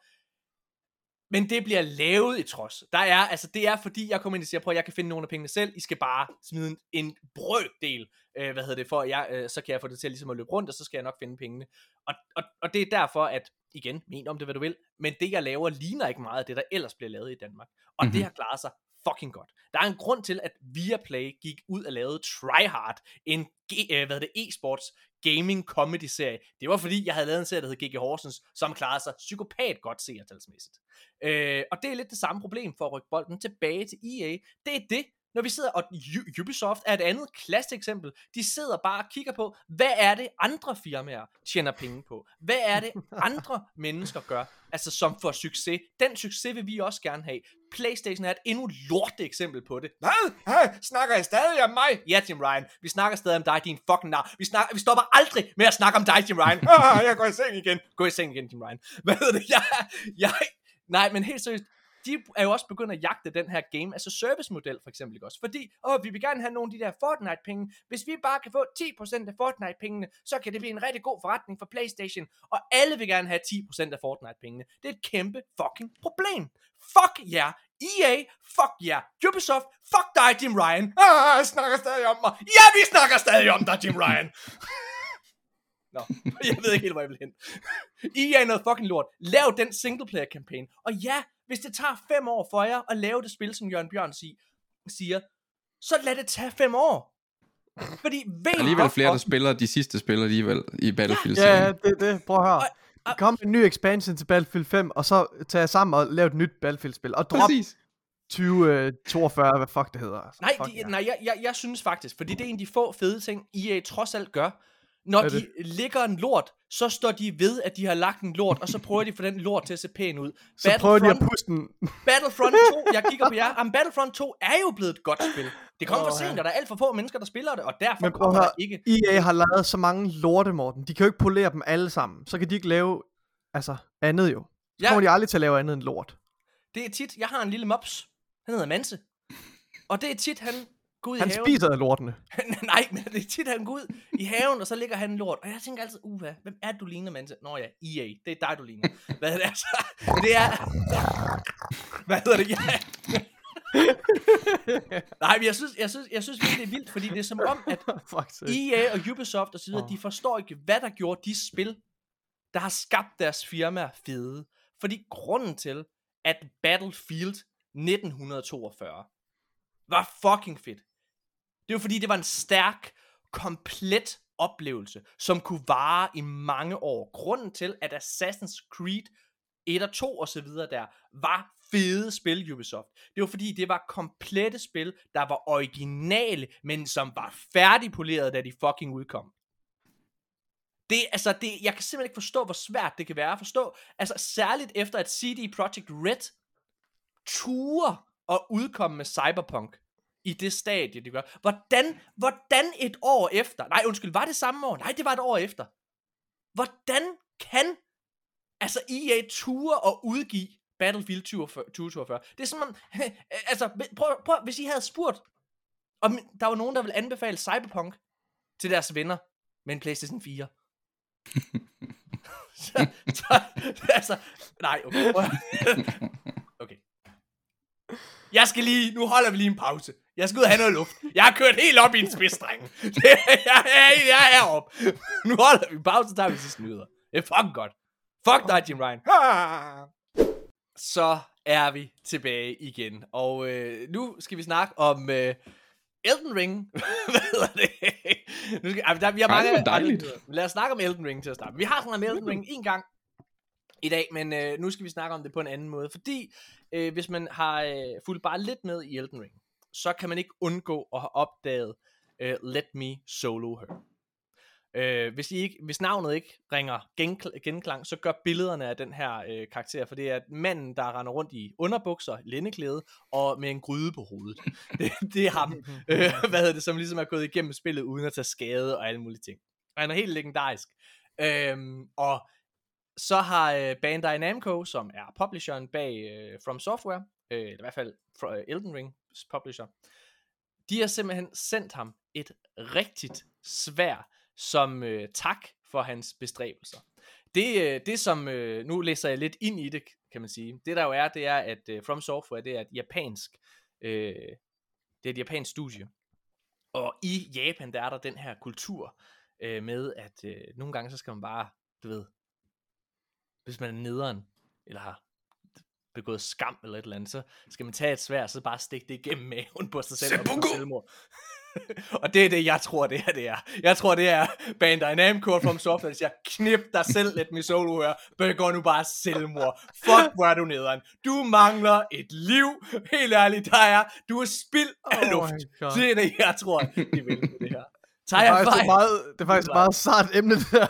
Men det bliver lavet i trods. Der er, altså det er fordi, jeg kommer ind og siger, prøv jeg kan finde nogle af pengene selv, I skal bare smide en, en brøkdel, øh, hvad hedder det, for at jeg, øh, så kan jeg få det til ligesom at løbe rundt, og så skal jeg nok finde pengene. Og, og, og det er derfor, at, igen, men om det hvad du vil, men det jeg laver ligner ikke meget af det, der ellers bliver lavet i Danmark. Og mm-hmm. det har klaret sig fucking godt. Der er en grund til, at Viaplay gik ud og lavede Tryhard, en G- øh, hvad det, e-sports gaming comedy serie. Det var fordi, jeg havde lavet en serie, der hed GG Horsens, som klarede sig psykopat godt seertalsmæssigt. Øh, og det er lidt det samme problem for at rykke bolden tilbage til EA. Det er det, når vi sidder, og Ubisoft er et andet klassisk eksempel. De sidder bare og kigger på, hvad er det andre firmaer tjener penge på? Hvad er det [laughs] andre mennesker gør, altså som får succes? Den succes vil vi også gerne have. Playstation er et endnu lorte eksempel på det. Hvad? Hey, snakker I stadig om mig? Ja, Jim Ryan. Vi snakker stadig om dig, din fucking nar. Vi, snakker, vi stopper aldrig med at snakke om dig, Jim Ryan. Ah, [laughs] jeg går i seng igen. Gå i seng igen, Jim Ryan. Hvad hedder det? Jeg, jeg, nej, men helt seriøst de er jo også begyndt at jagte den her game as a service model, for eksempel, ikke også? Fordi, åh, vi vil gerne have nogle af de der Fortnite-penge. Hvis vi bare kan få 10% af Fortnite-pengene, så kan det blive en rigtig god forretning for Playstation. Og alle vil gerne have 10% af Fortnite-pengene. Det er et kæmpe fucking problem. Fuck jer. Yeah. EA, fuck jer. Yeah. Ubisoft, fuck dig, Jim Ryan. [laughs] Ah, jeg snakker stadig om mig. Ja, vi snakker stadig om dig, Jim Ryan. [laughs] Nå, jeg ved ikke helt, hvor jeg vil hen. EA er noget fucking lort. Lav den singleplayer campaign. Og ja, hvis det tager fem år for jer at lave det spil, som Jørgen Bjørn sig, siger, så lad det tage fem år. Fordi ved er alligevel flere, der spiller de sidste spil alligevel i battlefield Ja, det er det. Prøv at høre. Og- og- kom en ny expansion til Battlefield 5, og så tage jer sammen og lave et nyt Battlefield-spil. Og drop Præcis. 2042, hvad fuck det hedder. Altså, Nej, fuck de, jer. nej jeg, jeg, jeg synes faktisk, fordi det er en af de få fede ting, EA trods alt gør. Når er de ligger en lort, så står de ved, at de har lagt en lort, og så prøver de få den lort til at se pæn ud. Så prøver de at Battlefront- puste den. Battlefront 2, jeg kigger på jer. Jamen, Battlefront 2 er jo blevet et godt spil. Det kommer for Åh, ja. sent, og der er alt for få mennesker, der spiller det, og derfor Men kommer at der ikke... EA har lavet så mange lorte, Morten. De kan jo ikke polere dem alle sammen. Så kan de ikke lave, altså, andet jo. Så Ja. kommer de aldrig til at lave andet end lort. Det er tit, jeg har en lille mops. Han hedder Manse. Og det er tit, han går ud Han i haven. spiser lortene. [laughs] Nej, men det er tit, han går ud i haven, og så ligger han en lort. Og jeg tænker altid, uha, hvem er du ligner, Manse? Nå ja, EA, det er dig, du ligner. [laughs] Hvad er det altså? Det er... Hvad hedder det? Ja. [laughs] Nej, men jeg synes, jeg synes, jeg synes virkelig, det er vildt, fordi det er som om, at. EA og Ubisoft og så videre, Åh. de forstår ikke, hvad der gjorde de spil, der har skabt deres firmaer fede. Fordi grunden til, at Battlefield 1942 var fucking fedt, det var fordi, det var en stærk, komplet oplevelse, som kunne vare i mange år. Grunden til, at Assassin's Creed 1 og 2 og så videre der, var fede spil Ubisoft. Det var fordi, det var komplette spil, der var originale, men som var færdigpolerede, da de fucking udkom. Det, altså, det, jeg kan simpelthen ikke forstå, hvor svært det kan være at forstå. Altså, særligt efter at CD Projekt Red turer og udkomme med Cyberpunk i det stadie, de gør. Hvordan, hvordan et år efter, nej undskyld, var det samme år? Nej, det var et år efter. Hvordan kan altså EA ture og udgive Battlefield 2042? 2042? Det er som om, [laughs] altså, prøv, prøv, hvis I havde spurgt, om der var nogen, der ville anbefale Cyberpunk til deres venner med en Playstation 4. [laughs] [laughs] så, så, altså, nej, okay. Jeg skal lige, nu holder vi lige en pause. Jeg skal ud og have noget luft. Jeg har kørt helt op i en spidsdreng. [laughs] jeg, jeg, jeg er heroppe. [laughs] Nu holder vi en pause, så tager vi sidste nyheder. Det er fucking godt. Fuck dig, Jim Ryan. Så er vi tilbage igen. Og øh, nu skal vi snakke om øh, Elden Ring. [laughs] Hvad hedder det? Nu skal, altså, der, vi har Ej, mange var dejligt. Lad os snakke om Elden Ring til at starte. Vi har snakket om Elden Ring en gang i dag, men øh, nu skal vi snakke om det på en anden måde. Fordi øh, hvis man har øh, fulgt bare lidt med i Elden Ring, så kan man ikke undgå at have opdaget øh, Let Me Solo Her. Øh, hvis, I ikke, hvis navnet ikke ringer genkl- genklang, så gør billederne af den her øh, karakter, for det er manden, der render rundt i underbukser, lændeklæde og med en gryde på hovedet. [laughs] det, det er ham, [laughs] øh, hvad hedder det, som ligesom er gået igennem spillet uden at tage skade og alle mulige ting. Og han er helt legendarisk. Øhm, og så har øh, Bandai Namco, som er publisheren bag øh, From Software, øh, eller i hvert fald fra, øh, Elden Rings publisher, de har simpelthen sendt ham et rigtigt svær som øh, tak for hans bestræbelser. Det, øh, det som, øh, nu læser jeg lidt ind i det, kan man sige. Det der jo er, det er, at øh, From Software, det er et japansk, øh, det er et japansk studie. Og i Japan, der er der den her kultur øh, med, at øh, nogle gange, så skal man bare, du ved, hvis man er nederen, eller har begået skam eller et eller andet, så skal man tage et svær, så bare stikke det igennem maven på sig selv og Seppuku! selvmord. [laughs] og det er det, jeg tror, det her det er. Jeg tror, det er Bandai Namco from Software, der siger, knip dig selv, let me solo her, begå nu bare selvmord. Fuck, hvor er du nederen. Du mangler et liv. Helt ærligt, der er, du er spild af Oh luft. det er det, jeg tror, de vil med det her. Det Tager er jeg faktisk, meget, det er faktisk et meget sart emne, det der.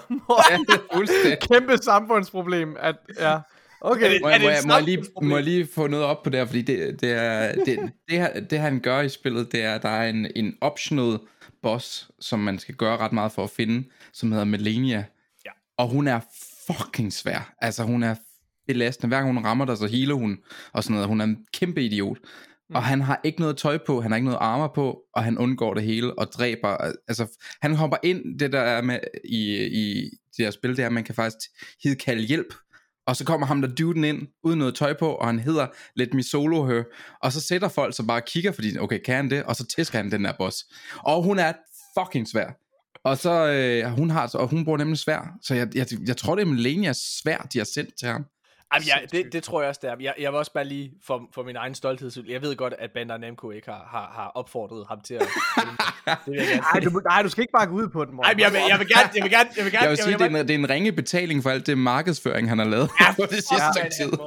Ja, det er fuldstændig. Kæmpe samfundsproblem. At, ja. Okay. Er det- Må jeg, må, et jeg, må, jeg lige, må jeg lige få noget op på det her, fordi det, det, er, det, det, her, det han gør i spillet, det er, at der er en, en optional boss, som man skal gøre ret meget for at finde, som hedder Melania. Ja. Og hun er fucking svær. Altså hun er belastende. Hver gang hun rammer dig, så healer hun, og sådan noget. Hun er en kæmpe idiot. Mm. Og han har ikke noget tøj på, han har ikke noget armor på, og han undgår det hele og dræber. Altså, han hopper ind, det der er med i, i det her spil, det er, at man kan faktisk hidkalde hjælp. Og så kommer ham der duden ind, uden noget tøj på, og han hedder Let Me Solo Her. Og så sætter folk så bare og kigger, fordi, okay, kan han det? Og så tæsker han den der boss. Og hun er fucking svær. Og så, øh, hun har, og hun bruger nemlig svær. Så jeg, jeg, jeg tror, det er Melania svær, de har sendt til ham. Jamen, ja, det, det tror jeg også, det er. Jeg, jeg vil også bare lige, for, for min egen stolthed, jeg ved godt, at Bandai Namco ikke har, har, har opfordret ham til at... [laughs] vil Nej, du, nej, du skal ikke bare gå ud på den, Morten. Ej, men jeg vil, jeg vil gerne, jeg vil gerne, jeg vil gerne... Jeg vil sige, jeg det er, en, det er en ringe betaling for alt det markedsføring, han har lavet Ja, [laughs] på det sidste ja, stykke tid.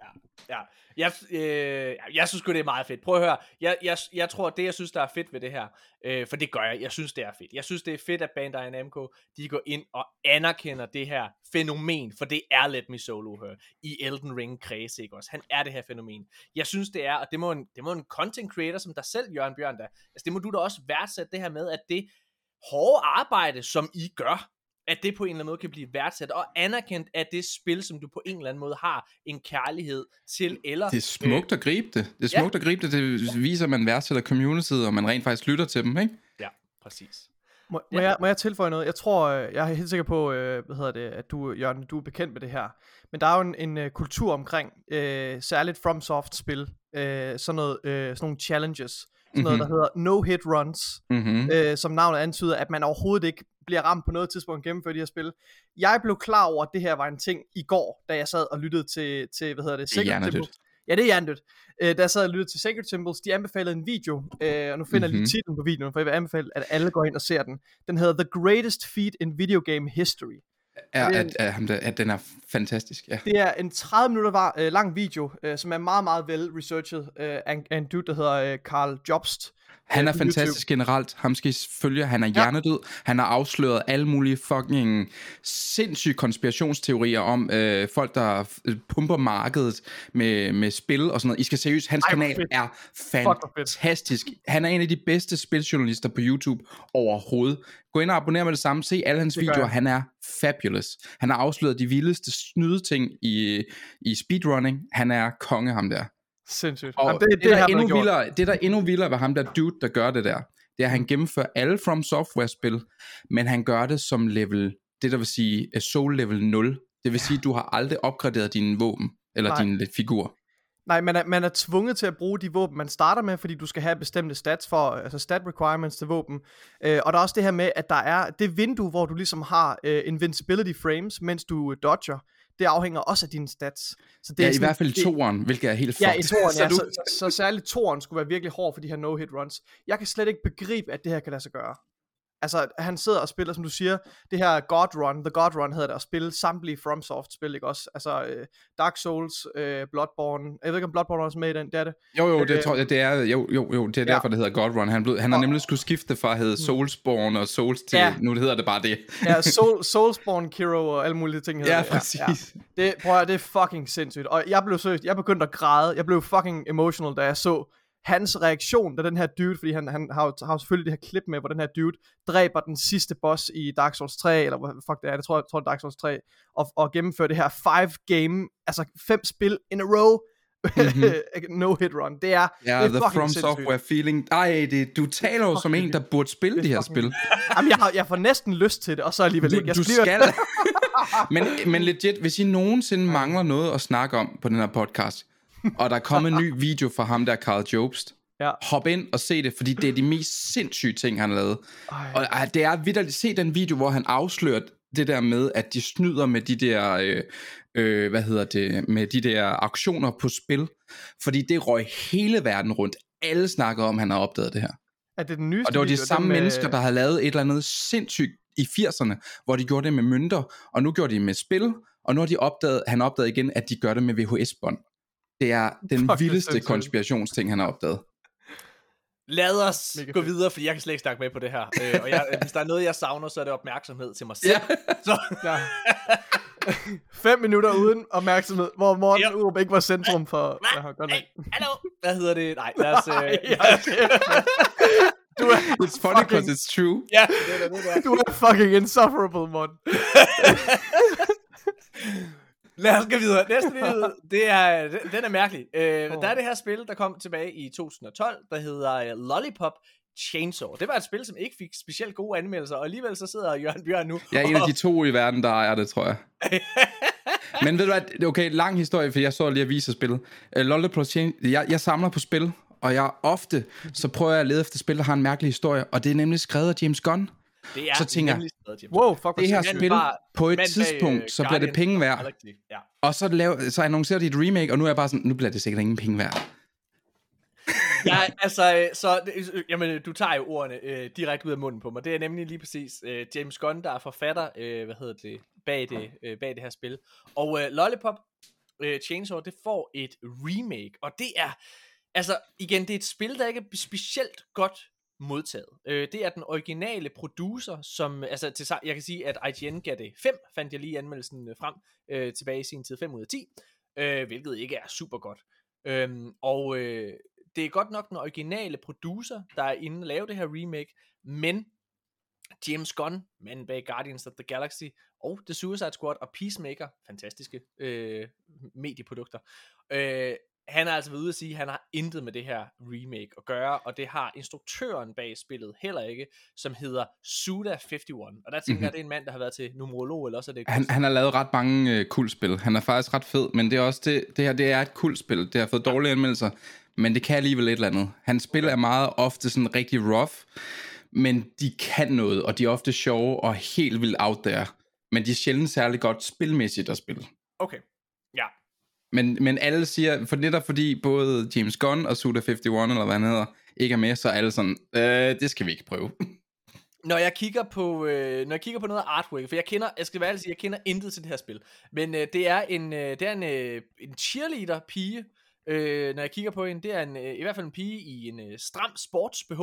Ja, ja. Jeg, øh, jeg synes godt det er meget fedt. Prøv at høre. Jeg, jeg, jeg tror, det jeg synes, der er fedt ved det her, øh, for det gør jeg, jeg synes, det er fedt. Jeg synes, det er fedt, at Bandai Namco, de går ind og anerkender det her fænomen, for det er Let Me Solo her, i Elden Ring kreds, ikke også? Han er det her fænomen. Jeg synes, det er, og det må en, det må en content creator som dig selv, Jørgen Bjørn, da, altså det må du da også værdsætte det her med, at det hårde arbejde, som I gør, at det på en eller anden måde kan blive værdsat og anerkendt af det spil, som du på en eller anden måde har en kærlighed til, eller... Det er smukt at gribe det. Det er smukt at gribe det. Det viser, at man værdsætter communityet, og man rent faktisk lytter til dem, ikke? Ja, præcis. Må, må, jeg, må jeg tilføje noget? Jeg tror, øh, jeg er helt sikker på, øh, hvad hedder det, at du, Jørgen, du er bekendt med det her. Men der er jo en, en uh, kultur omkring, øh, særligt FromSoft-spil, øh, sådan, noget, øh, sådan nogle challenges, sådan mm-hmm. noget, der hedder no-hit runs, Mm-hmm. øh, som navnet antyder, at man overhovedet ikke bliver ramt på noget tidspunkt gennemføre de her spil. Jeg blev klar over, at det her var en ting i går, da jeg sad og lyttede til, til hvad hedder det, Det er hjernedødt. Temple. Ja, det er hjernedødt. Øh, da jeg sad og lyttede til Sacred Temples, de anbefalede en video, øh, og nu finder jeg Mhm. lige titlen på videoen, for jeg vil anbefale, at alle går ind og ser den. Den hedder The Greatest Feat in Video Game History. Er, at, at, der- at den er fantastisk, ja. Det er en 30 minutter var, øh, lang video, øh, som er meget, meget vel researchet øh, af, en, af en dude, der hedder øh, Carl Jobst. Han er fantastisk generelt. Ham skal I følge. Han er hjernedød. Han har afsløret alle mulige fucking sindssyge konspirationsteorier om øh, folk, der øh, pumper markedet med, med spil og sådan noget. I skal seriøst, hans Ej, kanal fedt. er fantastisk. Han er en af de bedste spiljournalister på YouTube overhovedet. Gå ind og abonner med det samme. Se alle hans Det videoer. Han er fabulous. Han har afsløret de vildeste snydeting i, i speedrunning. Han er konge, ham der. Sindssygt. Og Jamen, det, det, det der er endnu vildere, det, der er endnu vildere ved ham der dude, der gør det der, det er, at han gennemfører alle From Software-spil, men han gør det som level, det der vil sige Soul level 0. Det vil sige, at du har aldrig opgraderet dine våben, eller Nej. din figur. Nej, man er, man er tvunget til at bruge de våben, man starter med, fordi du skal have bestemte stats for, altså stat requirements til våben. Øh, og der er også det her med, at der er det vindue, hvor du ligesom har øh, invincibility frames, mens du øh, dodger. Det afhænger også af dine stats. Så det Det er er i sådan- hvert fald det- toeren, hvilket er helt Ja, fucked. i toren, [laughs] så ja. du, Så, så, så særligt toren skulle være virkelig hård for de her no-hit runs. Jeg kan slet ikke begribe, at det her kan lade sig gøre. Altså, han sidder og spiller, som du siger, det her God Run, The God Run hedder det, at spille samtlige FromSoft-spil, ikke også? Altså, øh, Dark Souls, øh, Bloodborne, jeg ved ikke, om Bloodborne er også med i den, det er det. jo, jo, det Øh, tror jeg, det er, jo, jo, jo, det er ja. derfor, det hedder God Run. Han, blev, han har Og- nemlig skulle skifte fra at hedde Soulsborne og Souls til, Ja. nu hedder det bare det. Ja, [laughs] Soul, Soulspawn, Kiro og alle mulige ting hedder Ja, det. præcis. Det, prøv at, det er fucking sindssygt. Og jeg blev seriøst, jeg begyndte at græde. Jeg blev fucking emotional, da jeg så hans reaktion, da den her dude, fordi han, han har, jo, har jo selvfølgelig det her klip med, hvor den her dude dræber den sidste boss i Dark Souls 3, eller hvad fuck det er, det tror jeg, tror, det er Dark Souls 3, og, og gennemfører det her five game, altså fem spil in a row, mm-hmm. [laughs] no hit run. Det er, Ja, det er the From sindssygt. Software feeling. Ej, det, du taler jo som en, der burde spille de her spil. Jamen, jeg, har, jeg får næsten lyst til det, og så alligevel ikke. Jeg du skal. [laughs] men, men legit, hvis I nogensinde mangler noget at snakke om på den her podcast, og der er kommet en ny video fra ham der, Carl Jobst, Ja. hop ind og se det, fordi det er de mest sindssyge ting, han har lavet. Ej. Og ej, det er vidderligt, se den video, hvor han afslører det der med, at de snyder med de der, øh, øh, hvad hedder det, med de der auktioner på spil. Fordi det røg hele verden rundt. Alle snakkede om, at han har opdaget det her. Er det den nyeste Og det var de video, samme med- mennesker, der havde lavet et eller andet sindssygt i 80'erne, hvor de gjorde det med mønter, og nu gjorde de det med spil, og nu har de opdaget, han opdaget igen, at de gør det med VHS-bånd. Det er den Fuck, det er vildeste konspirationsting, han har opdaget. Lad os Mega gå fedt. videre, fordi jeg kan slet ikke snakke med på det her. Øh, og jeg, hvis der er noget, jeg savner, så er det opmærksomhed til mig selv. Ja. [laughs] Så, Ja. Fem minutter uden opmærksomhed, hvor Morten Ja. Urup ikke var centrum for... Ja, godt nok. hey, hallo, hvad hedder det? Nej, lad os... [laughs] Øh, kæft, mand. du er [laughs] It's funny, fucking, because it's true. ja, det er det, der. du er fucking insufferable, Morten. Lad os gå videre. Næste nyhed, [laughs] det er, den- er mærkelig. Øh, Åh. Der er det her spil, der kom tilbage i 2012, der hedder øh, Lollipop Chainsaw. Det var et spil, som ikke fik specielt gode anmeldelser, og alligevel så sidder Jørgen Bjørn nu. Jeg er en af de to i verden, der ejer det, tror jeg. [laughs] Men ved du hvad, okay, lang historie, for jeg så lige at vise spillet. Uh, Lollipop Chain, jeg, jeg samler på spil, og jeg ofte, så prøver jeg at lede efter spil, der har en mærkelig historie, og det er nemlig skrevet af James Gunn. Det er Så tænker jeg. Wow, fuck, Det her spil, på et bag, tidspunkt, øh, så bliver det penge værd. Galaxy. Ja. Og så, lav, så annoncerer de et remake, og nu er jeg bare sådan, nu bliver det sikkert ingen penge værd. Ja, altså, øh, så, øh, jamen, du tager jo ordene øh, direkte ud af munden på mig. Det er nemlig lige præcis øh, James Gunn, der er forfatter, øh, hvad hedder det, bag det, øh, bag det her spil. Og øh, Lollipop øh, Chainsaw, det får et remake, og det er, altså, igen, det er et spil, der ikke er specielt godt modtaget. Øh, det er den originale producer, som, altså, til, jeg kan sige, at IGN gav det 5, fandt jeg lige anmeldelsen øh, frem, øh, tilbage i sin tid, 5 ud af 10, øh, hvilket ikke er super godt. Øhm, og øh, det er godt nok den originale producer, der er inde og lave det her remake, men James Gunn, manden bag Guardians of the Galaxy, og The Suicide Squad og Peacemaker, fantastiske øh, medieprodukter, øh, han har altså været ude at sige, at han har intet med det her remake at gøre, og det har instruktøren bag spillet heller ikke, som hedder Suda51. Og der tænker mm-hmm. jeg, det er en mand, der har været til numerolog, eller også er det Han, han har lavet ret mange øh, kultspil. Han er faktisk ret fed, men det er også det, det her, det er et kultspil. Det har fået dårlige anmeldelser, men det kan alligevel et eller andet. Hans spil er meget ofte sådan rigtig rough, men de kan noget, og de er ofte sjove og helt vildt out there. Men de er sjældent særlig godt spilmæssigt at spille. Okay. Men, men alle siger, for netop fordi både James Gunn og Suda51, eller hvad han hedder, ikke er med, så er alle sådan, øh, det skal vi ikke prøve. [laughs] Når jeg kigger på, øh, når jeg kigger på noget af artwork, for jeg kender, jeg skal være ærlig sige, jeg kender intet til det her spil, men øh, det er en, øh, det er en, øh, en cheerleader pige, øh, når jeg kigger på hende, det er en, øh, i hvert fald en pige i en øh, stram sports BH,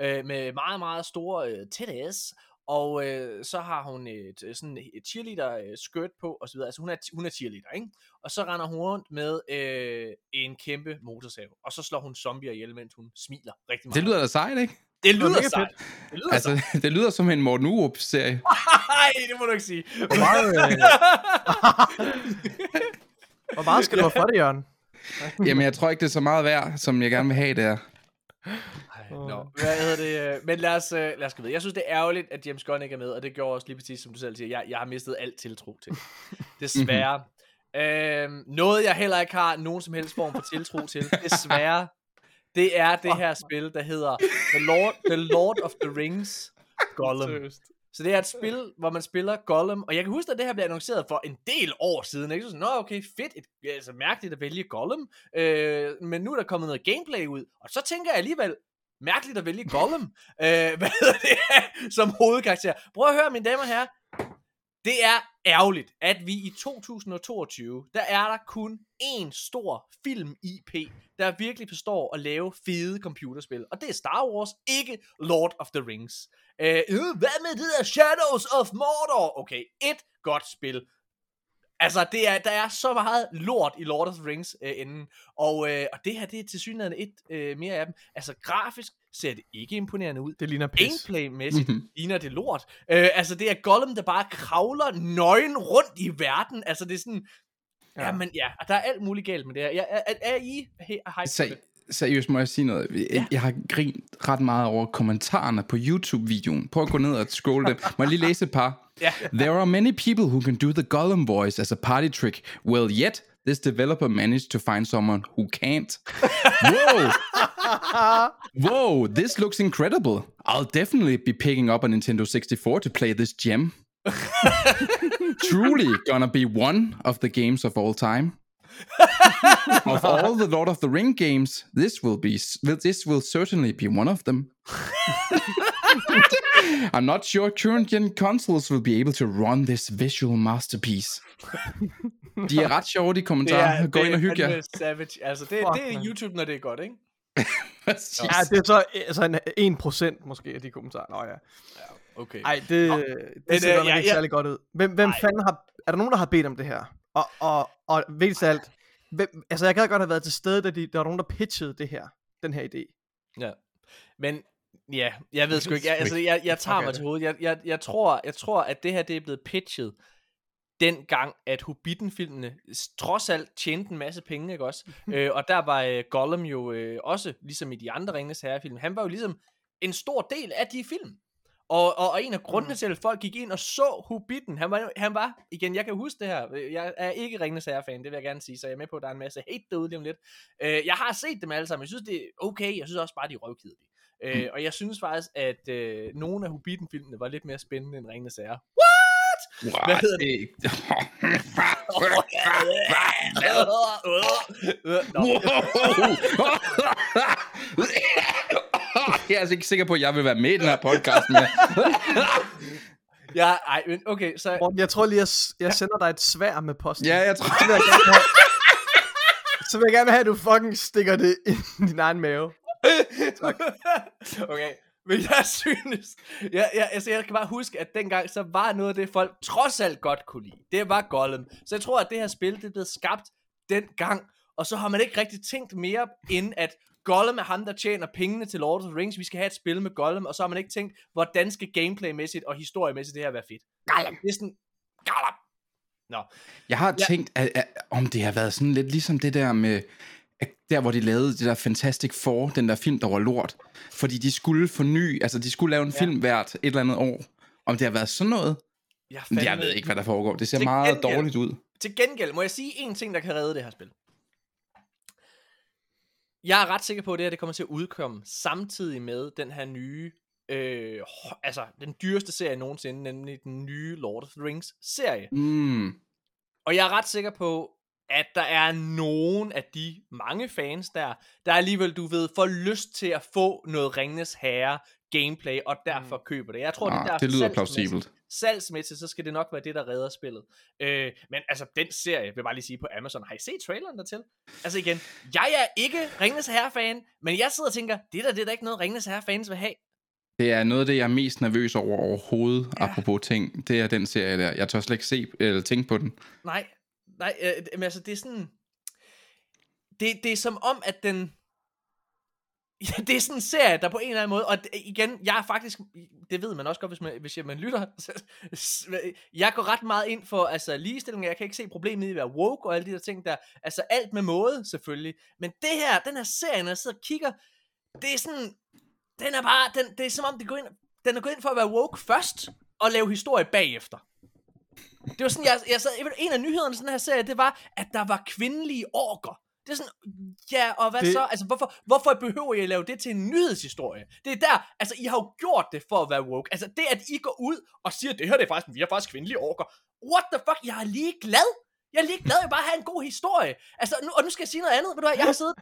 øh, med meget, meget store øh, titties, og øh, så har hun et, øh, sådan et cheerleader øh, skirt på, og så videre. Altså hun er, hun er cheerleader, ikke? Og så render hun rundt med øh, en kæmpe motorsav, og så slår hun zombier ihjel, mens hun smiler rigtig meget. Det lyder da sejt, ikke? det lyder lyder mega sejt. Det lyder altså... Altså, [laughs] det lyder som en Morten Urup-serie. Nej, det må du ikke sige. Hvor meget, øh, [laughs] hvor meget skal du have for det, Jørgen? Jamen, jeg tror ikke, det er så meget værd, som jeg gerne vil have der. Nå, hvad hedder det? øh, Men lad os, øh, lad os gå videre. Jeg synes, det er ærgerligt, at James Gunn ikke er med, og det gjorde også lige præcis, som du selv siger. Jeg, jeg har mistet alt tiltro til. [laughs] Desværre. øhm, noget, jeg heller ikke har nogen som helst form for tiltro til, desværre, det er det her spil, der hedder The Lord, The Lord of the Rings Gollum. Så det er et spil, hvor man spiller Gollum, og jeg kan huske, at det her blev annonceret for en del år siden. Ikke? Så sådan, Nå, okay, fedt, et, altså mærkeligt at vælge Gollum, øh, men nu er der kommet noget gameplay ud, og så tænker jeg alligevel, mærkeligt at vælge Gollum, [laughs] øh, hvad hedder det, [laughs] som hovedkarakter. Prøv at høre, mine damer og herrer, det er ærgerligt, at vi i 2022, der er der kun én stor film-IP, der virkelig består at lave fede computerspil. Og det er Star Wars, ikke Lord of the Rings. Øh, øh hvad med det der Shadows of Mordor? Okay, et godt spil. Altså, det er, der er så meget lort i Lord of the Rings øh, enden. Og, øh, og det her, det er til synligheden et øh, mere af dem. Altså, grafisk ser det ikke imponerende ud. Det ligner pis. Gameplay-mæssigt Mhm. ligner det lort. Øh, altså, det er Gollum, der bare kravler nøgen rundt i verden. Altså, det er sådan... Ja, men ja, og der er alt muligt galt med det her. Ja, er, er, I he- hype på Se, det? Seriøst må jeg sige noget. Jeg, Ja. jeg har grint ret meget over kommentarerne på YouTube-videoen. Prøv at gå ned og scrolle dem. Må jeg lige læse et par? Ja. There are many people who can do the Gollum voice as a party trick. Well, yet this developer managed to find someone who can't. Whoa! Whoa, this looks incredible. I'll definitely be picking up a Nintendo 64 to play this gem. [laughs] Truly gonna be one of the games of all time. Of all the Lord of the Ring games, this will be this will certainly be one of them. [laughs] I'm not sure current gen consoles will be able to run this visual masterpiece. De er ret sjove, de kommentarer. Gå ind og hygge jer. Savage. Altså, det, Fuck, det er. YouTube, når det er godt, ikke? [laughs] Ja, det er så altså en 1% måske af de kommentarer. Nå ja. Okay. Ej, det, Nå. det Men, ser øh, ja, ikke ja. særlig godt ud. Hvem, hvem Ej. fanden har... Er der nogen, der har bedt om det her? Og, og, og vigtigst af alt, hvem, altså jeg gad godt have været til stede, da de, der var nogen, der pitchede det her, den her idé. Ja. Men ja, jeg ved sgu ikke. Jeg, altså, jeg, jeg tager Okay, mig til hovedet. Jeg, jeg, jeg, tror, jeg tror, at det her det er blevet pitchet dengang, at Hobbiten-filmene trods alt tjente en masse penge, ikke også? [laughs] øh, og der var øh, Gollum jo øh, også, ligesom i de andre Ringenes Herre-film, han var jo ligesom en stor del af de film. Og, og, og en af grundene til, at folk gik ind og så Hobbiten, han var, han var, igen, jeg kan huske det her, jeg er ikke Ringenes Herre-fan, det vil jeg gerne sige, så jeg er med på, at der er en masse hate derude lige om lidt. Øh, jeg har set dem alle sammen, jeg synes, det er okay, jeg synes også bare, de er røvkedelige. Øh, og jeg synes faktisk, at øh, nogle af Hobbiten-filmene var lidt mere spændende end Ringenes Herre. Wow, Hvad hedder det? Nå. [laughs] jeg er altså ikke sikker på, at jeg vil være med i den her podcast med. [laughs] Ja, ej, men okay, så... Morten, jeg tror lige, jeg, jeg sender dig et svær med posten. Ja, jeg tror... Så vil jeg gerne have, så vil jeg gerne have, at du fucking stikker det ind i [laughs] din egen mave. okay, men jeg synes, jeg, jeg, altså jeg kan bare huske, at dengang, så var noget af det, folk trods alt godt kunne lide. Det var Gollum. Så jeg tror, at det her spil, det blev skabt dengang, og så har man ikke rigtig tænkt mere, end at Gollum er ham, der tjener pengene til Lord of the Rings. Vi skal have et spil med Gollum, og så har man ikke tænkt, hvordan skal gameplaymæssigt og historiemæssigt det her være fedt. Gollum. Det er sådan, Gollum. Nå, Jeg har Ja. tænkt, at, at, om det har været sådan lidt ligesom det der med, at der hvor de lavede det der Fantastic Four, den der film, der var lort. Fordi de skulle forny, altså de skulle lave en Ja. film hvert et eller andet år. Om det har været sådan noget, jeg, jeg ved ikke, hvad der foregår. Det ser Til meget gengæld- dårligt ud. Til gengæld må jeg sige en ting, der kan redde det her spil. Jeg er ret sikker på, at det her det kommer til at udkomme samtidig med den her nye, øh, altså den dyreste serie nogensinde, nemlig den nye Lord of the Rings serie. Mm. Og jeg er ret sikker på, at der er nogen af de mange fans der, der alligevel, du ved, får lyst til at få noget Ringnes Herre gameplay, og derfor mm. køber det. Jeg tror, det, er Ah, derfor det lyder plausibelt. Salgsmæssigt, så skal det nok være det, der redder spillet. Øh, men altså, den serie, vil jeg bare lige sige på Amazon, har I set traileren dertil? Altså igen, jeg er ikke Ringnes Herre-fan, men jeg sidder og tænker, det der, det er da ikke noget, Ringnes Herre-fans vil have. Det er noget af det, jeg er mest nervøs over overhovedet, ja. apropos ting. Det er den serie der. Jeg tør slet ikke se eller tænke på den. Nej, nej, øh, men altså, det er sådan... Det, det er som om, at den... [laughs] Ja, det er sådan en serie, der på en eller anden måde, og igen, jeg er faktisk, det ved man også godt, hvis man, hvis man lytter, [laughs] jeg går ret meget ind for altså, ligestilling, jeg kan ikke se problemet i at være woke og alle de der ting der, altså alt med måde selvfølgelig, men det her, den her serie, når jeg sidder og kigger, det er sådan, den er bare, den, det er som om, det går ind, den er gået ind for at være woke først, og lave historie bagefter. Det var sådan, jeg, jeg sad, en af nyhederne i sådan her serie, det var, at der var kvindelige orker. Det er sådan, ja, og hvad det... Så? Altså, hvorfor, hvorfor behøver I at lave det til en nyhedshistorie? Det er der, altså, I har jo gjort det for at være woke. Altså, det at I går ud og siger, det her det er faktisk, vi har faktisk kvindelige orker. What the fuck? Jeg er lige glad. Jeg er lige glad, jeg bare have en god historie. Altså, nu, og nu skal jeg sige noget andet. Ved du hvad, jeg har siddet,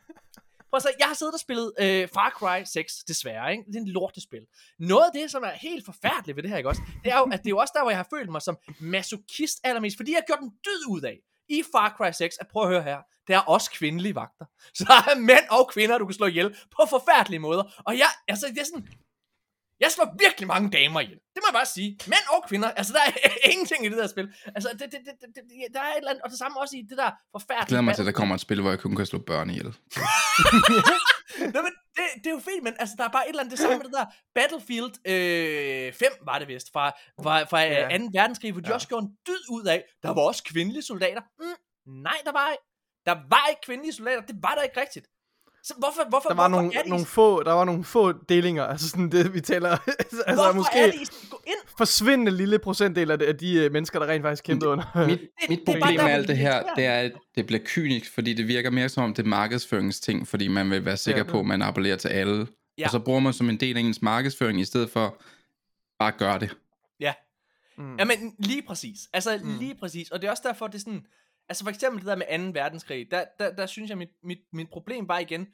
Prøv se, jeg har siddet og spillet øh, Far Cry 6, desværre, ikke? Det er en lortespil. Noget af det, som er helt forfærdeligt ved det her, ikke også? Det er jo, at det er jo også der, hvor jeg har følt mig som masochist allermest, fordi jeg har gjort en dyd ud af i Far Cry 6, at prøv at høre her, der er også kvindelige vagter. [laughs] Så der er mænd og kvinder, du kan slå ihjel på forfærdelige måder. Og jeg, altså, det er sådan, jeg slår virkelig mange damer ihjel. Det må jeg bare sige. Mænd og kvinder. Altså, der er [laughs] ingenting i det der spil. Altså, det, det, det, det, der er et eller andet, og det samme også i det der forfærdelige... Jeg glæder mig til, at der kommer et spil, hvor jeg kun kan slå børn ihjel. [laughs] Nå, men det, det er jo fint, men altså, der er bare et eller andet det samme med det der Battlefield øh, 5, var det vist, fra, fra, fra Ja. ja. 2. verdenskrig, hvor de Ja. også gjorde en dyd ud af, der var også kvindelige soldater. Mm, nej, der var ikke. Der var ikke kvindelige soldater, det var der ikke rigtigt. Så hvorfor, hvorfor, Der var hvorfor nogle, er det, nogle få, der var nogle få delinger, altså sådan det, vi taler, [laughs] altså hvorfor måske er det, I skal gå ind? forsvindende lille procentdel af, de, af de uh, mennesker, der rent faktisk kæmpede under. Mit, det mit problem der, med alt det det her, det er, at det bliver kynisk, fordi det virker mere som om det er markedsføringsting, fordi man vil være sikker Ja. på, at man appellerer til alle. Ja. Og så bruger man som en del af ens markedsføring, i stedet for bare at gøre det. Ja, Mm. Jamen, lige præcis. Altså, mm. lige præcis. Og det er også derfor, det er sådan... Altså, for eksempel det der med 2. verdenskrig, der, der, der synes jeg, mit, mit, mit problem bare igen,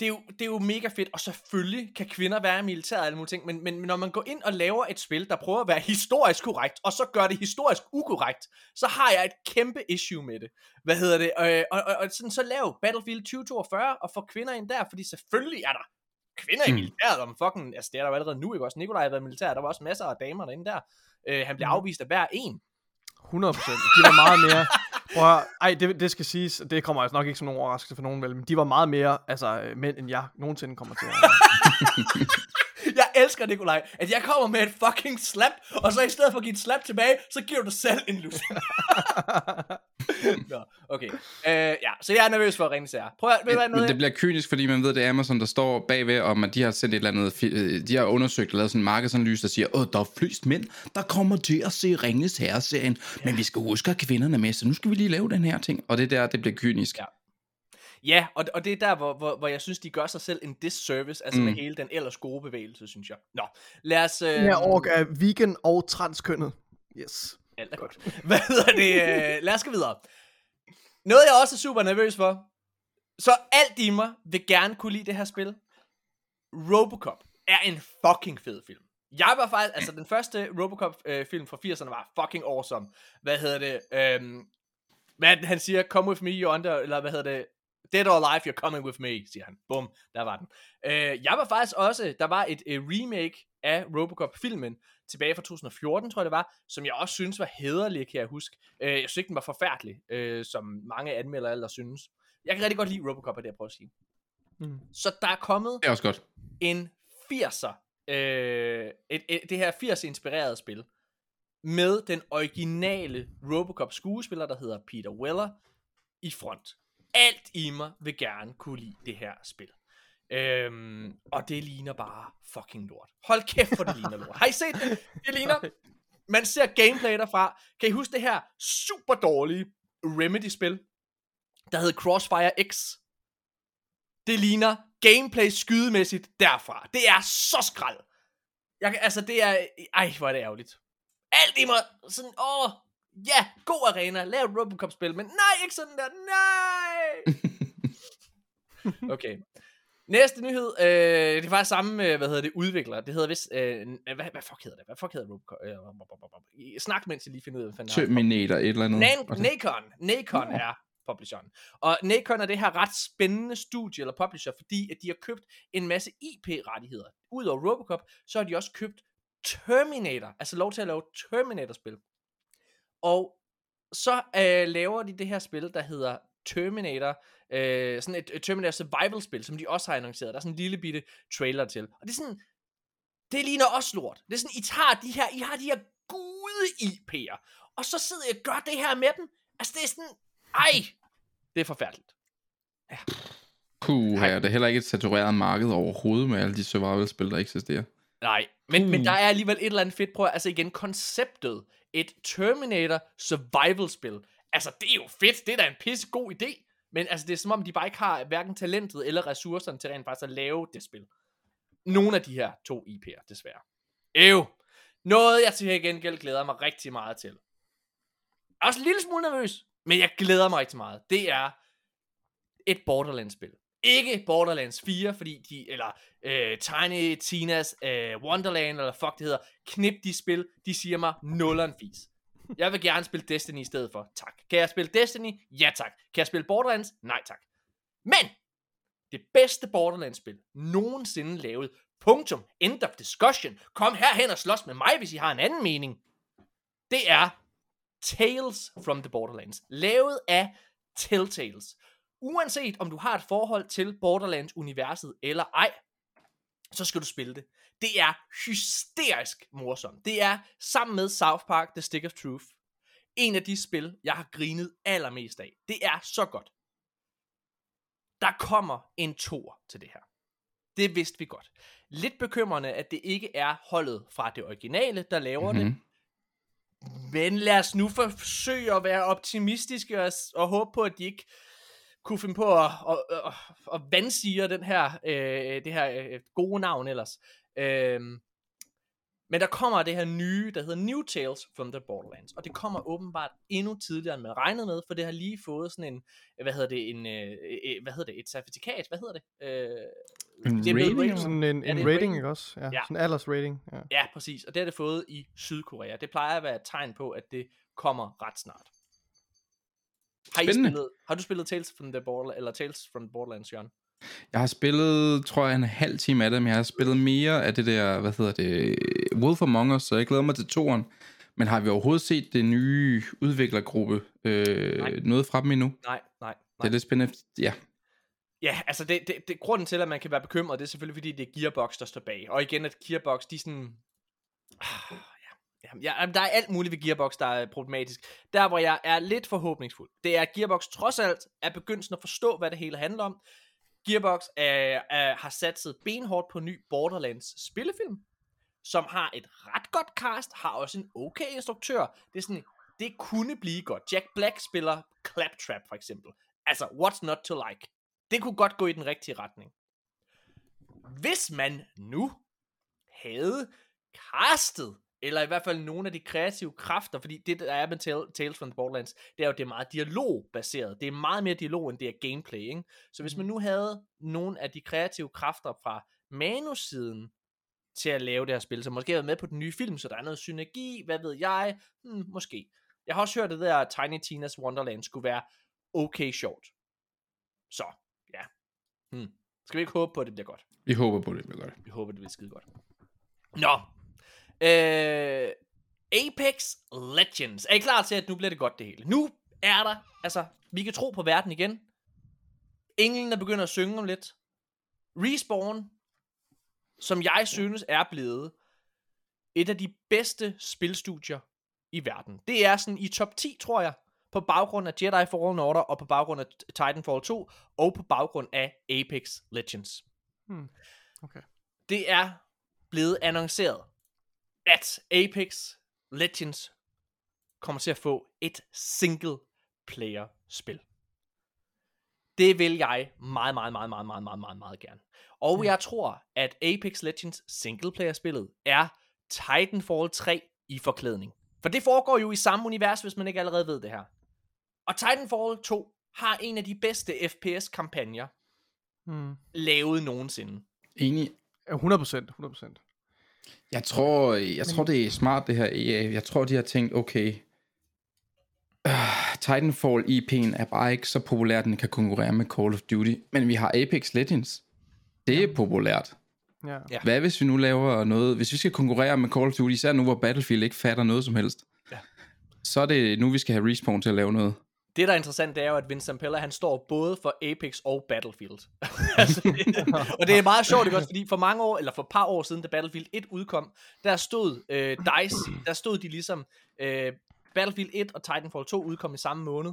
det er, jo, det er jo mega fedt, og selvfølgelig kan kvinder være i militæret og alle mulige ting, men, men når man går ind og laver et spil, der prøver at være historisk korrekt, og så gør det historisk ukorrekt, så har jeg et kæmpe issue med det. Hvad hedder det? Øh, og, og, og sådan, så lav Battlefield 2042 og få kvinder ind der, fordi selvfølgelig er der kvinder i Hmm. militæret, om fucking, altså det er der jo allerede nu, ikke også? Nikolaj har været i militæret, der var også masser af damer derinde der. Øh, han bliver Mhm. afvist af hver en. 100 procent. De var meget mere... Prøv at, ej, det, det skal siges, det kommer altså nok ikke som nogen overraskelse for nogen, vel, men de var meget mere altså, øh, mænd, end jeg nogensinde kommer til at [laughs] elsker, Nikolaj, at jeg kommer med et fucking slap, og så i stedet for at give et slap tilbage, så giver du selv en lussing. Nå, okay. Uh, ja, så jeg er nervøs for at ringe til jer. Prøv at, ved Men noget, det bliver kynisk, fordi man ved, det er Amazon, der står bagved, om at de har sendt et eller andet, øh, de har undersøgt og lavet sådan en markedsanalyse, der siger, åh, der er flest mænd, der kommer til at se Ringens Herre-serien, men vi skal huske at kvinderne med, så nu skal vi lige lave den her ting. Og det er der, det bliver kynisk. Ja. Ja, og, og det er der, hvor, hvor, hvor jeg synes, de gør sig selv en disservice, altså mm. med hele den ellers gode bevægelse, synes jeg. Nå, lad os... Øh, her ork er vegan og transkønnet. Yes. Alt er godt. [laughs] Hvad hedder det? Øh, lad os gå videre. Noget, jeg også er super nervøs for. Så alt i mig vil gerne kunne lide det her spil. Robocop er en fucking fed film. Jeg var faktisk, altså den første Robocop-film fra 80'erne var fucking awesome. Hvad hedder det? Øhm, hvad han siger? Come with me, you're under, eller hvad hedder det? Dead or alive, you're coming with me, siger han. Bum, der var den. Øh, jeg var faktisk også, der var et, et remake af Robocop-filmen, tilbage fra 2014, tror jeg det var, som jeg også synes var hederlig, kan jeg huske. Øh, jeg synes ikke, den var forfærdelig, øh, som mange anmeldere ellers synes. Jeg kan rigtig godt lide Robocop, er det jeg prøver at sige. Mm. Så der er kommet Det er også godt. en 80'er, øh, et, et, det her 80'er-inspirerede spil, med den originale Robocop skuespiller, der hedder Peter Weller, i front. Alt i mig vil gerne kunne lide det her spil. Øhm, og det ligner bare fucking lort. Hold kæft, for det ligner lort. Har I set det? Det ligner... Man ser gameplay derfra. Kan I huske det her super dårlige Remedy-spil, der hed Crossfire X? Det ligner gameplay skydemæssigt derfra. Det er så skrald. Jeg, altså, det er... Ej, hvor er det ærgerligt. Alt i mig sådan, åh, ja, god arena, lav et Robocop-spil, men nej, ikke sådan der, nej! [laughs] okay. Næste nyhed, øh, det er faktisk samme, øh, hvad hedder det, udvikler. Det hedder vist, øh, hvad, hvad fuck hedder det? Hvad fuck hedder Robocop? Øh, snak, mens jeg lige finder ud af, hvad er. Terminator, et eller andet. Nan- Nacon. Nacon er publisheren. Og Nacon er det her ret spændende studie eller publisher, fordi at de har købt en masse IP-rettigheder. Udover Robocop, så har de også købt Terminator, altså lov til at lave Terminator-spil. Og så øh, laver de det her spil, der hedder Terminator, øh, sådan et, et Terminator Survival-spil, som de også har annonceret. Der er sådan en lille bitte trailer til. Og det er sådan, det ligner også lort. Det er sådan, I tager de her, I har de her gude IP'er, og så sidder jeg og gør det her med dem. Altså, det er sådan, ej, det er forfærdeligt. Puh, her, det er heller ikke et satureret marked overhovedet med alle de survival-spil, der eksisterer. Nej, men, men der er alligevel et eller andet fedt på, altså igen, konceptet, et Terminator survival-spil, altså det er jo fedt, det er da en pisse god idé, men altså det er som om, de bare ikke har hverken talentet eller ressourcerne til rent faktisk at lave det spil. Nogle af de her to IP'er, desværre. Ew. Noget, jeg til gengæld glæder mig rigtig meget til. Jeg er også en lille smule nervøs, men jeg glæder mig rigtig meget. Det er et Borderlands-spil. Ikke Borderlands 4, fordi de, eller øh, Tiny Tinas øh, Wonderland, eller fuck det hedder, knip de spil, de siger mig nulleren fis. Jeg vil gerne spille Destiny i stedet for. Tak. Kan jeg spille Destiny? Ja tak. Kan jeg spille Borderlands? Nej tak. Men det bedste Borderlands-spil nogensinde lavet. Punktum. End of discussion. Kom herhen og slås med mig, hvis I har en anden mening. Det er Tales from the Borderlands. Lavet af Telltales. Uanset om du har et forhold til Borderlands-universet eller ej, så skal du spille det. Det er hysterisk morsomt. Det er sammen med South Park The Stick of Truth en af de spil, jeg har grinet allermest af. Det er så godt. Der kommer en tor til det her. Det vidste vi godt. Lidt bekymrende, at det ikke er holdet fra det originale, der laver mm-hmm. det. Mhm. Men lad os nu forsøge at være optimistiske og, og håbe på, at de ikke kunne finde på at, at, at, at vandsige den her, øh, det her øh, gode navn ellers. Øhm, men der kommer det her nye, der hedder New Tales from the Borderlands, og det kommer åbenbart endnu tidligere, end man regnede med, for det har lige fået sådan en, hvad hedder det, en, øh, øh, hvad hedder det, et certifikat, hvad hedder det? Øh, En det er rating, eller Sådan en, en rating, rating. ikke også? Ja, Ja. Sådan en alders rating. Ja. Ja, præcis, og det har det fået i Sydkorea. Det plejer at være et tegn på, at det kommer ret snart. Har, I spillet, har du spillet Tales from the Borderlands, eller Tales from the Borderlands, Jørgen? Jeg har spillet, tror jeg, en halv time af det, men jeg har spillet mere af det der, hvad hedder det, Wolf Among Us, så jeg glæder mig til toren. Men har vi overhovedet set det nye udviklergruppe øh, Nej. noget fra dem endnu? Nej, nej, Det nej. er lidt spændende. Ja, Ja, altså det, det, det, grunden til, at man kan være bekymret, det er selvfølgelig, fordi det er Gearbox, der står bag. Og igen, at Gearbox, de er sådan... Jamen, ja, jamen, der er alt muligt ved Gearbox, der er problematisk. Der, hvor jeg er lidt forhåbningsfuld, det er, at Gearbox trods alt er begyndt at forstå, hvad det hele handler om. Gearbox er, er, har satset benhårdt på ny Borderlands spillefilm, som har et ret godt cast, har også en okay instruktør. Det er sådan, det kunne blive godt. Jack Black spiller Claptrap for eksempel. Altså, what's not to like? Det kunne godt gå i den rigtige retning. Hvis man nu havde castet, eller i hvert fald nogle af de kreative kræfter, fordi det, der er med Tales from the Borderlands, det er jo, det er meget dialogbaseret. Det er meget mere dialog, end det er gameplay, ikke? Så hvis man nu havde nogle af de kreative kræfter fra manussiden til at lave det her spil, så måske været med på den nye film, så der er noget synergi, hvad ved jeg, hmm, måske. Jeg har også hørt, at det der Tiny Tina's Wonderland skulle være okay sjovt. Så, ja. Hmm. Skal vi ikke håbe på, at det bliver godt? Vi håber på, det bliver godt. Vi håber, det bliver skide godt. Nå. Øh, Apex Legends. Er I klar til, at nu bliver det godt det hele? Nu er der, altså, vi kan tro på verden igen. Englen er begyndt at synge om lidt. Respawn, som jeg synes er blevet et af de bedste spilstudier i verden. Det er sådan i top 10, tror jeg, på baggrund af Jedi Fallen Order, og på baggrund af Titanfall 2, og på baggrund af Apex Legends. Hmm. Okay. Det er blevet annonceret, at Apex Legends kommer til at få et single player spil. Det vil jeg meget, meget, meget, meget, meget, meget, meget, meget gerne. Og jeg tror, at Apex Legends single player spillet er Titanfall 3 i forklædning. For det foregår jo i samme univers, hvis man ikke allerede ved det her. Og Titanfall 2 har en af de bedste FPS-kampagner Hmm. lavet nogensinde. Enig. Ja, 100%, 100%. Jeg tror, jeg tror, det er smart, det her EA. Jeg tror, de har tænkt, okay, uh, Titanfall IP'en er bare ikke så populær, at den kan konkurrere med Call of Duty. Men vi har Apex Legends. Det er populært. Ja. Ja. Hvad hvis vi nu laver noget, hvis vi skal konkurrere med Call of Duty, især nu hvor Battlefield ikke fatter noget som helst, Ja. så er det nu, vi skal have Respawn til at lave noget. Det, der er interessant, det er jo, at Vincent Pella, han står både for Apex og Battlefield. [laughs] altså, det, [laughs] og det er meget sjovt, ikke også? Fordi for mange år, eller for et par år siden, da Battlefield 1 udkom, der stod øh, DICE, der stod de ligesom, øh, Battlefield 1 og Titanfall 2 udkom i samme måned,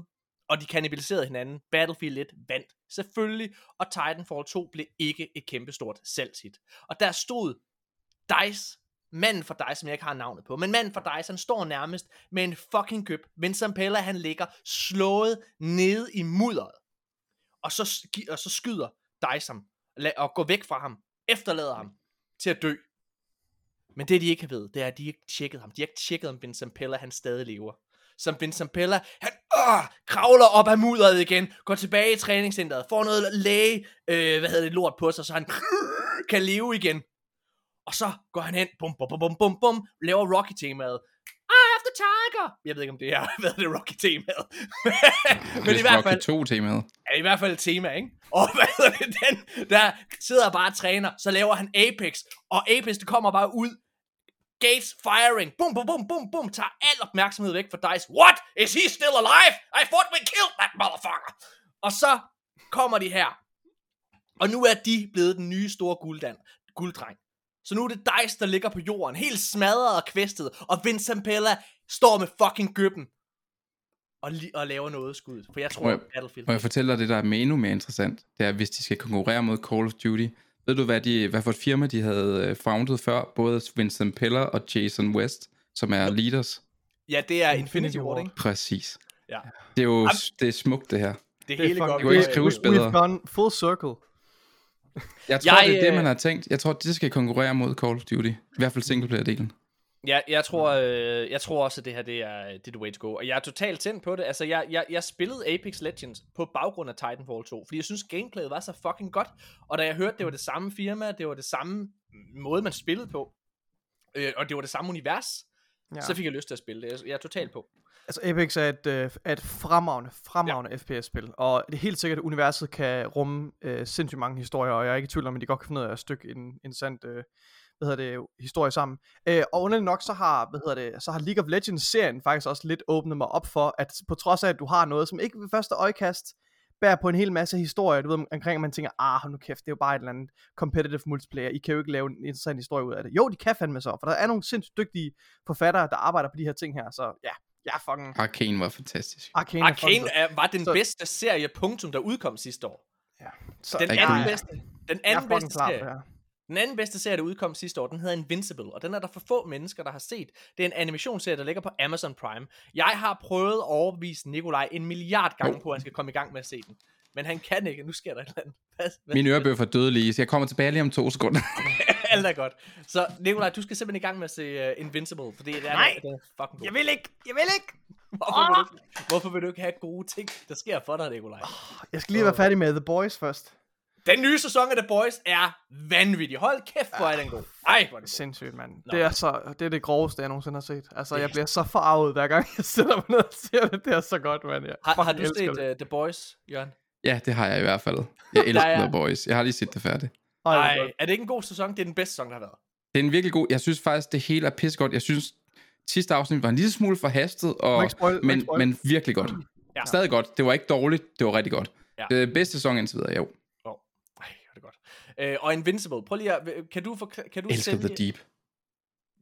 og de kannibaliserede hinanden. Battlefield 1 vandt selvfølgelig, og Titanfall 2 blev ikke et kæmpestort salgshit. Og der stod DICE, manden for dig, som jeg ikke har navnet på, men manden for dig, han står nærmest med en fucking køb. Vincent Pella, han ligger slået nede i mudderet. Og så, og så skyder dig som og går væk fra ham, efterlader ham til at dø. Men det de ikke har ved, det er, at de ikke tjekket ham. De har ikke tjekket, om Vincent Pella, han stadig lever. Som Vincent Pella, han øh, kravler op af mudderet igen, går tilbage i træningscenteret, får noget læge, øh, hvad hedder det, lort på sig, så han kan leve igen. Og så går han hen, bum, bum, bum, bum, bum, bum, laver Rocky-temaet. I have the tiger! Jeg ved ikke, om det er, [laughs] hvad er det Rocky-temaet. Men i hvert fald, 2 temaet. er i hvert fald tema, ikke? Og [laughs] hvad hedder det, den, der sidder bare og træner, så laver han Apex, og Apex, det kommer bare ud, Gates firing, bum, bum, bum, bum, bum, tager al opmærksomhed væk fra Dice. What? Is he still alive? I thought we killed that motherfucker! Og så kommer de her, og nu er de blevet den nye store gulddand, gulddreng. Så nu er det Dice, der ligger på jorden, helt smadret og kvæstet, og Vincent Pella står med fucking gøben og, li- og laver noget skud. For jeg tror, Må jeg- Battlefield... Og jeg fortæller dig det, der er endnu mere interessant, det er, hvis de skal konkurrere mod Call of Duty. Ved du, hvad, de, hvad for et firma de havde øh, founded før? Både Vincent Pella og Jason West, som er leaders. Ja, det er Infinity Ward, ikke? Præcis. Ja. Det er jo Am- det er smukt, det her. Det, Det hele er går fucking kunne ikke skrives bedre. We've gone full circle. Jeg tror, Jeg, det er det, øh, man har tænkt. Jeg tror, det skal konkurrere mod Call of Duty. I hvert fald singleplayer-delen. Ja, jeg tror, øh, jeg tror også, at det her det er, det er the way to go. Og jeg er totalt tændt på det. Altså, jeg, jeg, jeg spillede Apex Legends på baggrund af Titanfall 2, fordi jeg synes, gameplayet var så fucking godt. Og da jeg hørte, det var det samme firma, det var det samme måde, man spillede på, øh, og det var det samme univers. Ja. så fik jeg lyst til at spille det. Jeg, jeg er totalt på. Altså Apex er et, øh, er et fremragende, fremragende ja. FPS-spil, og det er helt sikkert, at universet kan rumme øh, sindssygt mange historier, og jeg er ikke i tvivl om, at de godt kan finde ud af at stykke en interessant øh, hvad hedder det, historie sammen. Øh, og underligt nok, så har, hvad hedder det, så har League of Legends-serien faktisk også lidt åbnet mig op for, at på trods af, at du har noget, som ikke ved første øjekast bærer på en hel masse historier, du ved, omkring, at man tænker, ah, nu kæft, det er jo bare et eller andet competitive multiplayer, I kan jo ikke lave en interessant historie ud af det. Jo, de kan fandme så, for der er nogle sindssygt dygtige forfattere, der arbejder på de her ting her, så ja, jeg er fucking... Arcane var fantastisk. Arcane, Arcane er, var den Så- bedste serie, punktum, der udkom sidste år. så, Den anden godt. bedste, den jeg anden bedste klar serie, her. Den anden bedste serie, der udkom sidste år, den hedder Invincible, og den er der for få mennesker, der har set. Det er en animationsserie, der ligger på Amazon Prime. Jeg har prøvet at overbevise Nikolaj en milliard gange Oh. på, at han skal komme i gang med at se den. Men han kan ikke. Nu sker der et eller andet. Hvad, hvad Mine ører blev for dødelige, så jeg kommer tilbage lige om to sekunder. [laughs] Alt er godt. Så Nikolaj, du skal simpelthen i gang med at se uh, Invincible, for det er, Nej. det er fucking god. Jeg vil ikke, jeg vil ikke! Hvorfor, vil du, ikke- hvorfor vil du ikke have gode ting, der sker for dig, Nikolaj? Jeg skal lige være færdig med The Boys først. Den nye sæson af The Boys er vanvittig. Hold kæft, hvor er den god. Ej, hvor er den god. Sindssygt, mand. Nå. Det er, så, det er det groveste, jeg nogensinde har set. Altså, Det jeg bliver så farvet, hver gang jeg sætter mig ned og ser det. Det er så godt, mand. Jeg Har, har du set uh, The Boys, Jørgen? ja, det har jeg i hvert fald. Jeg [laughs] elsker er- The Boys. Jeg har lige set det færdigt. Nej, er det ikke en god sæson? Det er den bedste sæson, der har været. Det er en virkelig god... Jeg synes faktisk, det hele er pissegodt. Jeg synes, sidste afsnit var en lille smule forhastet, og, spoil- men, spoil. men virkelig godt. Ja. Stadig godt. Det var ikke dårligt. Det var rigtig godt. Ja. Det er bedste sæson indtil videre, jo. Ej, hvor er det godt. Øh, og Invincible, prøv lige at, kan du, for, kan du Elsker The Deep.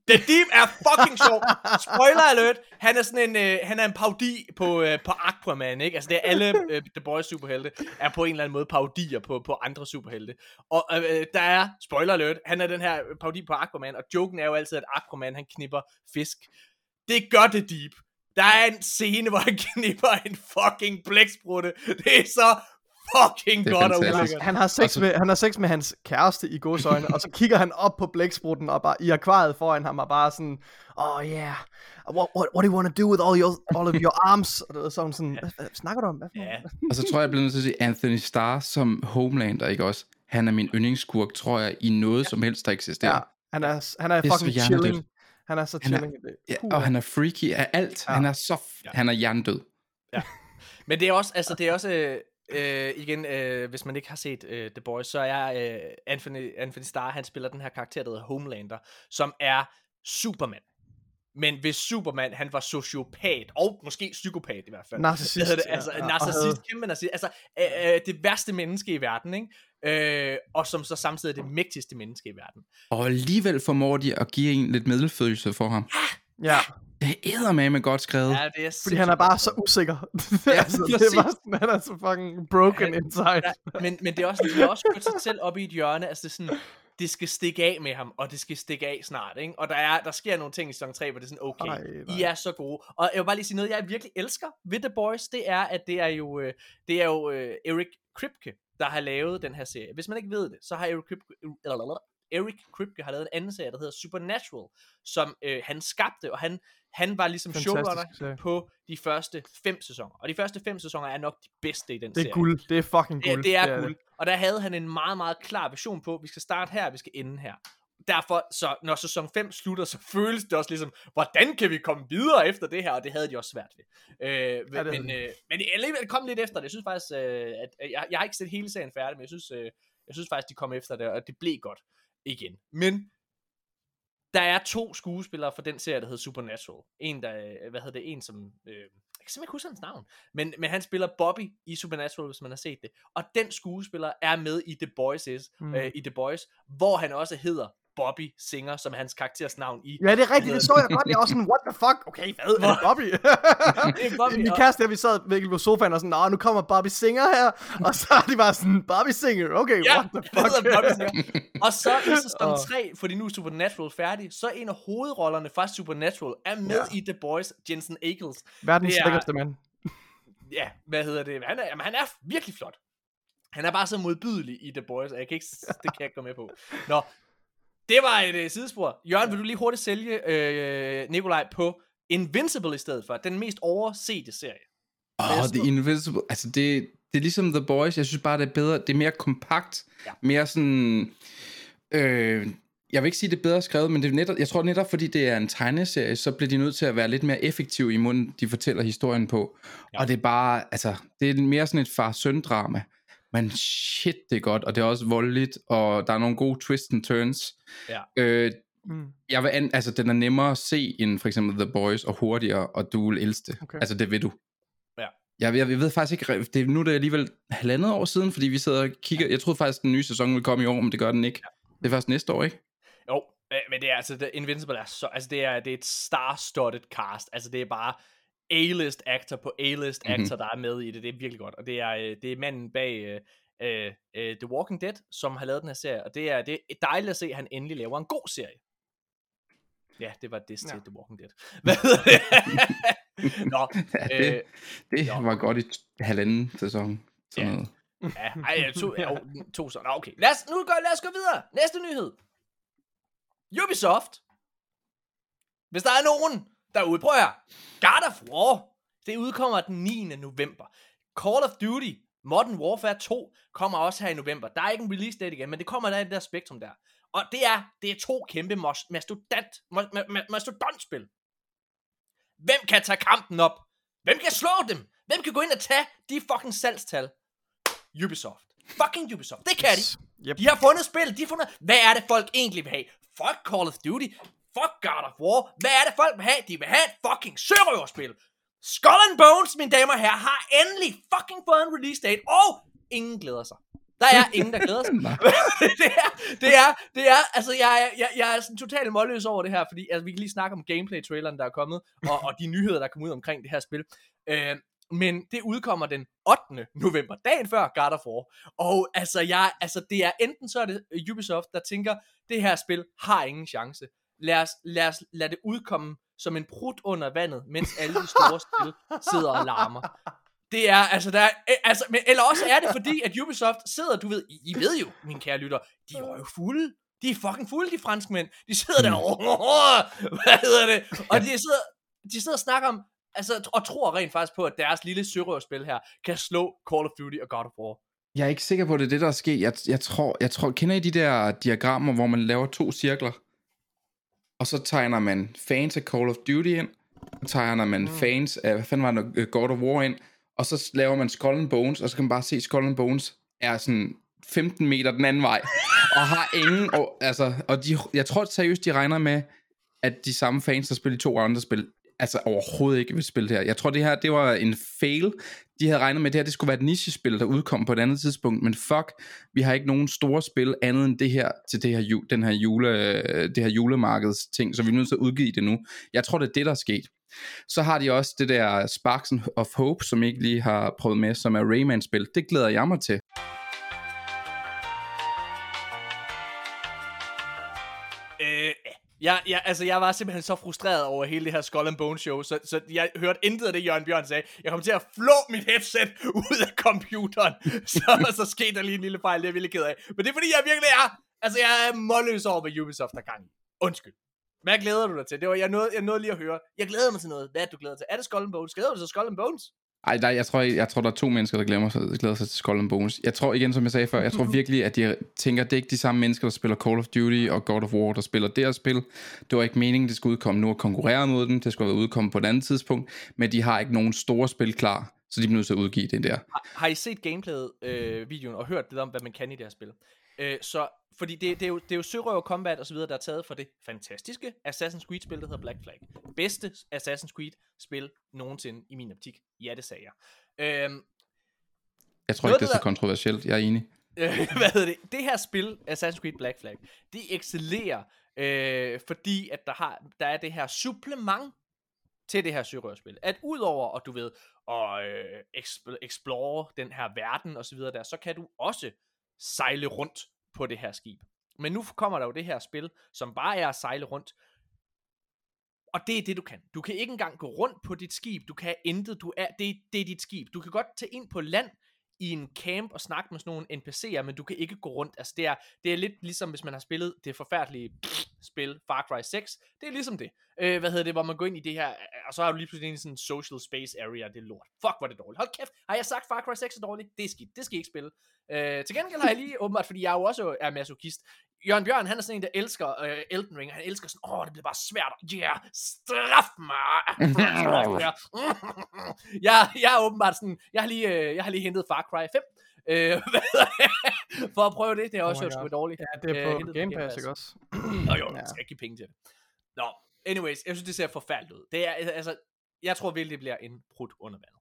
The Deep er fucking sjov. [laughs] Spoiler alert. Han er sådan en, øh, han er en paudi på, øh, på Aquaman, ikke? Altså det er alle [laughs] øh, The Boys superhelte, er på en eller anden måde paudier på, på andre superhelte. Og øh, der er, spoiler alert, han er den her paudi på Aquaman, og joken er jo altid, at Aquaman, han knipper fisk. Det gør The Deep. Der er en scene, hvor han [laughs] knipper en fucking blæksprutte. Det er så fucking Det er godt og ulækkert. Han har, sex Og så- med, han har sex med hans kæreste i godsøjne, og så kigger han op på blæksprutten og bare i akvariet foran ham og bare sådan, oh yeah, what, what, what do you want to do with all, your, all of your arms? Og er hun sådan, hvad, hvad snakker du om? Hvad for Ja, noget?" Og så tror jeg, jeg bliver nødt til at sige Anthony Starr som Homelander, ikke også? Han er min yndlingsskurk, tror jeg, i noget som helst, der eksisterer. Ja, han er, han er Det er fucking chilling. Han er så Han er- chilling. i det. Ja, og han er freaky af alt. Ja. Han er så... F- Ja. Han er hjernedød. Men det er også, altså det er også, øh, igen, øh, hvis man ikke har set øh, The Boys, så er øh, Anthony, Anthony Starr, han spiller den her karakter, der hedder Homelander, som er Superman. Men hvis Superman, han var sociopat, og måske psykopat i hvert fald. Narcissist, det? Altså, ja, narcissist, havde- kæmpe narcissist. Altså, øh, øh, det værste menneske i verden, ikke? Øh, og som så samtidig er det mægtigste menneske i verden. Og alligevel formår de at give en lidt medfølelse for ham. Ja, Det er med godt skrevet. Ja, det er fordi han er bare så usikker. [laughs] altså, det er bare sådan, han er så fucking broken inside. Ja, men, men det er også, de har også kørt sig selv op i et hjørne, altså det er sådan, det skal stikke af med ham, og det skal stikke af snart, ikke? Og der, er, der sker nogle ting i sæson 3, hvor det er sådan, okay, Ej, nej. I er så gode. Og jeg vil bare lige sige noget, jeg virkelig elsker ved The Boys, det er, at det er jo, øh, det er jo øh, Eric Kripke, der har lavet den her serie. Hvis man ikke ved det, så har Eric Kripke, Eric Kripke har lavet en anden serie, der hedder Supernatural, som øh, han skabte, og han, han var ligesom Fantastisk showrunner serie. på de første fem sæsoner. Og de første fem sæsoner er nok de bedste i den Det serie. er guld. Det er fucking Det, guld. det er guld. Og der havde han en meget, meget klar vision på, vi skal starte her, vi skal ende her. Derfor, så når sæson 5 slutter, så føles det også ligesom, hvordan kan vi komme videre efter det her? Og det havde de også svært ved. Øh, Ja, det havde men, øh, men det alligevel kom lidt efter det. Jeg synes faktisk, øh, at, at jeg, jeg har ikke set hele serien færdig, men jeg synes, øh, jeg synes faktisk, de kom efter det, og det blev godt igen. Men der er to skuespillere for den serie, der hedder Supernatural. En, der, øh, hvad hedder det, en som, øh, jeg kan simpelthen ikke huske hans navn, men, men han spiller Bobby i Supernatural, hvis man har set det. Og den skuespiller er med i The Boys, Mm. mm. øh, i The Boys, hvor han også hedder Bobby Singer, som er hans karakters navn i. Ja, det er rigtigt, det så jeg godt. Jeg var sådan, what the fuck? Okay, hvad? Er det Bobby? [laughs] Det er Bobby, Min kæreste og vi sad virkelig på sofaen og sådan, Nå, nu kommer Bobby Singer her. Og så er de bare sådan, Bobby Singer, okay, Ja, what the det fuck? hedder Bobby Singer. [laughs] Og så i sæson Åh. 3, fordi nu er Supernatural færdig, så er en af hovedrollerne fra Supernatural er med Ja. i The Boys, Jensen Ackles. Verdens Det er- lækkerste mand. [laughs] ja, hvad hedder det? Han er, jamen, han er virkelig flot. Han er bare så modbydelig i The Boys, og jeg kan ikke, det kan jeg ikke gå med på. Nå, det var et uh, sidespor. Jørgen, vil du lige hurtigt sælge øh, Nikolaj på Invincible i stedet for? Den mest oversete serie. Åh, oh, The Invisible. Altså, det, det er ligesom The Boys. Jeg synes bare, det er bedre. Det er mere kompakt. Ja. Mere sådan... Øh, jeg vil ikke sige, det er bedre skrevet, men det er netop, jeg tror netop, fordi det er en tegneserie, så bliver de nødt til at være lidt mere effektive i munden, de fortæller historien på. Ja. Og det er bare, altså, det er mere sådan et far-søn-drama. Men shit, det er godt, og det er også voldeligt, og der er nogle gode twists and turns. Ja. Øh, Mm. jeg vil an, altså, den er nemmere at se end for eksempel The Boys, og hurtigere, og du vil elske det. Okay. Altså, det vil du. Jeg, jeg, jeg ved faktisk ikke, det, er- nu er det alligevel halvandet år siden, fordi vi sidder og kigger. Jeg troede faktisk, den nye sæson ville komme i år, men det gør den ikke. Det er først næste år, ikke? Jo, men det er altså, det, Invincible er så, altså det er, det er et star-studded cast, altså det er bare A-list actor på A-list Mhm. actor, der er med i det, det er virkelig godt, og det er, øh, det er manden bag øh, øh, øh, The Walking Dead, som har lavet den her serie, og det er, det er dejligt at se, at han endelig laver en god serie. Ja, det var det til Ja. The Walking Dead. [laughs] Hvad hedder det? [laughs] Nå, [laughs] Ja, det, øh, det jo. var godt i t- halvanden sæson. Sådan Ja. noget. Ja, ej, jeg to, jo, to så. Nå, okay. Lad os, nu går, lad os gå videre. Næste nyhed. Ubisoft. Hvis der er nogen derude, prøv her. God of War. Det udkommer den 9. november. Call of Duty Modern Warfare 2 kommer også her i november. Der er ikke en release date igen, men det kommer der i det der spektrum der. Og det er, det er to kæmpe mos- mastodont, ma- ma- ma- mastodontspil. Hvem kan tage kampen op? Hvem kan slå dem? Hvem kan gå ind og tage de fucking salgstal? Ubisoft. Fucking Ubisoft. Det kan de. Yep. De har fundet spil. De har fundet, hvad er det folk egentlig vil have? Fuck Call of Duty. Fuck God of War. Hvad er det folk vil have? De vil have et fucking sørøverspil. Skull and Bones, mine damer og herrer, har endelig fucking fået en release date, og ingen glæder sig. Der er ingen, der glæder sig. [laughs] [laughs] det er, det er, det er, altså jeg, jeg, jeg er sådan totalt målløs over det her, fordi altså, vi kan lige snakke om gameplay-traileren, der er kommet, og, og de nyheder, der er kommet ud omkring det her spil. Øh, men det udkommer den 8. november, dagen før God of War. Og altså, jeg, altså det er enten så er det Ubisoft, der tænker, det her spil har ingen chance. Lad os, lad os lad det udkomme som en prut under vandet, mens alle de store spil sidder og larmer. Det er, altså, der er, altså, men, eller også er det fordi, at Ubisoft sidder, du ved, I, I ved jo, mine kære lytter, de er jo fulde. De er fucking fulde, de franskmænd. De sidder der, hvad hedder det? Og de sidder, de sidder og snakker om, altså, og tror rent faktisk på, at deres lille sørøverspil her, kan slå Call of Duty og God of War. Jeg er ikke sikker på, at det er det, der er sket. Jeg, jeg, tror, jeg tror, kender I de der diagrammer, hvor man laver to cirkler? Og så tegner man fans af Call of Duty ind, og tegner man mm. fans af, hvad fanden var det, øh, God of War ind, og så laver man Skull and Bones, og så kan man bare se, at Skull and Bones er sådan 15 meter den anden vej, og har ingen, og, altså, og de, jeg tror seriøst, de regner med, at de samme fans, der spiller de to andre spil, altså overhovedet ikke vil spille det her. Jeg tror, det her, det var en fail. De havde regnet med, at det her, det skulle være et nichespil, der udkom på et andet tidspunkt, men fuck, vi har ikke nogen store spil andet end det her, til det her, ju- den her jule, det her julemarkeds ting, så vi er nødt til at udgive det nu. Jeg tror, det er det, der er sket. Så har de også det der Sparks of Hope, som jeg ikke lige har prøvet med, som er Rayman-spil. Det glæder jeg mig til. Jeg, jeg, altså, jeg var simpelthen så frustreret over hele det her Skull and Bone show, så, så jeg hørte intet af det, Jørgen Bjørn sagde. Jeg kom til at flå mit headset [laughs] ud af computeren. [laughs] Så, så skete der lige en lille fejl, det er jeg virkelig ked af. Men det er fordi, jeg virkelig er, altså jeg er målløs over, hvad Ubisoft har gang i. Undskyld. Hvad glæder du dig til? Det var, jeg nåede, jeg nåede lige at høre. Jeg glæder mig til noget. Hvad er det, du glæder dig til? Er det Skull and Bones? Glæder du dig til Skull and Bones? Ej, nej, jeg, tror, jeg, jeg tror, der er to mennesker, der glemmer sig, glæder sig til Skull and Bones. Jeg tror igen, som jeg sagde før, jeg tror virkelig, at de tænker, at det er ikke de samme mennesker, der spiller Call of Duty og God of War, der spiller det her spil. Det var ikke meningen, det skulle udkomme nu og konkurrere mod den. Det skulle have udkommet på et andet tidspunkt. Men de har ikke nogen store spil klar, så de bliver nødt til at udgive det der. Har, har I set gameplayet, øh, videoen, og hørt lidt om, hvad man kan i det her spil? Øh, så, fordi det, det, er jo, det er jo Sørøver Combat og så videre, der er taget fra det fantastiske Assassin's Creed-spil, der hedder Black Flag. Bedste Assassin's Creed-spil nogensinde i min optik. Ja, det sagde jeg. Øhm, Jeg tror ikke, det er så kontroversielt. Jeg er enig. [laughs] øh, hvad hedder det? Det her spil, Assassin's Creed Black Flag, det excellerer, øh, fordi at der, har, der er det her supplement til det her sørøverspil. At udover, at du ved, at øh, exp- explore den her verden og så videre der, så kan du også sejle rundt på det her skib. Men nu kommer der jo det her spil, som bare er at sejle rundt. Og det er det, du kan. Du kan ikke engang gå rundt på dit skib. Du kan intet. Du er, det, det er dit skib. Du kan godt tage ind på land i en camp og snakke med sådan nogle NPC'er, men du kan ikke gå rundt. Altså, det er, det er lidt ligesom, hvis man har spillet det forfærdelige spil Far Cry 6. Det er ligesom det. Øh, hvad hedder det, hvor man går ind i det her, og så har du lige pludselig en sådan social space area, det er lort. Fuck, hvor er det dårligt. Hold kæft, har jeg sagt Far Cry 6 er dårligt? Det er skidt, det skal I ikke spille. Øh, til gengæld har jeg lige, åbenbart, fordi jeg jo også er masochist, Jørgen Bjørn, han er sådan en, der elsker øh, Elden Ring. Han elsker sådan, åh, det bliver bare svært. Yeah, straf mig. [laughs] jeg, jeg er åbenbart sådan, jeg har lige, øh, jeg har lige hentet Far Cry 5. Øh, [laughs] for at prøve det, det har Oh også hørt sgu dårligt. Ja, det er Øh, på hentet Game Pass, ikke også? Nå jo, jeg skal ikke give penge til det. Nå, anyways, jeg synes, det ser forfærdeligt ud. Det er, altså, jeg tror virkelig, det bliver en prut under vandet.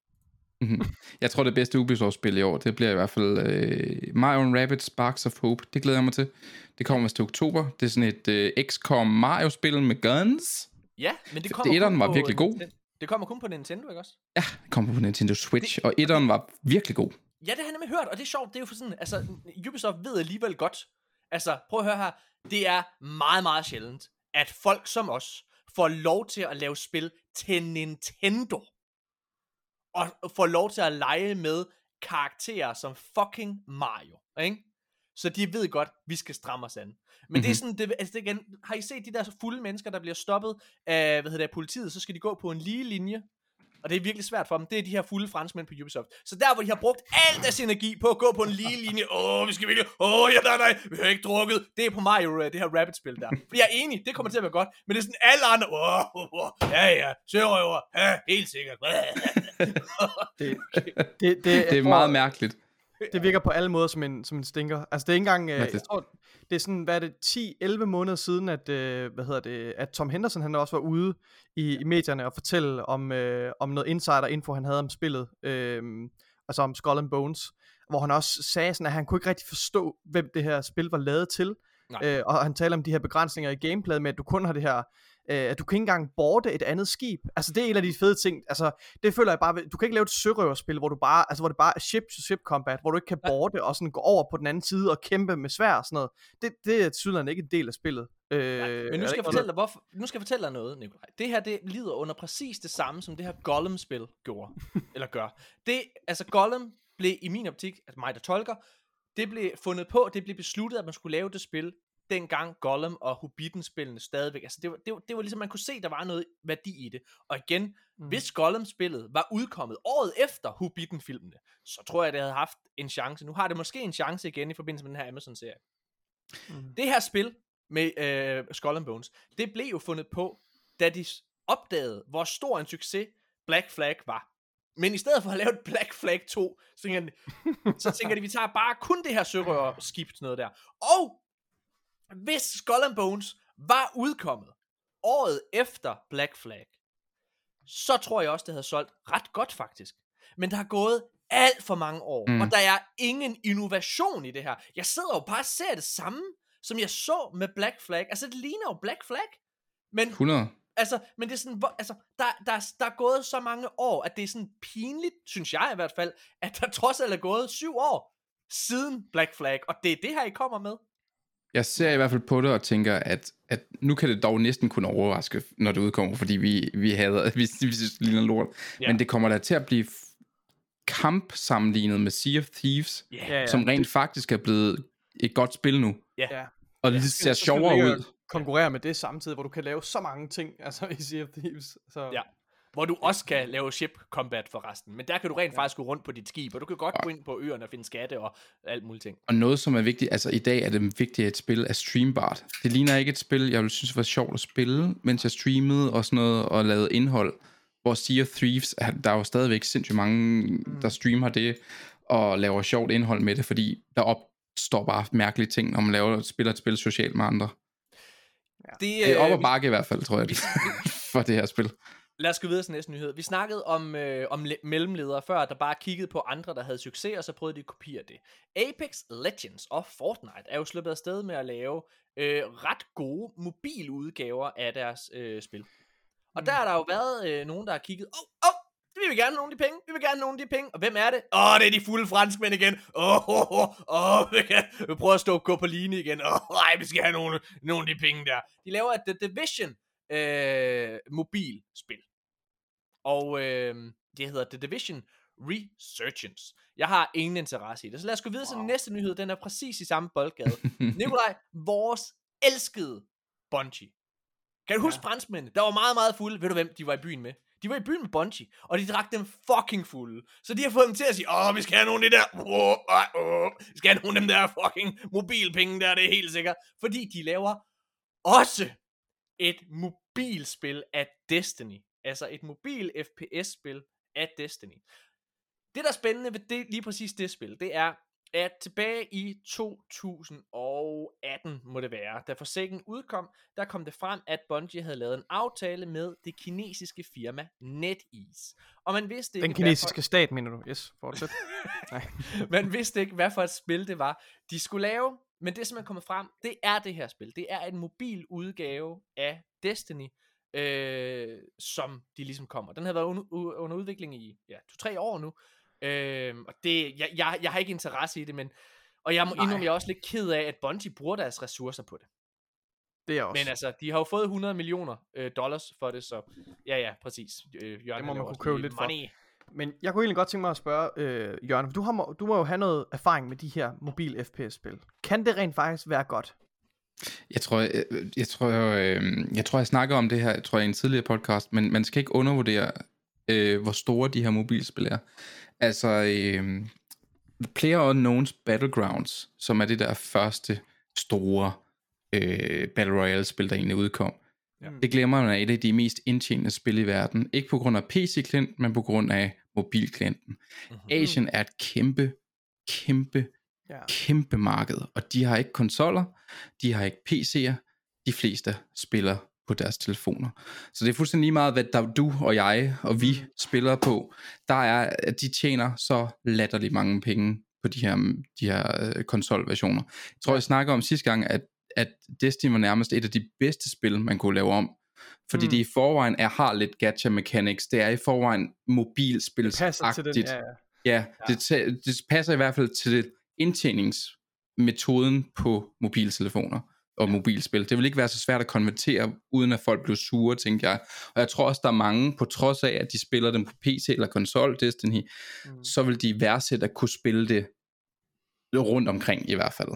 Mhm. Jeg tror, det bedste Ubisoft-spil i år, det bliver i hvert fald øh, Mario and Rabbids Sparks of Hope. Det glæder jeg mig til. Det kommer vist til oktober. Det er sådan et øh, XCOM Mario-spil med guns. Ja, men det kommer etteren kun var virkelig god. Ninten- Det kommer kun på Nintendo, ikke også? Ja, det kommer på Nintendo Switch, og etteren var virkelig god. Ja, det har jeg nemlig hørt, og det er sjovt, det er jo for sådan, altså, Ubisoft ved alligevel godt, altså, prøv at høre her, det er meget, meget sjældent, at folk som os får lov til at lave spil til Nintendo, og får lov til at lege med karakterer som fucking Mario, ikke? Så de ved godt, vi skal stramme os an. Men mm-hmm. det er sådan, det, altså det igen, har I set de der fulde mennesker, der bliver stoppet af, hvad hedder det, af politiet, så skal de gå på en lige linje, og det er virkelig svært for dem, det er de her fulde franskmænd på Ubisoft. Så der, hvor de har brugt al deres energi på at gå på en lige linje, [laughs] åh, vi skal virkelig, åh, ja, nej, nej, vi har ikke drukket, det er på Mario, øh, det her Rabbit-spil der. Fordi jeg er enig, det kommer til at være godt, men det er sådan alle andre, åh, åh, åh, ja, ja, sørøver, ja, helt sikkert. [laughs] [laughs] Det, det, det, Det er meget tror, mærkeligt. Det virker på alle måder som en, som en stinker. Altså det er ikke engang, øh, jeg tror, det er sådan, hvad er det, 10-11 måneder siden, at, øh, hvad hedder det, at Tom Henderson, han også var ude i, i medierne og fortælle om, øh, om noget insider-info, han havde om spillet, øh, altså om Skull and Bones, hvor han også sagde sådan, at han kunne ikke rigtig forstå, hvem det her spil var lavet til, Nej. øh, og han taler om de her begrænsninger i gameplayet med, at du kun har det her, øh, at du kan ikke engang borte et andet skib. Altså det er en af de fede ting, altså det føler jeg bare, du kan ikke lave et sørøverspil, hvor du bare, altså hvor det bare er ship-to-ship combat, hvor du ikke kan borte og sådan gå over på den anden side og kæmpe med svær og sådan noget. Det, det er tydeligvis ikke en del af spillet. Øh, Nej, men nu skal, jeg fortælle dig, hvorfor, nu skal jeg fortælle dig noget, Nikolaj. Det her, det lider under præcis det samme, som det her Gollum-spil gjorde, [laughs] eller gør. Det, altså Gollum blev i min optik, altså mig der tolker, det blev fundet på, det blev besluttet, at man skulle lave det spil, dengang Gollum og Hobbiten-spillene stadigvæk, altså det var, det, var, det var ligesom, man kunne se, der var noget værdi i det. Og igen, Mm. hvis Gollum-spillet var udkommet året efter Hobbiten-filmene, så tror jeg, det havde haft en chance. Nu har det måske en chance igen i forbindelse med den her Amazon-serie. Mm. Det her spil med øh, Skull and Bones, det blev jo fundet på, da de opdagede, hvor stor en succes Black Flag var. Men i stedet for at lave et Black Flag 2, så tænker, de, så tænker de, vi tager bare kun det her sørøverskib noget der. Og hvis Skull and Bones var udkommet året efter Black Flag, så tror jeg også, det havde solgt ret godt faktisk. Men der har gået alt for mange år, Mm. og der er ingen innovation i det her. Jeg sidder jo bare og ser det samme, som jeg så med Black Flag. Altså, det ligner jo Black Flag. Men, 100. altså, men det er sådan, hvor, altså, der, der, der er gået så mange år, at det er sådan pinligt, synes jeg i hvert fald, at der trods alt er gået syv år siden Black Flag, og det er det her, I kommer med. Jeg ser i hvert fald på det og tænker, at, at nu kan det dog næsten kun overraske, når det udkommer, fordi vi, vi, havde, [laughs] vi, vi synes, det ligner lort. Ja. Men det kommer da til at blive kamp sammenlignet med Sea of Thieves, Yeah. Ja, ja. som rent faktisk er blevet et godt spil nu. Ja. Og det Så ser sjovere ud. konkurrere med det samtidig, hvor du kan lave så mange ting, [laughs] altså i Sea of Thieves. Så, Ja. Hvor du også kan lave ship combat for resten. Men der kan du rent faktisk gå rundt på dit skib, og du kan godt gå ind på øerne og finde skatte og alt muligt ting. Og noget, som er vigtigt, altså i dag er det vigtigt, at et spil er streambart. Det ligner ikke et spil, jeg ville synes var sjovt at spille, mens jeg streamede og sådan noget, og lavede indhold. Hvor Sea of Thieves, er- der er jo stadigvæk sindssygt mange, der streamer det, og laver sjovt indhold med det, fordi der opstår bare mærkelige ting, når man laver, spiller et spil socialt med andre. Det, Det er op øh, ad bakke i hvert fald, tror jeg, [laughs] for det her spil. Lad os gå videre til næste nyhed. Vi snakkede om, øh, om le- mellemledere før, der bare kiggede på andre, der havde succes, og så prøvede de at kopiere det. Apex Legends og Fortnite er jo sluppet afsted med at lave øh, ret gode mobiludgaver af deres øh, spil. Og der har der jo været øh, nogen, der har kigget, åh, oh, oh, vi vil gerne have nogle af de penge, vi vil gerne nogle af de penge. Og hvem er det? Åh, oh, det er de fulde franskmænd igen. Åh, åh, åh, åh, vi kan vi prøver at stå gå på line igen. Åh, oh, nej, vi skal have nogle, nogle af de penge der. De laver et The Division øh, mobilspil. Og øh, det hedder The Division Resurgence. Jeg har ingen interesse i det. Så lad os gå videre wow. til den næste nyhed. Den er præcis i samme boldgade. [laughs] Nikolaj, vores elskede Bungie. Kan du huske ja. franskmændene? Der var meget, meget fulde. Ved du hvem de var i byen med? De var i byen med Bungie, og de drak dem fucking fulde. Så de har fået dem til at sige, åh, vi skal have nogle af de der, åh, åh, åh, vi skal have nogle af dem der fucking mobilpenge der, det er helt sikkert. Fordi de laver også et mobilspil af Destiny. Altså et mobil FPS-spil af Destiny. Det, der er spændende ved det, lige præcis det spil, det er, at tilbage i 2018, må det være, da Forsaken udkom, der kom det frem, at Bungie havde lavet en aftale med det kinesiske firma NetEase. Og man vidste ikke, Den kinesiske stat, mener du? Yes, fortsæt. [laughs] Nej. for, man vidste ikke, hvad for et spil det var, de skulle lave. Men det, som er kommet frem, det er det her spil. Det er en mobil udgave af Destiny, øh, som de ligesom kommer. Den har været under, under udvikling i ja, to-tre år nu. Øh, og det, jeg, jeg, jeg har ikke interesse i det, men og jeg må Nej. indrømme, jeg er også lidt ked af, at Bungie bruger deres ressourcer på det. Det er også. Men altså, de har jo fået 100 millioner øh, dollars for det, så ja, ja, præcis. Øh, Jørgen, Det må man kunne købe lidt for. Men jeg kunne egentlig godt tænke mig at spørge, øh, Jørgen, for du, har, må- du må jo have noget erfaring med de her mobil FPS-spil. Kan det rent faktisk være godt? Jeg tror, jeg, jeg, tror, jeg, jeg tror, jeg snakker om det her, jeg tror, i en tidligere podcast, men man skal ikke undervurdere, øh, hvor store de her mobilspil er. Altså, øh, Player Unknowns Battlegrounds, som er det der første store øh, Battle Royale-spil, der egentlig udkom. Ja. Det glemmer man er et af de mest indtjenende spil i verden. Ikke på grund af PC-klienten, men på grund af mobilklienten. Mhm. Asien er et kæmpe, kæmpe Ja. kæmpe marked, og de har ikke konsoller, de har ikke PC'er, de fleste spiller på deres telefoner. Så det er fuldstændig lige meget, hvad der, du og jeg og vi spiller på. Der er, at de tjener så latterligt mange penge på de her, de her øh, konsolversioner. Jeg tror, jeg snakker om sidste gang, at, at Destiny var nærmest et af de bedste spil, man kunne lave om. Fordi Mm. det i forvejen er, har lidt gacha mechanics. Det er i forvejen mobilspilsagtigt. Den, ja, ja. Ja, det, det passer i hvert fald til indtjeningsmetoden på mobiltelefoner og mobilspil. Det vil ikke være så svært at konvertere, uden at folk bliver sure, tænker jeg. Og jeg tror også, der er mange, på trods af, at de spiller dem på PC eller konsol, Destiny, Mm. så vil de værdsætte at kunne spille det rundt omkring i hvert fald.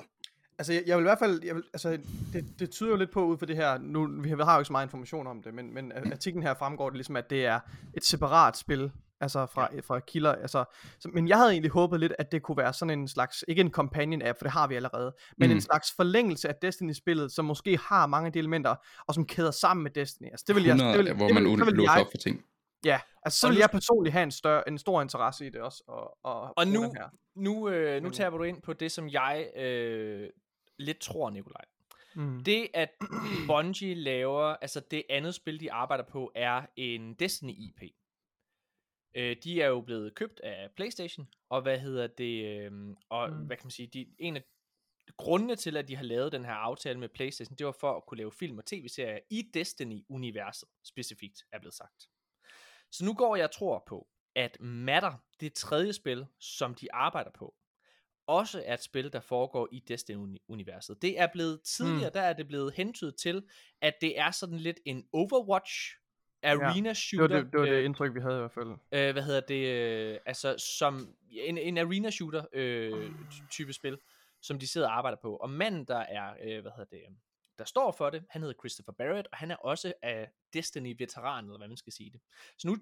Altså, jeg, jeg vil i hvert fald, jeg vil, altså, det, det tyder jo lidt på ud for det her, nu, vi har, vi har jo ikke så meget information om det, men, men artiklen her fremgår det ligesom, at det er et separat spil, altså fra, ja. fra kilder, altså, så, men jeg havde egentlig håbet lidt, at det kunne være sådan en slags, ikke en companion app, for det har vi allerede, men mm. En slags forlængelse af Destiny-spillet, som måske har mange af de elementer, og som kæder sammen med Destiny. Altså, det vil jeg, 100, det vil, hvor det man vil, så vil jeg, op for ting. ja, altså så vil nu- jeg personligt have en, større, en stor interesse i det også, og, og, Og nu- her. Nu, øh, nu taber du ind på det, som jeg øh, lidt tror, Nikolaj. Mm. Det, at Bungie laver, altså det andet spil, de arbejder på, er en Destiny-IP. Øh, de er jo blevet købt af PlayStation, og hvad hedder det, øh, og Mm. hvad kan man sige, de, en af grundene til, at de har lavet den her aftale med PlayStation, det var for at kunne lave film og tv-serier i Destiny-universet, specifikt er blevet sagt. Så nu går jeg tror på, at Matter, det tredje spil, som de arbejder på, også er et spil, der foregår i Destiny-universet. Det er blevet tidligere, mm. der er det blevet hentydet til, at det er sådan lidt en Overwatch arena Det var shooter. det, det, var det øh, indtryk, vi havde i hvert fald. øh, hvad hedder det, øh, altså som en, en arena shooter øh, ty- type spil, som de sidder og arbejder på. Og manden, der er, øh, hvad hedder det, der står for det, han hedder Christopher Barrett, og han er også af Destiny-veteran, eller hvad man skal sige det. Så nu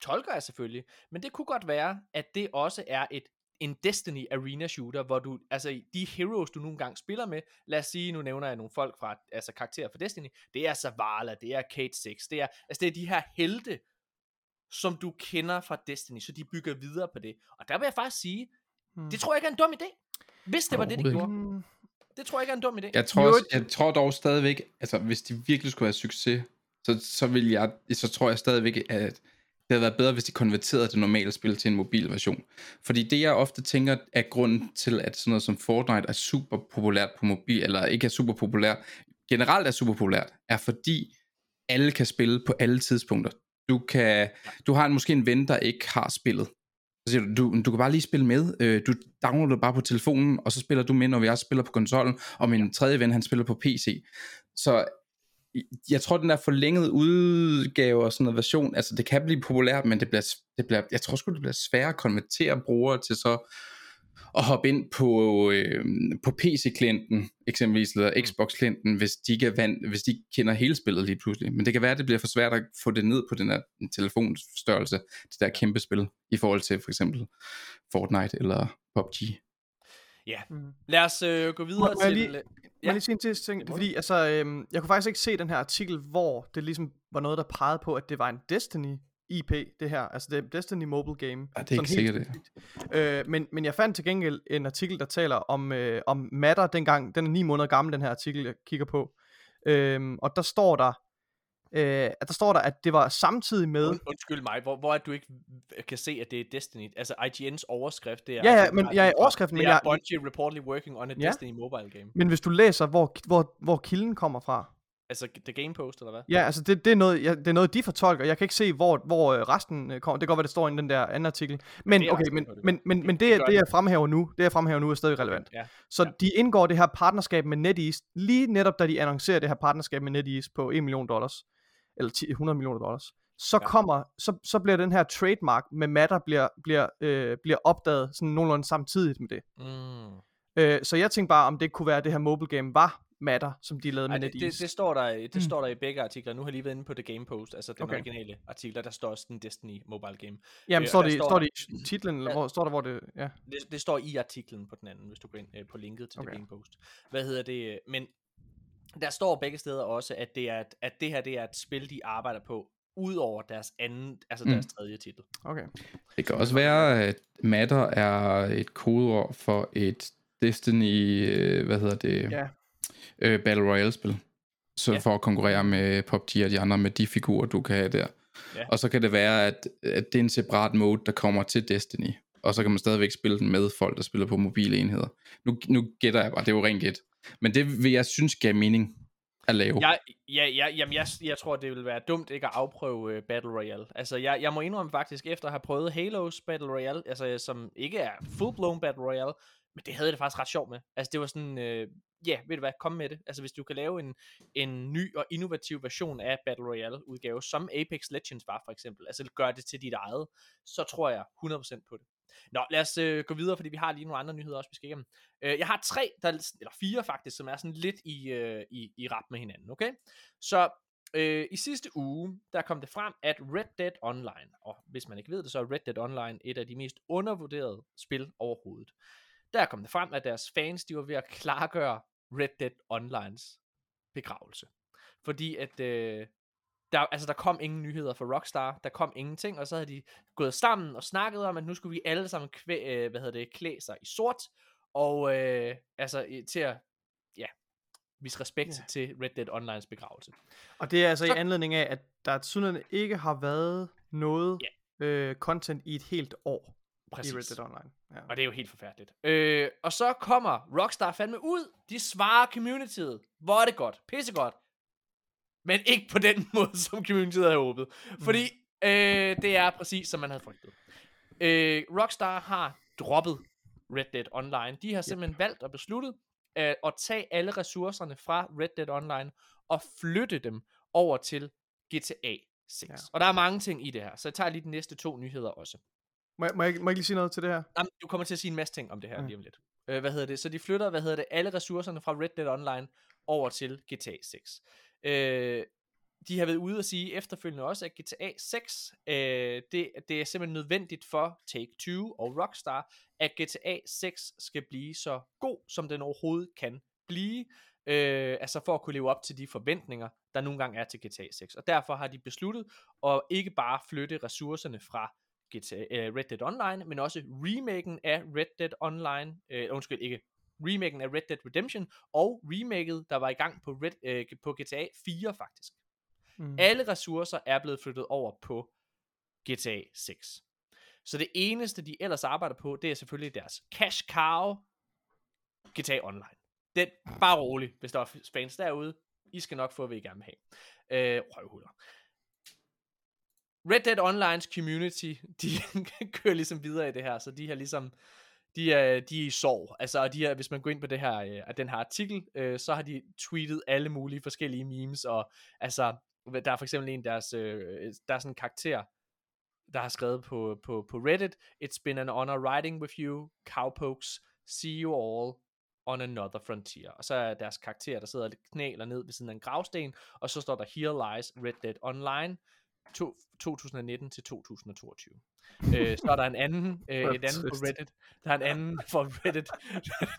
tolker jeg selvfølgelig, men det kunne godt være, at det også er et en Destiny Arena Shooter, hvor du, altså de heroes, du nogle gange spiller med, lad os sige, nu nævner jeg nogle folk fra, altså karakterer fra Destiny, det er Zavala, det er Kate 6, det er, altså det er de her helte, som du kender fra Destiny, så de bygger videre på det. Og der vil jeg faktisk sige, Hmm. det tror jeg ikke er en dum idé. Hvis det var det, de gjorde. Det tror jeg ikke er en dum idé. Jeg tror, også, jeg tror dog stadigvæk, altså hvis de virkelig skulle have succes, så, så, vil jeg, så tror jeg stadigvæk, at det havde været bedre, hvis de konverterede det normale spil til en mobil version. Fordi det, jeg ofte tænker, er grunden til, at sådan noget som Fortnite er super populært på mobil, eller ikke er super populært, generelt er super populært, er fordi alle kan spille på alle tidspunkter. Du, kan, du har en, måske en ven, der ikke har spillet. Så siger du, du, du kan bare lige spille med. Øh, du downloader bare på telefonen, og så spiller du med, når vi også spiller på konsollen, og min tredje ven, han spiller på PC. Så jeg tror, den der forlængede udgave og sådan noget version, altså det kan blive populært, men det bliver, det bliver, jeg tror sgu, det bliver sværere at konvertere brugere til så at hoppe ind på, øh, på PC-klienten, eksempelvis, eller Xbox-klienten, hvis de ikke er vant, hvis de ikke kender hele spillet lige pludselig. Men det kan være, at det bliver for svært at få det ned på den her telefonstørrelse, det der kæmpe spil, i forhold til for eksempel Fortnite eller PUBG. Mm. Lad os øh, gå videre Må jeg til... lige- øh, Ja. Må jeg lige sige en sidste ting? Det må er fordi, altså, øhm, jeg kunne faktisk ikke se den her artikel, hvor det ligesom var noget, der pegede på, at det var en Destiny IP, det her. Altså, det er Destiny Mobile Game. Ja, det er ikke Sådan sikkert det. Øh, men, men jeg fandt til gengæld en artikel, der taler om, øh, om Matter dengang. Den er ni måneder gammel, den her artikel, jeg kigger på. Øhm, og der står der, øh, at der står der, at det var samtidig med... Und, undskyld mig, hvor, hvor er du ikke kan se, at det er Destiny? Altså IGN's overskrift, det er... Ja, ja, altså, men jeg er overskriften, men er jeg, Bungie reportedly working on a Ja. Destiny mobile game. men hvis du læser, hvor, hvor, hvor kilden kommer fra, Altså The Game Post, eller hvad? Ja, altså det, det, er noget, ja, det er noget, de fortolker. Jeg kan ikke se, hvor, hvor øh, resten øh, kommer. Det kan godt være, det står i den der anden artikel. Men okay, men, men, men, men det, det. jeg fremhæver nu, det jeg fremhæver nu er stadig relevant. Ja. Så Ja. de indgår det her partnerskab med NetEase, lige netop da de annoncerer det her partnerskab med NetEase på 1 million dollars, eller 10, 100 millioner dollars, så Ja. kommer, så, så bliver den her trademark med Matter bliver, bliver, øh, bliver opdaget sådan nogenlunde samtidigt med det. Mm. Øh, så jeg tænkte bare, om det kunne være, at det her mobile game var Matter, som de lavede Ej, med det, NetEase. det, det, står der, det Mm. står der i begge artikler. Nu har jeg lige været inde på The Game Post, altså den Okay. originale artikler, der står også den Destiny mobile game. Jamen, øh, står det, står står det i titlen, eller Ja. hvor står der, hvor det... Ja. Det, det står i artiklen på den anden, hvis du går ind øh, på linket til. Okay. The Game Post. Hvad hedder det? Men der står begge steder også, at det er, at det her det er et spil, de arbejder på, udover deres anden, altså Mm. deres tredje titel. Okay. Det kan også være, at Matter er et kodeord for et Destiny, øh, hvad hedder det, Ja. øh, Battle Royale-spil. Så Ja. for at konkurrere med PUBG og de andre med de figurer, du kan have der. Ja. Og så kan det være, at, at det er en separat mode, der kommer til Destiny. Og så kan man stadigvæk spille den med folk, der spiller på mobile enheder. Nu, nu gætter jeg bare, det er jo rent gæt. Men det vil jeg synes gav mening at lave. Jeg, ja, ja, jamen jeg, jeg tror, det vil være dumt ikke at afprøve uh, Battle Royale. Altså, jeg, jeg må indrømme faktisk, efter at have prøvet Halos Battle Royale, altså, som ikke er full-blown Battle Royale, men det havde jeg det faktisk ret sjovt med. Altså, det var sådan, øh, ja, ved du hvad, kom med det. Altså, hvis du kan lave en, en ny og innovativ version af Battle Royale-udgave, som Apex Legends var for eksempel, altså gør det til dit eget, så tror jeg 100% på det. Nå, lad os øh, gå videre, fordi vi har lige nogle andre nyheder også, vi skal igennem. Øh, jeg har tre, der, eller fire faktisk, som er sådan lidt i, øh, i, i rap med hinanden, okay? Så øh, i sidste uge, der kom det frem, at Red Dead Online, og hvis man ikke ved det, så er Red Dead Online et af de mest undervurderede spil overhovedet. Der kom det frem, at deres fans, de var ved at klargøre Red Dead Onlines begravelse. Fordi at, øh, der, altså der kom ingen nyheder fra Rockstar, der kom ingenting, og så havde de gået sammen og snakket om, at nu skulle vi alle sammen kvæ, øh, hvad hedder det, klæde sig i sort, og øh, altså øh, til at, ja, vise respekt Ja. til Red Dead Onlines begravelse. Og det er altså Så- i anledning af, at der tydeligvis ikke har været noget øh, content i et helt år Præcis. i Red Dead Online. Ja. Og det er jo helt forfærdeligt. Øh, og så kommer Rockstar fandme ud. De svarer communityet. Hvor er det godt. Pissegodt. Men ikke på den [laughs] måde, som communityet havde håbet. Fordi øh, det er præcis, som man havde frygtet. Øh, Rockstar har droppet Red Dead Online. De har simpelthen valgt og besluttet øh, at tage alle ressourcerne fra Red Dead Online og flytte dem over til GTA 6. Ja. Ja. Og der er mange ting i det her, så jeg tager lige de næste to nyheder også. Må, jeg, må, jeg, må jeg ikke lige sige noget til det her? Jamen, du kommer til at sige en masse ting om det her Ja. lige om lidt. Øh, hvad hedder det? Så de flytter, hvad hedder det, alle ressourcerne fra Red Dead Online over til GTA 6. Øh, de har været ude og sige efterfølgende også, at GTA 6, øh, det, det er simpelthen nødvendigt for Take-Two og Rockstar, at GTA 6 skal blive så god, som den overhovedet kan blive. Øh, altså for at kunne leve op til de forventninger, der nogle gange er til GTA 6. Og derfor har de besluttet at ikke bare flytte ressourcerne fra GTA, øh, Red Dead Online, men også remaken af Red Dead Online, øh, undskyld, ikke remaken af Red Dead Redemption, og remaket, der var i gang på, Red, øh, på GTA 4 faktisk. Mm. Alle ressourcer er blevet flyttet over på GTA 6. Så det eneste, de ellers arbejder på, det er selvfølgelig deres cash cow, GTA Online. Den, bare rolig, hvis der er fans derude. I skal nok få, hvad I gerne vil have. Øh, røvhuller. Red Dead Onlines community, [laughs] de kører ligesom videre i det her, så de har ligesom, de er, de er i sorg. Altså, og de er, hvis man går ind på det her, øh, den her artikel, øh, så har de tweetet alle mulige forskellige memes, og altså, der er for eksempel en, deres, øh, der er sådan en karakter, der har skrevet på, på, på Reddit, It's been an honor riding with you, cowpokes, see you all on another frontier. Og så er deres karakter, der sidder og knæler ned ved siden af en gravsten, og så står der, Here lies Red Dead Online, to, 2019 til 2022. øh, så er der en anden, [laughs] øh, et andet på. Reddit, der er en anden [laughs] for Reddit,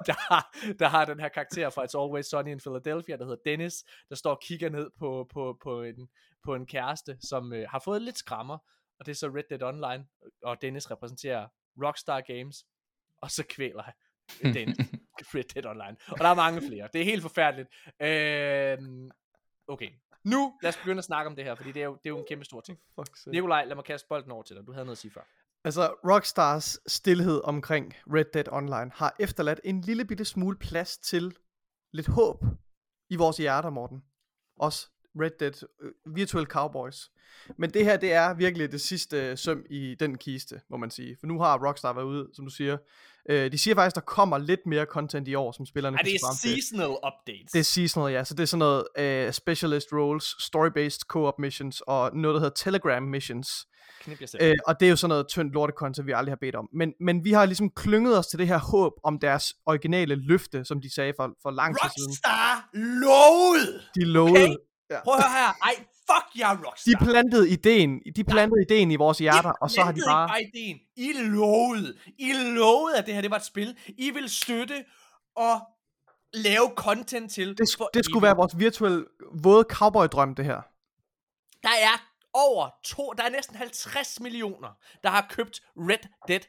der, har, der har den her karakter fra It's Always Sunny in Philadelphia, der hedder Dennis, der står og kigger ned på, på, på, en, på en kæreste, som øh, har fået lidt skrammer, og det er så Red Dead Online, og Dennis repræsenterer Rockstar Games, og så kvæler han [laughs] Dennis Red Dead Online. Og der er mange flere. Det er helt forfærdeligt. Øhm, okay. Nu lad os begynde at snakke om det her, fordi det er jo, det er jo en kæmpe stor ting. Sake. Nikolaj, lad mig kaste bolden over til dig. Du havde noget at sige før. Altså, Rockstars stillhed omkring Red Dead Online har efterladt en lille bitte smule plads til lidt håb i vores hjerter, Morten. Os Red Dead uh, Virtual Cowboys. Men det her, det er virkelig det sidste øh, søm i den kiste, må man sige. For nu har Rockstar været ude, som du siger. Øh, de siger faktisk, der kommer lidt mere content i år, som spillerne Er kan det til. seasonal updates? Det er seasonal, ja. Så det er sådan noget uh, specialist roles, story-based co-op missions, og noget, der hedder telegram missions. Knip. Øh, og det er jo sådan noget tyndt lortekontent, vi aldrig har bedt om. Men, men vi har ligesom klynget os til det her håb om deres originale løfte, som de sagde for, for lang tid siden. Rockstar lovede! De lovede. Okay. Ja. Prøv at høre her. Ej, fuck jer, Rockstar. De plantede ideen, de plantede ideen i vores hjerter, og så har de bare... ikke ideen. I lovede. I lovede, at det her det var et spil. I vil støtte og lave content til. Det, sk- det skulle være vores virtuelle våde cowboy-drøm, det her. Der er over to, der er næsten 50 millioner, der har købt Red Dead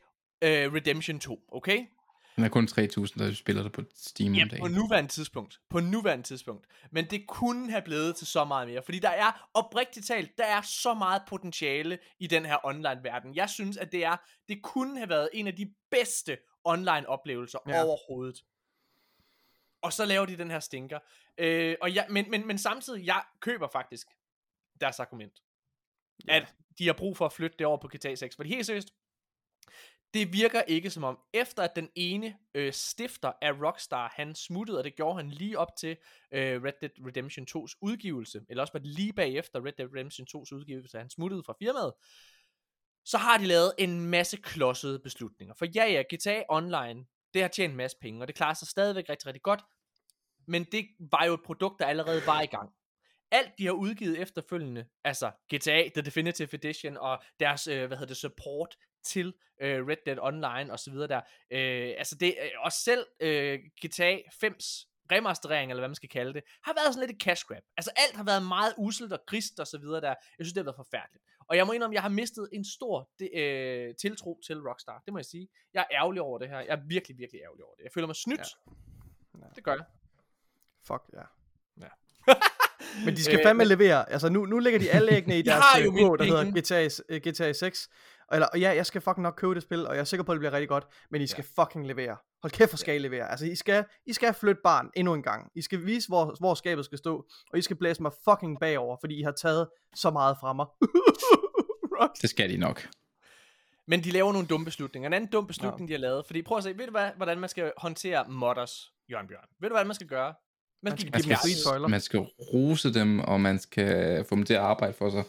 uh, Redemption 2, okay? Der er kun 3.000, der spiller det på Steam om Ja, på dagen. nuværende tidspunkt. På nuværende tidspunkt. Men det kunne have blevet til så meget mere. Fordi der er, oprigtigt talt, der er så meget potentiale i den her online-verden. Jeg synes, at det er, det kunne have været en af de bedste online-oplevelser Ja. overhovedet. Og så laver de den her stinker. Øh, og jeg, men, men, men samtidig, jeg køber faktisk deres argument. Ja. At de har brug for at flytte det over på GTA 6. For helt seriøst, det virker ikke som om, efter at den ene øh, stifter af Rockstar, han smuttede, og det gjorde han lige op til øh, Red Dead Redemption 2's udgivelse, eller også var det lige bagefter Red Dead Redemption 2's udgivelse, han smuttede fra firmaet, så har de lavet en masse klodsede beslutninger. For ja, ja, GTA Online, det har tjent en masse penge, og det klarer sig stadigvæk rigtig, rigtig godt, men det var jo et produkt, der allerede var i gang. Alt de har udgivet efterfølgende, altså GTA, The Definitive Edition, og deres, øh, hvad hedder det, support til øh, Red Dead Online og så videre der. Øh, altså det, øh, også selv øh, GTA 5's remasterering, eller hvad man skal kalde det, har været sådan lidt et cash grab. Altså alt har været meget uselt og grist og så videre der. Jeg synes, det har været forfærdeligt. Og jeg må indrømme, jeg har mistet en stor de, øh, tiltro til Rockstar. Det må jeg sige. Jeg er ærgerlig over det her. Jeg er virkelig, virkelig ærgerlig over det. Jeg føler mig snydt. Ja. Ja. Det gør jeg. Fuck, ja. Ja. [laughs] Men de skal Øh, fandme levere. Altså, nu, nu lægger de alle æggene i [laughs] De deres øh, kurv, der hedder. GTA, GTA 6. Eller, og ja, jeg skal fucking nok købe det spil, og jeg er sikker på, at det bliver rigtig godt. Men I skal ja. fucking levere. Hold kæft, hvor skal I levere. Altså, I skal, I skal flytte barn endnu en gang. I skal vise, hvor, hvor skabet skal stå. Og I skal blæse mig fucking bagover, fordi I har taget så meget fra mig. [laughs] Det skal de nok. Men de laver nogle dumme beslutninger. En anden dum beslutning, ja. de har lavet. Fordi prøv at se, ved du hvad, hvordan man skal håndtere modders, Jørgen Bjørn? Ved du, hvad man skal gøre? Man skal, skal give give dem dem frie gas. tøjler. Man skal rose dem, og man skal få dem til at arbejde for sig.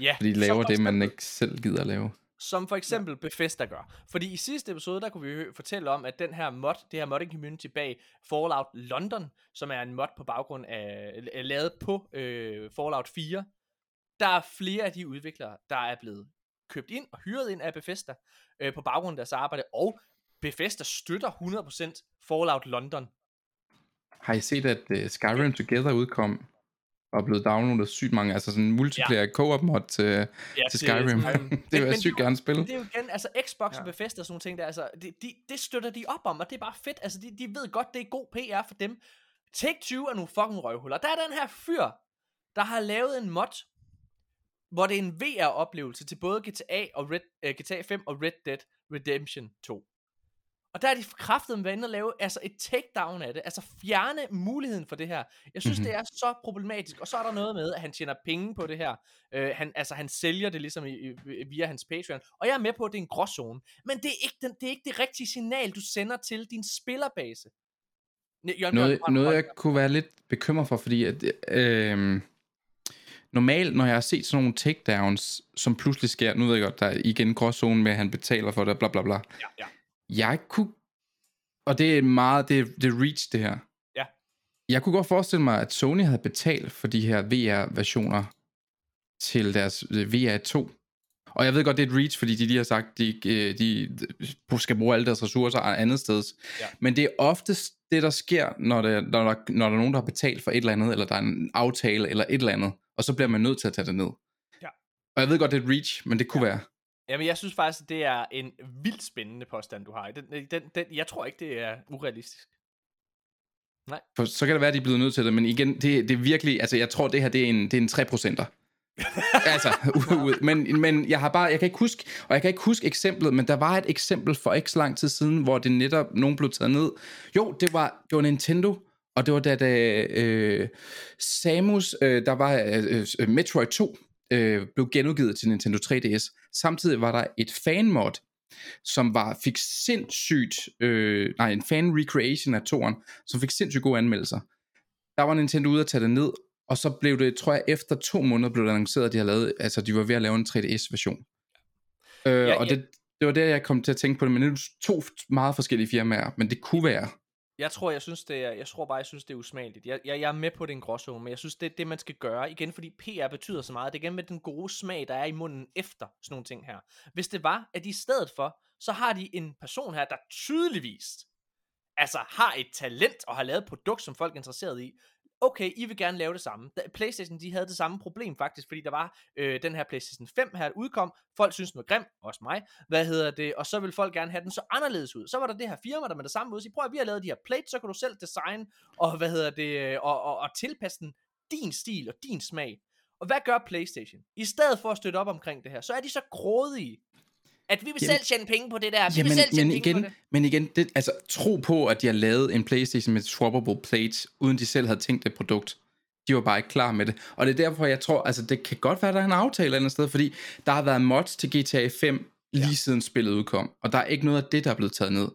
Ja, Fordi de laver det, man ikke selv gider at lave. Som for eksempel Bethesda gør. Fordi i sidste episode, der kunne vi fortælle om, at den her mod, det her modding community bag Fallout London, som er en mod på baggrund af, lavet på øh, Fallout 4, der er flere af de udviklere, der er blevet købt ind og hyret ind af Bethesda øh, på baggrund af deres arbejde, og Bethesda støtter 100% Fallout London. Har I set, at uh, Skyrim Together udkom, og er blevet downloadet sygt mange, altså sådan en multiplayer ja. co-op mod til, Ja, til Skyrim. [laughs] det vil jeg sygt gerne spille. Det er jo igen, altså Xbox Ja. ja. og Bethesda og sådan nogle ting, der, altså, det, de, det støtter de op om, og det er bare fedt. Altså, de, de ved godt, det er god PR for dem. Take-Two er nogle fucking røvhuller. Der er den her fyr, der har lavet en mod, hvor det er en VR-oplevelse til både GTA, og Red, uh, GTA 5 og Red Dead Redemption 2. Og der er de kraftet med og lave altså et takedown af det, altså fjerne muligheden for det her. Jeg synes, Mhm. mm-hmm. det er så problematisk. Og så er der noget med, at han tjener penge på det her. Uh, han, altså, han sælger det ligesom i, i, via hans Patreon. Og jeg er med på, at det er en gråzone. Men det er ikke, den, det, er ikke det rigtige signal, du sender til din spillerbase. Jørgen Noget, Bjørn, du har en noget jeg kunne være lidt bekymret for, fordi at, øh, normalt, når jeg har set sådan nogle takedowns, som pludselig sker, nu ved jeg godt, der er igen gråzone med, at han betaler for det, bla bla bla. Ja, ja. Jeg kunne, og det er meget, det, er- det er reach det her. Ja. Jeg kunne godt forestille mig, at Sony havde betalt for de her VR-versioner til deres øh, VR2. Og jeg ved godt, det er et reach, fordi de lige har sagt, de, øh, de de skal bruge alle deres ressourcer andet sted. Ja. Men det er oftest det, der sker, når, det, når, der, når der er nogen, der har betalt for et eller andet, eller der er en aftale, eller et eller andet, og så bliver man nødt til at tage det ned. Ja. Og jeg ved godt, det er et reach, men det kunne ja. være. Jamen, jeg synes faktisk, det er en vildt spændende påstand, du har. Den, den, den, jeg tror ikke, det er urealistisk. For så kan det være, at de er blevet nødt til det, men igen, det, det er virkelig, altså jeg tror, det her, det er en, det er en 3 procenter. [laughs] altså, u- men, men jeg har bare, jeg kan ikke huske, og jeg kan ikke huske eksemplet, men der var et eksempel for ikke så lang tid siden, hvor det netop, nogen blev taget ned. Jo, det var, det var Nintendo, og det var da, da øh, Samus, øh, der var øh, øh, Metroid 2, øh, blev genudgivet til Nintendo 3DS. Samtidig var der et fanmod, som var, fik sindssygt, øh, nej, en fan recreation af toren, som fik sindssygt gode anmeldelser. Der var Nintendo ude at tage det ned, og så blev det, tror jeg, efter to måneder blev det annonceret, at de, havde lavet, altså, de var ved at lave en 3DS-version. Øh, Ja, og ja. det, det var der, jeg kom til at tænke på det, men det er to meget forskellige firmaer, men det kunne være. Jeg tror, jeg synes, det er, jeg tror bare, jeg synes, det er usmageligt. Jeg, jeg, jeg er med på, den gråzone, men jeg synes, det er det, man skal gøre. Igen, fordi PR betyder så meget. Det er igen med den gode smag, der er i munden efter sådan nogle ting her. Hvis det var, at de i stedet for, så har de en person her, der tydeligvis altså har et talent og har lavet et produkt, som folk er interesseret i. Okay, I vil gerne lave det samme. PlayStation, de havde det samme problem faktisk, fordi der var øh, den her PlayStation 5 her, der udkom. Folk synes den var grim, også mig. Hvad hedder det? Og så vil folk gerne have den så anderledes ud. Så var der det her firma, der med det samme ud. Så prøv at vi har lavet de her plates, så kan du selv designe, og hvad hedder det, øh, og, og, og tilpasse den din stil og din smag. Og hvad gør PlayStation? I stedet for at støtte op omkring det her, så er de så grådige, at vi vil Jamen- selv tjene penge på det der. Vi Jamen, vil selv tjene men penge igen, på det. men igen det, altså, tro på, at de har lavet en Playstation med swappable plates, uden de selv havde tænkt det produkt. De var bare ikke klar med det. Og det er derfor, jeg tror, altså det kan godt være, der er en aftale et andet sted, fordi der har været mods til GTA 5 lige ja. siden spillet udkom, og der er ikke noget af det, der er blevet taget ned.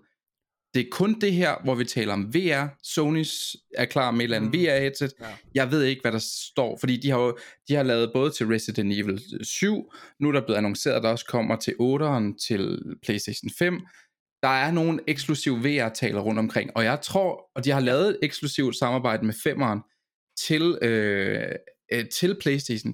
Det er kun det her, hvor vi taler om VR. Sonys er klar med et eller andet Mm. VR-headset. Ja. Jeg ved ikke, hvad der står, fordi de har jo de har lavet både til Resident Evil 7, nu er der blevet annonceret, at der også kommer til 8'eren, til PlayStation 5. Der er nogle eksklusive VR-taler rundt omkring, og jeg tror, og de har lavet et eksklusivt samarbejde med 5'eren til, øh, øh, til PlayStation.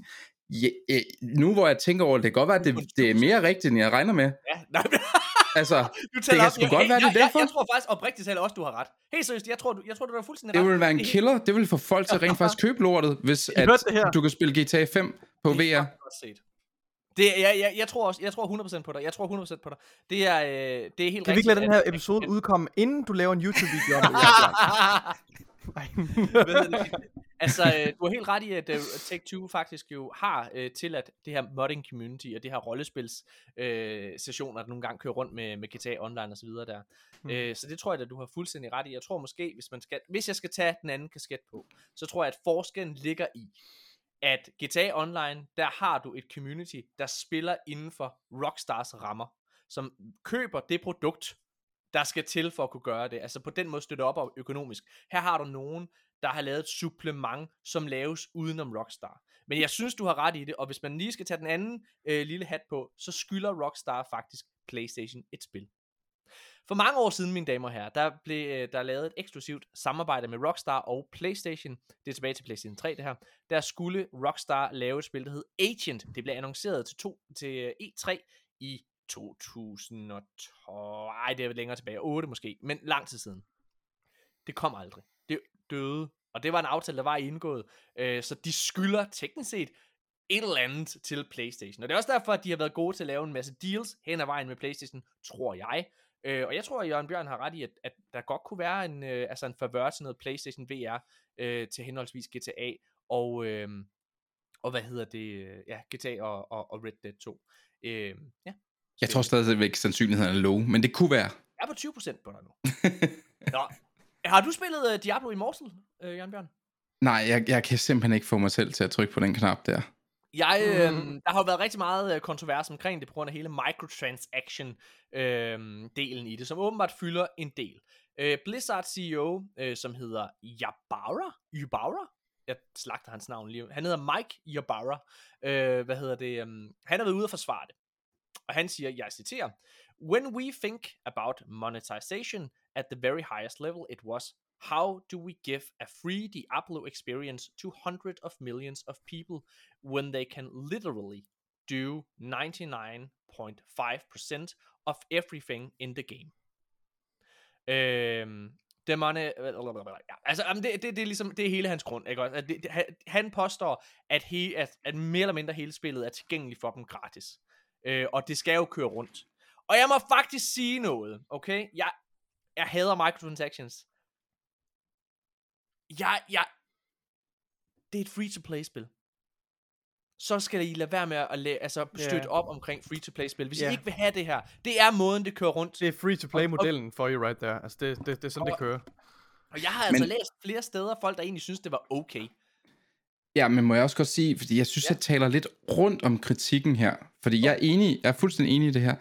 Ja, øh, nu hvor jeg tænker over det, det kan godt være, at det, det er mere rigtigt, end jeg regner med. Ja, nej, [laughs] Altså, du Det kan sgu godt være, det er jeg, jeg, derfor. jeg, tror faktisk oprigtigt talt også, du har ret. Helt seriøst, jeg tror, du, jeg tror, du er fuldstændig det ret. vil være en Det er killer. Det vil få folk til [laughs] rent faktisk købe lortet, hvis at det du kan spille GTA 5 på Det er VR. fucking godt set. Det, jeg, jeg, jeg, tror også, jeg tror 100% på dig. Jeg tror 100% på dig. Det er, øh, det er helt Kan vi ikke lade den her at- episode udkomme, inden du laver en YouTube-video om [laughs] det? Nej. [laughs] Altså, øh, [laughs] du har helt ret i, at uh, Take-Two faktisk jo har uh, tilladt det her modding community, og det her rollespils uh, sessioner, der nogle gange kører rundt med, med GTA Online og så videre der. Mm. Uh, så det tror jeg, at du har fuldstændig ret i. Jeg tror måske, hvis, man skal, hvis jeg skal tage den anden kasket på, så tror jeg, at forskellen ligger i, at GTA Online, der har du et community, der spiller inden for Rockstars rammer, som køber det produkt, der skal til for at kunne gøre det. Altså på den måde støtte op økonomisk. Her har du nogen, der har lavet et supplement, som laves udenom Rockstar. Men jeg synes, du har ret i det, og hvis man lige skal tage den anden øh, lille hat på, så skylder Rockstar faktisk PlayStation et spil. For mange år siden, mine damer og herrer, der blev øh, der lavet et eksklusivt samarbejde med Rockstar og PlayStation. Det er tilbage til PlayStation 3, det her. Der skulle Rockstar lave et spil, der hed Agent. Det blev annonceret til, to, til øh, E3 i 2012. Ej, det er længere tilbage. 8 måske, men lang tid siden. Det kom aldrig. Døde. Og det var en aftale, der var indgået. Øh, så de skylder teknisk set et eller andet til PlayStation. Og det er også derfor, at de har været gode til at lave en masse deals hen ad vejen med PlayStation, tror jeg. Øh, og jeg tror, at Jørgen Bjørn har ret i, at, at der godt kunne være en, øh, altså en favør til noget PlayStation VR øh, til henholdsvis GTA og, øh, og hvad hedder det, øh, ja, GTA og, og, og Red Dead 2. Øh, ja. Jeg tror stadigvæk, sandsynligheden er low, men det kunne være. Jeg er på 20% på dig nu. [laughs] Nå. Har du spillet uh, Diablo Immortal, uh, Jørgen Bjørn? Nej, jeg, jeg kan simpelthen ikke få mig selv til at trykke på den knap der. Jeg, øh, Mhm. der har jo været rigtig meget øh, kontrovers omkring det, på grund af hele microtransaction-delen i det, som åbenbart fylder en del. Øh, Blizzard CEO, øh, som hedder Yabara, Ybarra, jeg slagter hans navn lige, han hedder Mike Ybarra, øh, hvad hedder det, um, han har været ude og forsvare det. Og han siger, jeg citerer, When we think about monetization at the very highest level, it was how do we give a free Diablo experience to hundreds of millions of people when they can literally do 99.5% of everything in the game. Øhm, det money... Øh, ja, altså, jamen, det, det, det, er ligesom, det er hele hans grund, ikke også? At det, det, han- han påstår, at, he, at, at mere eller mindre hele spillet er tilgængeligt for dem gratis. Øh, og det skal jo køre rundt. Og jeg må faktisk sige noget, okay? Jeg, jeg hader microtransactions. Jeg, jeg, det er et free-to-play-spil. Så skal I lade være med at la- altså, støtte Ja. op omkring free-to-play-spil. Hvis Ja. I ikke vil have det her, det er måden, det kører rundt. Det er free-to-play-modellen for you right there. Altså, det, det, det er sådan, det Og- kører. Og jeg har altså Men- læst flere steder, folk der egentlig synes, det var okay. Ja, men må jeg også godt sige, fordi jeg synes, Ja. jeg taler lidt rundt om kritikken her. Fordi jeg er enig, jeg er fuldstændig enig i det her.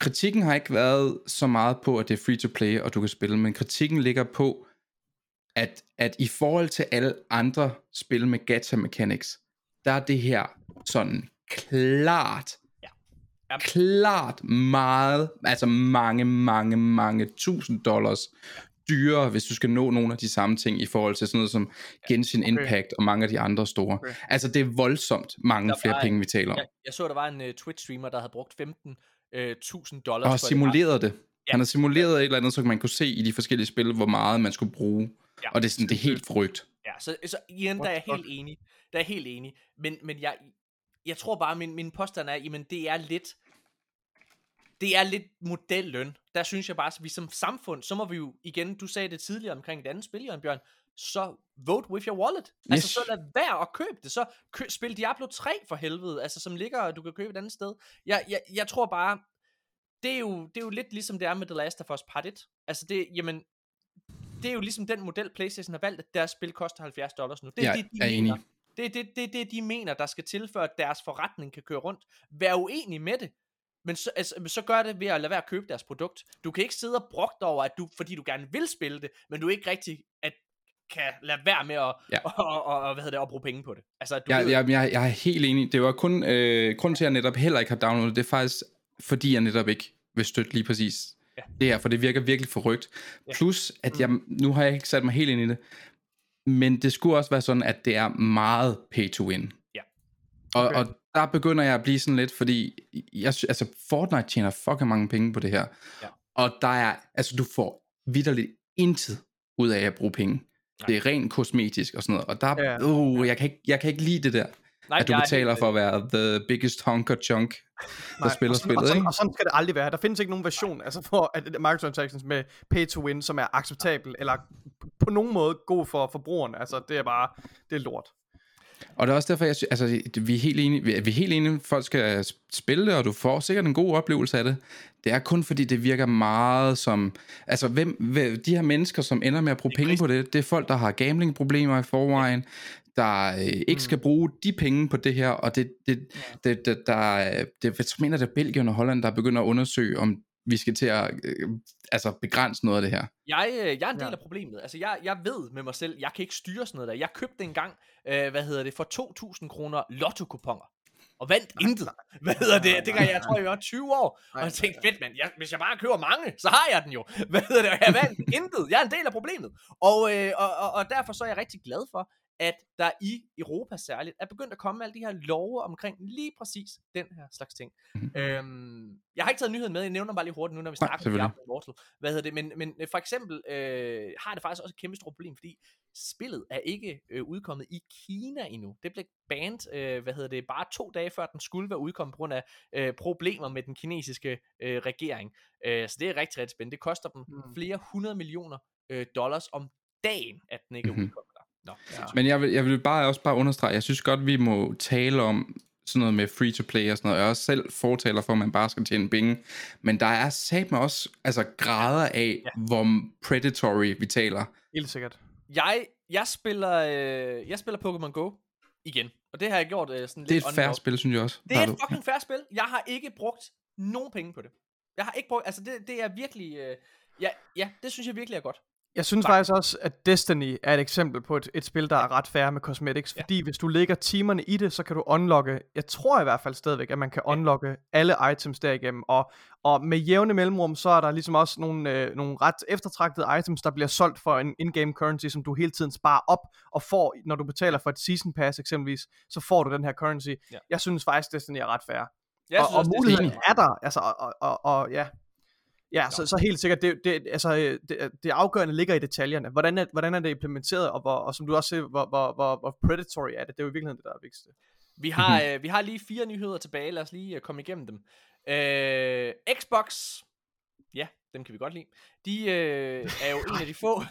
Kritikken har ikke været så meget på, at det er free to play, og du kan spille, men kritikken ligger på, at, at i forhold til alle andre spil med gacha mechanics, der er det her sådan klart, Ja. Ja. klart meget, altså mange, mange, mange tusind dollars dyrere, hvis du skal nå nogle af de samme ting i forhold til sådan noget som Genshin Okay. Impact og mange af de andre store. Okay. Altså det er voldsomt mange Der flere var- penge, vi taler om. Jeg, jeg så, der var en uh, Twitch-streamer, der havde brugt 15.000 dollars Og simuleret det. Ja. Han har simuleret et eller andet, så man kunne se i de forskellige spil, hvor meget man skulle bruge. Ja. Og det er, sådan, det er helt forrygt. Ja, så, så igen, der er jeg helt enig. Der er helt enig. Men, men jeg, jeg tror bare, min, min påstand er, jamen det er lidt, det er lidt modelløn. Der synes jeg bare, at vi som samfund, så må vi jo, igen, du sagde det tidligere omkring et andet spil, Jørgen Bjørn, så vote with your wallet. Altså, Yes. så lad være at købe det. Så kø, spil Diablo 3 for helvede, altså som ligger, du kan købe et andet sted. Jeg, jeg, jeg tror bare, det er, jo, det er jo lidt ligesom det er med The Last of Us Part 1. Altså det, jamen, det er jo ligesom den model, PlayStation har valgt, at deres spil koster 70 dollars nu. Det er Jeg det, de er mener. enig. Det er det, det, det, de mener, der skal til, for at deres forretning kan køre rundt. Vær uenig med det. Men så, altså, men så gør det ved at lade være at købe deres produkt. Du kan ikke sidde og brugte over, at du, fordi du gerne vil spille det, men du ikke rigtig at, kan lade være med at, Ja. ja. [laughs] og, og, og, hvad hedder det, at bruge penge på det. Altså, du Jeg, ved, jeg, jeg, jeg er helt enig. Det var kun, øh, grund til, at jeg netop heller ikke har downloadet, det er faktisk, fordi jeg netop ikke vil støtte lige præcis Ja. det her, for det virker virkelig forrygt. Ja. Plus, at jeg, nu har jeg ikke sat mig helt ind i det, men det skulle også være sådan, at det er meget pay to win. Ja. Og, Okay. og der begynder jeg at blive sådan lidt, fordi jeg, altså Fortnite tjener fucking mange penge på det her. Ja. Og der er, altså du får vidderligt intet ud af at bruge penge. Det er rent kosmetisk og sådan noget. Og der, Ja. uh, jeg, kan ikke, jeg kan ikke lide det der, nej, at du er betaler for at være the biggest honker chunk, der Nej, spiller og sådan, spillet, og sådan, ikke? Og sådan skal det aldrig være. Der findes ikke nogen version altså for at microtransactions med pay to win, som er acceptabel, eller på nogen måde god for forbrugeren. Altså, det er bare, det er lort. Og det er også derfor, jeg synes, altså, vi er helt enige, vi er helt enige, folk skal spille det, og du får sikkert en god oplevelse af det. Det er kun fordi, det virker meget som, altså hvem, hvem de her mennesker, som ender med at bruge penge på det, det er folk, der har gamblingproblemer i forvejen, der øh, ikke skal bruge de penge på det her, og det, det, det, det der, det, jeg mener, det er Belgien og Holland, der begynder at undersøge, om vi skal til at øh, altså begrænse noget af det her. Jeg, øh, jeg er en del Ja. af problemet. Altså, jeg, jeg ved med mig selv, jeg kan ikke styre sådan noget der. Jeg købte engang, øh, hvad hedder det, for 2.000 kroner lotto-kuponer. Og vandt intet. Hvad hedder det? Det kan jeg, jeg tror, jeg var 20 år. Og jeg tænkte, fedt mand, jeg, hvis jeg bare køber mange, så har jeg den jo. Hvad hedder det? Og Jeg vandt [laughs] intet. Jeg er en del af problemet. Og, øh, og, og, og derfor så er jeg rigtig glad for, at der i Europa særligt er begyndt at komme alle de her love omkring lige præcis den her slags ting. Mhm. Øhm, jeg har ikke taget nyheden med, jeg nævner bare lige hurtigt nu, når vi Nej, snakker om selvfølgelig. Diablo Immortal. Hvad hedder det? Men, men øh, for eksempel øh, har det faktisk også et kæmpe stort problem, fordi spillet er ikke øh, udkommet i Kina endnu. Det blev banned, øh, hvad hedder det, bare to dage før den skulle være udkommet på grund af øh, problemer med den kinesiske øh, regering. Øh, så det er rigtig, rigtig spændende. Det koster dem Mm. flere hundrede millioner øh, dollars om dagen, at den ikke er Mhm. udkommet. Nå, ja. Men jeg vil, jeg vil bare også bare understrege, jeg synes godt, vi må tale om sådan noget med free to play og sådan noget. Jeg er også selv fortaler for, at man bare skal tjene penge. Men der er sat med også altså, grader af, ja. hvor predatory vi taler. Helt sikkert. Jeg, jeg spiller, øh, jeg spiller Pokémon Go igen. Og det har jeg gjort øh, sådan Det er lidt et færre spil, synes jeg også. Det er et fucking færre spil. Jeg har ikke brugt nogen penge på det. Jeg har ikke brugt, altså det, det er virkelig, øh, ja, ja, det synes jeg virkelig er godt. Jeg synes faktisk også, at Destiny er et eksempel på et, et spil, der er ret færre med cosmetics, Ja. fordi hvis du lægger timerne i det, så kan du unlocke, jeg tror i hvert fald stadigvæk, at man kan unlocke alle items derigennem, og, og med jævne mellemrum, så er der ligesom også nogle, øh, nogle ret eftertragtede items, der bliver solgt for en in-game currency, som du hele tiden sparer op, og får, når du betaler for et season pass eksempelvis, så får du den her currency. Ja. Jeg synes faktisk, Destiny er ret færre. Jeg og, synes og er muligheden er der, altså, og, og, og, og ja, Ja, så, så helt sikkert, det, det, altså, øh, det, det afgørende ligger i detaljerne. Hvordan er, hvordan er det implementeret, og, hvor, og som du også siger, hvor, hvor, hvor, hvor predatory er det? Det er jo i virkeligheden det, der er vigtigste. Vi har, øh, vi har lige fire nyheder tilbage. Lad os lige øh, komme igennem dem. Øh, Xbox, ja, dem kan vi godt lide. De øh, er jo en af de få. [laughs]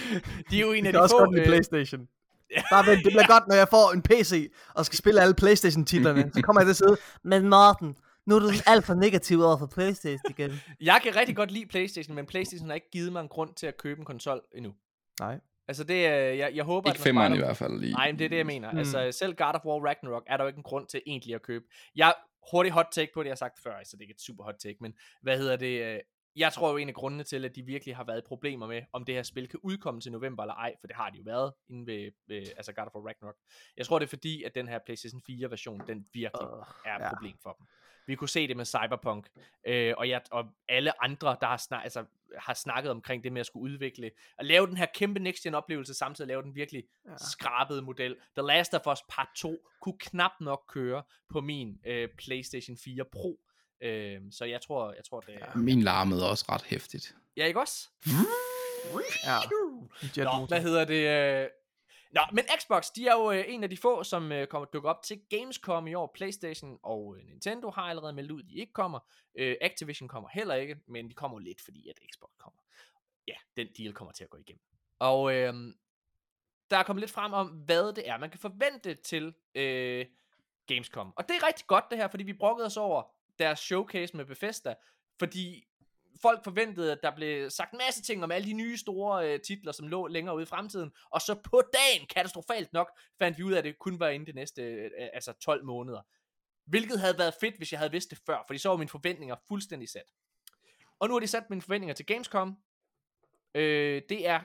[laughs] de er jo en af de også få. godt med øh, Playstation. [laughs] Bare vent, det bliver godt, når jeg får en PC, og skal spille alle Playstation-titlerne. Så kommer jeg til at sidde, men Martin, nu er du alt for negativ over for Playstation igen. [laughs] Jeg kan rigtig godt lide PlayStation, men PlayStation har ikke givet mig en grund til at købe en konsol endnu. Nej. Altså det er, jeg, jeg håber, Ikke at femmeren i hvert fald lige. Nej, men det er det, jeg mener. Mm. Altså, selv God of War Ragnarok er der jo ikke en grund til egentlig at købe. Jeg hurtigt hot take på det, jeg har sagt før, så det er ikke et super hot take, men hvad hedder det? øh, Jeg tror jo en af grundene til, at de virkelig har været problemer med, om det her spil kan udkomme til november eller ej, for det har de jo været inden ved, ved altså God of War Ragnarok. Jeg tror, det er fordi, at den her PlayStation 4 version, den virkelig Uh, er et ja. problem for dem. Vi kunne se det med Cyberpunk, øh, og, jeg, og alle andre, der har, snak, altså, har snakket omkring det med at skulle udvikle, at lave den her kæmpe next gen oplevelse, samtidig lave den virkelig Ja. ja. skrabede model. The Last of Us Part 2 kunne knap nok køre på min øh, PlayStation 4 Pro. Øh, så jeg tror, jeg tror det er... Min larmede også ret hæftigt. Ja, ikke også? Ja. Nå, hvad hedder det? Nå, men Xbox, de er jo øh, en af de få, som øh, kommer dukke op til Gamescom i år. PlayStation og øh, Nintendo har allerede meldt ud, at de ikke kommer. Øh, Activision kommer heller ikke, men de kommer jo lidt, fordi at Xbox kommer. Ja, den deal kommer til at gå igennem. Og øh, der er kommet lidt frem om, hvad det er, man kan forvente til øh, Gamescom. Og det er rigtig godt det her, fordi vi brokkede os over deres showcase med Bethesda, fordi folk forventede, at der blev sagt en masse ting om alle de nye store øh, titler, som lå længere ude i fremtiden, og så på dagen, katastrofalt nok, fandt vi ud af, at det kun var inden de næste øh, altså 12 måneder. Hvilket havde været fedt, hvis jeg havde vidst det før, fordi så var mine forventninger fuldstændig sat. Og nu har de sat mine forventninger til Gamescom. Øh, det er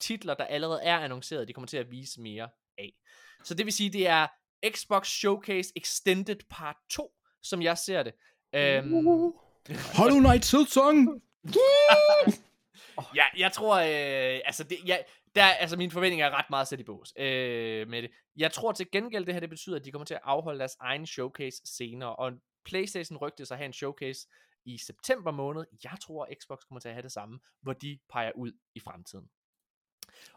titler, der allerede er annonceret, de kommer til at vise mere af. Så det vil sige, det er Xbox Showcase Extended Part 2, som jeg ser det. Øhm, Hollow Knight Silksong! Ja, jeg tror, øh, altså, det, jeg, der, altså mine forventninger er ret meget sat i bås øh, med det. Jeg tror til gengæld, det her det betyder, at de kommer til at afholde deres egen showcase senere, og Playstation rygte sig at have en showcase i september måned. Jeg tror, at Xbox kommer til at have det samme, hvor de peger ud i fremtiden.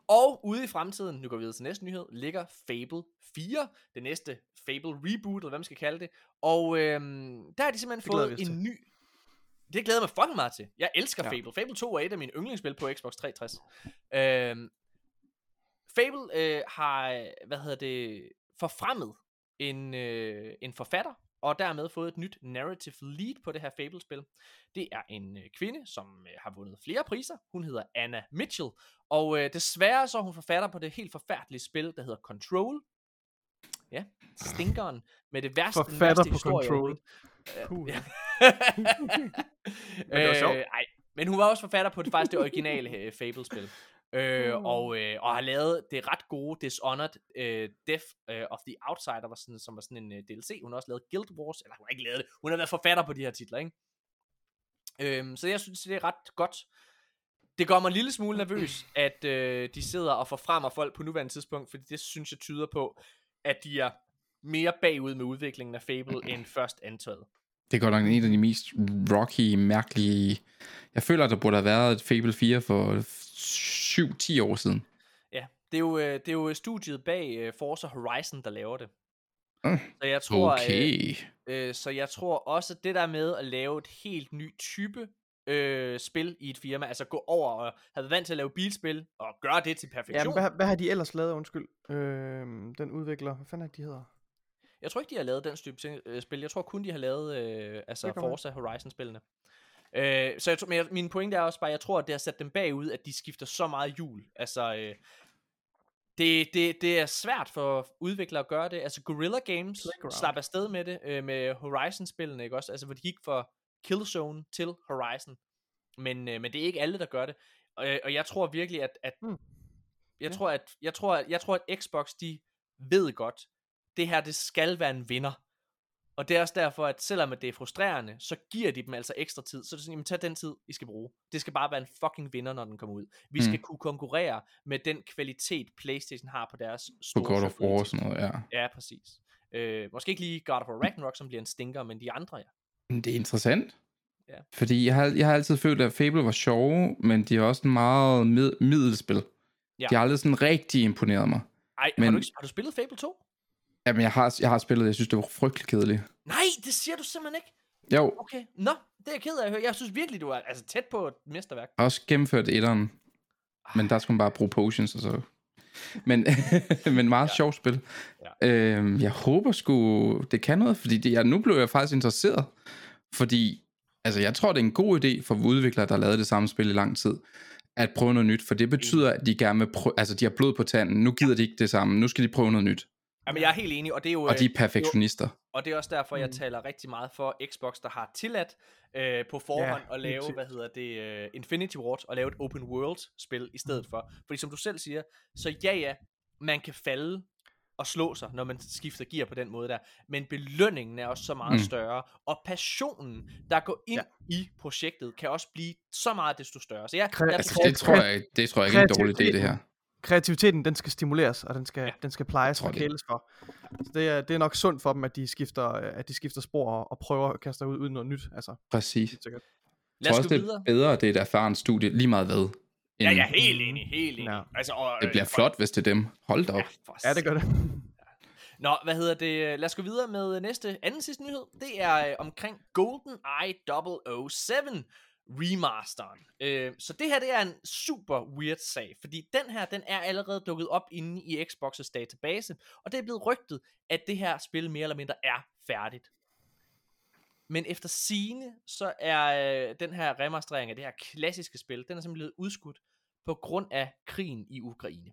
Og ude i fremtiden, nu går vi videre til næste nyhed, ligger Fable 4, det næste Fable reboot, eller hvad man skal kalde det. Og øhm, der har de simpelthen fået en ny... Det glæder jeg mig fucking meget til. Jeg elsker Ja. ja. Fable. Fable 2 er et af mine yndlingsspil på Xbox 360. Øhm, Fable øh, har, hvad hedder det, forfremmet en, øh, en forfatter, og dermed fået et nyt narrative lead på det her Fable-spil. Det er en øh, kvinde, som øh, har vundet flere priser. Hun hedder Anna Mitchell, og øh, desværre så er hun forfatter på det helt forfærdelige spil, der hedder Control. Ja, stinkeren med det værste, den Forfatter værste på historie Control. overhovedet. Puh. [laughs] [laughs] Ja. det var sjovt. Øh, ej, men hun var også forfatter på det faktisk det originale øh, Fable-spil. Øh, Mm. og, øh, og har lavet det ret gode Dishonored øh, Death øh, of the Outsider, var sådan, som var sådan en øh, DLC. Hun har også lavet Guild Wars, eller hun har ikke lavet det, hun har været forfatter på de her titler, ikke? Øhm, så jeg synes, det er ret godt. Det gør mig en lille smule nervøs, at øh, de sidder og forfremmer folk på nuværende tidspunkt, fordi det synes jeg tyder på, at de er mere bagud med udviklingen af Fable end først antaget. Det er godt nok en af de mest rocky, mærkelige... Jeg føler, at der burde have været et Fable 4 for 7-10 år siden. Ja, det er jo, øh, det er jo studiet bag øh, Forza Horizon, der laver det. Mm, Så jeg tror, Okay. øh, øh, så jeg tror også, det der med at lave et helt ny type øh, spil i et firma, altså gå over og have været vant til at lave bilspil, og gøre det til Ja, perfektion. men hvad, hvad har de ellers lavet, undskyld? Øhm, den udvikler, hvad fanden er det, de hedder? Jeg tror ikke, de har lavet den type øh, spil. Jeg tror kun, de har lavet øh, altså. Forza Horizon-spillene. Øh, så jeg, men jeg, min pointe er også bare, jeg tror, at det har sat dem bagud, at de skifter så meget hjul. Altså, øh, det, det, det er svært for udviklere at gøre det. Altså, Guerrilla Games Playground. slap afsted med det, øh, med Horizon-spillene, ikke også? Altså, hvor de gik fra Killzone til Horizon. Men, øh, men det er ikke alle, der gør det. Og, øh, og jeg tror virkelig, at, at Hmm. jeg, tror, at, jeg, tror, at, jeg tror, at Xbox, de ved godt, det her, det skal være en vinder. Og det er også derfor, at selvom det er frustrerende, så giver de dem altså ekstra tid. Så er det sådan, jamen tag den tid, I skal bruge. Det skal bare være en fucking vinder, når den kommer ud. Vi skal Mm. kunne konkurrere med den kvalitet, Playstation har på deres På store God of War og sådan noget, ja. Ja, præcis. Øh, måske ikke lige God of War Ragnarok, som bliver en stinker, men de andre, ja. Men det er interessant. Ja. Fordi jeg har, jeg har altid følt, at Fable var sjove, men de er også en meget mid, middelspil. Ja. De har aldrig sådan rigtig imponeret mig. Ej, men... Men- har, du ikke, har du spillet Fable 2? Jamen, jeg har, jeg har spillet, jeg synes, det var frygtelig kedeligt. Nej, det siger du simpelthen ikke. Jo, Okay, nå, det er jeg ked af at høre. Jeg synes virkelig, du er altså, tæt på et mesterværk. også gennemført etteren. Men der skulle man bare bruge potions og så. Men, [laughs] men meget ja. sjovt spil. Ja. Øhm, jeg håber sgu, det kan noget, fordi det, jeg, nu blev jeg faktisk interesseret. Fordi, altså jeg tror, det er en god idé for udviklere, der har lavet det samme spil i lang tid, at prøve noget nyt. For det betyder, at de gerne vil prøve, altså de har blod på tanden. Nu gider de ikke det samme. Nu skal de prøve noget nyt. Jamen, jeg er helt enig, og det er jo... Og de er øh, perfektionister. Og det er også derfor, jeg Mm. taler rigtig meget for Xbox, der har tilladt øh, på forhånd Ja, at lave, hvad hedder det, uh, Infinity Ward, og lave et open world spil i stedet Mm. for. Fordi som du selv siger, så ja ja, man kan falde og slå sig, når man skifter gear på den måde der. Men belønningen er også så meget Mm. mm. større, og passionen, der går ind ja. i projektet, kan også blive så meget desto større. Så jeg, Kre- jeg, Altså, det tror jeg, det tror jeg ikke er en dårlig idé, det her. Kreativiteten, den skal stimuleres, og den skal, Ja. ja. den skal plejes tror og det. kæles for. Så det er, det er nok sundt for dem, at de skifter, at de skifter spor og, og prøver at kaste ud uden noget nyt. Altså, Præcis. sikkert. Jeg lad tror os også, gå det videre. er bedre, at det er et erfarent studie, lige meget hvad. Ja, end- jeg er helt enig, helt enig. Ja. Altså, og, Det bliver øh, flot, hvis det er dem. Hold da op. Ja, for Ja, det gør det. Nå, hvad hedder det? Lad os gå videre med næste, anden sidste nyhed. Det er øh, omkring GoldenEye 007 remasteren. Øh, så det her, det er en super weird sag, fordi den her, den er allerede dukket op inde i Xbox's database, og det er blevet rygtet, at det her spil mere eller mindre er færdigt. Men efter sine så er øh, den her remasterering af det her klassiske spil, den er simpelthen blevet udskudt på grund af krigen i Ukraine.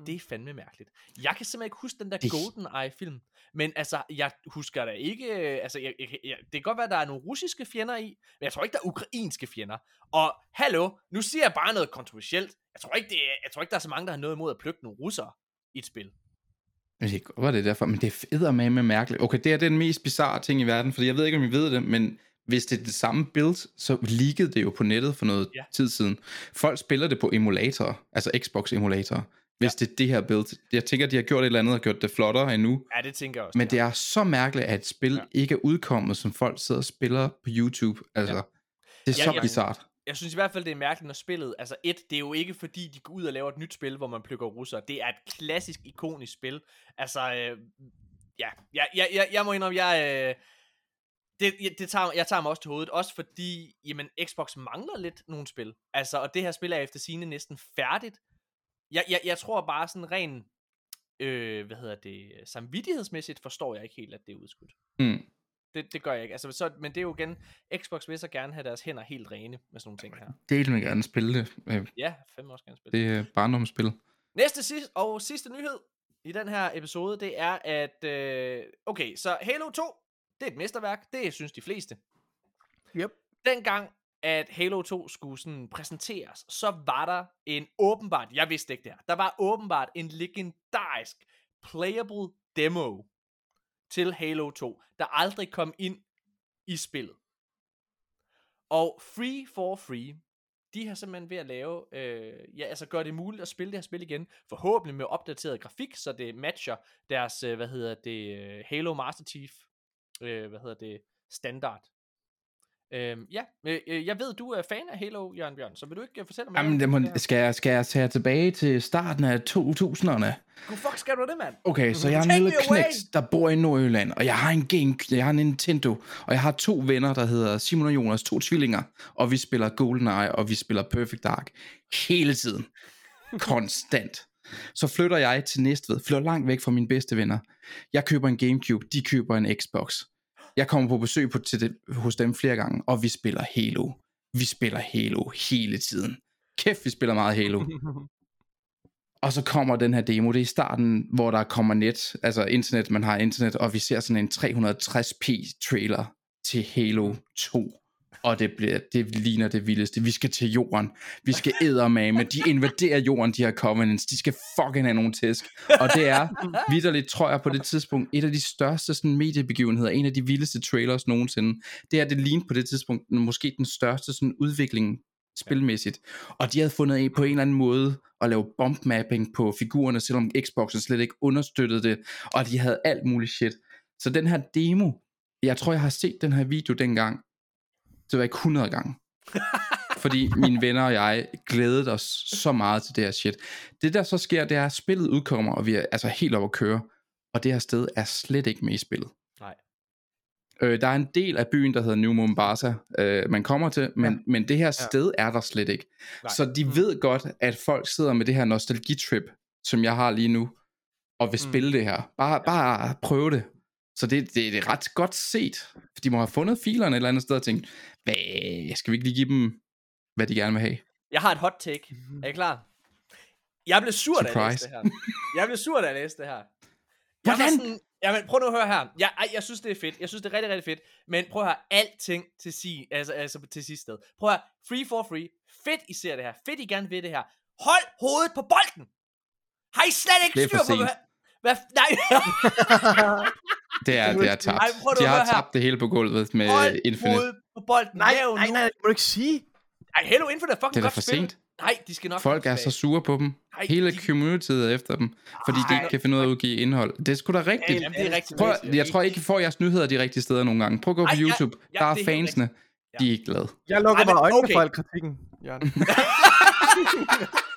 Og det er fandme mærkeligt. Jeg kan simpelthen ikke huske den der Det- GoldenEye-film, men altså, jeg husker da ikke, øh, altså, jeg, jeg, jeg, det kan godt være, at der er nogle russiske fjender i, men jeg tror ikke, der er ukrainske fjender. Og hallo, nu siger jeg bare noget kontroversielt. Jeg tror ikke, det er, jeg tror ikke der er så mange, der har noget imod at plukke nogle russere i et spil. Men det kan godt være, det er derfor, men det er eddermame mærkeligt. Okay, det er den mest bizarre ting i verden, fordi jeg ved ikke, om I ved det, men hvis det er det samme build, så leakede det jo på nettet for noget ja. tid siden. Folk spiller det på emulatorer, altså Xbox emulatorer, hvis ja. det er det her build. Jeg tænker, de har gjort et eller andet og gjort det flottere endnu, Ja, det tænker jeg også. men de det er så mærkeligt, at et spil Ja. ikke er udkommet, som folk sidder og spiller på YouTube. Altså, Ja. det er Ja, så ja. bizart. Jeg synes i hvert fald, det er mærkeligt, når spillet... Altså et, det er jo ikke fordi, de går ud og laver et nyt spil, hvor man plukker russere. Det er et klassisk, ikonisk spil. Altså, øh, ja, jeg, jeg, jeg, jeg må indrømme, jeg... Øh, det, jeg- det tager, jeg tager mig også til hovedet, også fordi, jamen, Xbox mangler lidt nogle spil. Altså, og det her spil er efter sine næsten færdigt. Jeg, jeg, jeg tror bare sådan ren, øh, hvad hedder det, samvittighedsmæssigt forstår jeg ikke helt, at det er udskudt. Mm. Det, det gør jeg ikke. Altså, så, men det er jo igen, Xbox vil så gerne have deres hænder helt rene med sådan nogle ting her. Del vil gerne spille det. Øh, Ja, fandme også gerne spille. Det er barndomsspil. Næste sidste, og sidste nyhed i den her episode, det er, at... Øh, okay, så Halo 2, det er et mesterværk. Det synes de fleste. Yep. Dengang, at Halo 2 skulle sådan præsenteres, så var der en åbenbart, jeg vidste ikke det her, der var åbenbart en legendarisk playable demo til Halo 2, der aldrig kom ind i spillet. Og Free for Free, de har simpelthen ved at lave, øh, ja, altså gøre det muligt at spille det her spil igen, forhåbentlig med opdateret grafik, så det matcher deres, øh, hvad hedder det, øh, Halo Master Chief, øh, hvad hedder det, standard. Øhm, ja, øh, jeg ved, du er fan af Halo, Jørgen Bjørn, så vil du ikke øh, fortælle mig Jamen, det må, skal, jeg, skal jeg tage tilbage til starten af 2000'erne? Gud fuck skal du det, mand? Okay, så jeg er en lille knægt, der bor i Nordjylland, og jeg har en game, jeg har en Nintendo, og jeg har to venner, der hedder Simon og Jonas, to tvillinger, og vi spiller GoldenEye, og vi spiller Perfect Dark hele tiden. Konstant. Så flytter jeg til Næstved, flytter langt væk fra mine bedste venner. Jeg køber en Gamecube, de køber en Xbox. Jeg kommer på besøg på, til det, hos dem flere gange, og vi spiller Halo. Vi spiller Halo hele tiden. Kæft, vi spiller meget Halo. [laughs] Og så kommer den her demo, det er i starten, hvor der kommer net, altså internet, man har internet, og vi ser sådan en 360p trailer til Halo 2. Og det, bliver, det ligner det vildeste. Vi skal til jorden. Vi skal eddermame. De invaderer jorden, de her Covenants. De skal fucking have nogle tæsk. Og det er vidderligt, tror jeg, på det tidspunkt, et af de største sådan, mediebegivenheder. En af de vildeste trailers nogensinde. Det er det lignede på det tidspunkt måske den største sådan, udvikling spilmæssigt. Og de havde fundet af på en eller anden måde at lave bump mapping på figurerne, selvom Xboxen slet ikke understøttede det, og de havde alt muligt shit. Så den her demo, jeg tror jeg har set den her video dengang, det var ikke 100 gange. Fordi mine venner og jeg glædede os så meget til det her shit. Det der så sker, det er, at spillet udkommer, og vi er altså helt over at køre. Og det her sted er slet ikke med i spillet. Nej. Øh, der er en del af byen, der hedder New Mombasa, øh, man kommer til, men, ja. men det her sted er der slet ikke. Nej. Så de ved godt, at folk sidder med det her nostalgitrip, som jeg har lige nu, og vil spille det her. Bare, bare prøve det. Så det, det, det er ret godt set. For de må have fundet filerne et eller andet sted og tænkt, hvad, skal vi ikke lige give dem, hvad de gerne vil have? Jeg har et hot take. Er I klar? Jeg blev sur, da jeg læste Surprise. det her. Jeg blev sur, da jeg læste det her. Jeg Hvordan? sådan, jamen, prøv nu at høre her. Jeg, ej, jeg synes, det er fedt. Jeg synes, det er rigtig, rigtig fedt. Men prøv at høre, alting til, si, altså, altså til sidste sted. Prøv at høre, free for free. Fedt, I ser det her. Fedt, I gerne vil det her. Hold hovedet på bolden. Har I slet ikke styr på, hvad... hvad [laughs] nej, [laughs] Det er, det er tabt. Ej, prøv De har høre her. tabt det hele på gulvet med hold Infinite. på bolden. Nej, nej, nej, det må du ikke sige. Ej, Halo Infinite er fucking Det er godt for spil. sent. Nej, de skal nok Folk er så sure på dem. Ej, Hele de- communityet er efter dem, fordi de Ej. ikke kan finde ud af at udgive indhold. Det er sgu da rigtigt. Jamen, det er rigtigt. Prøv, jeg tror ikke, I får jeres nyheder de rigtige steder nogle gange. Prøv at gå på Ej, YouTube. ja, Der er er fansene. Ja. De er ikke glade. Jeg lukker Ej, men bare øjnene okay. for al kritikken, Jørgen. [laughs] [laughs]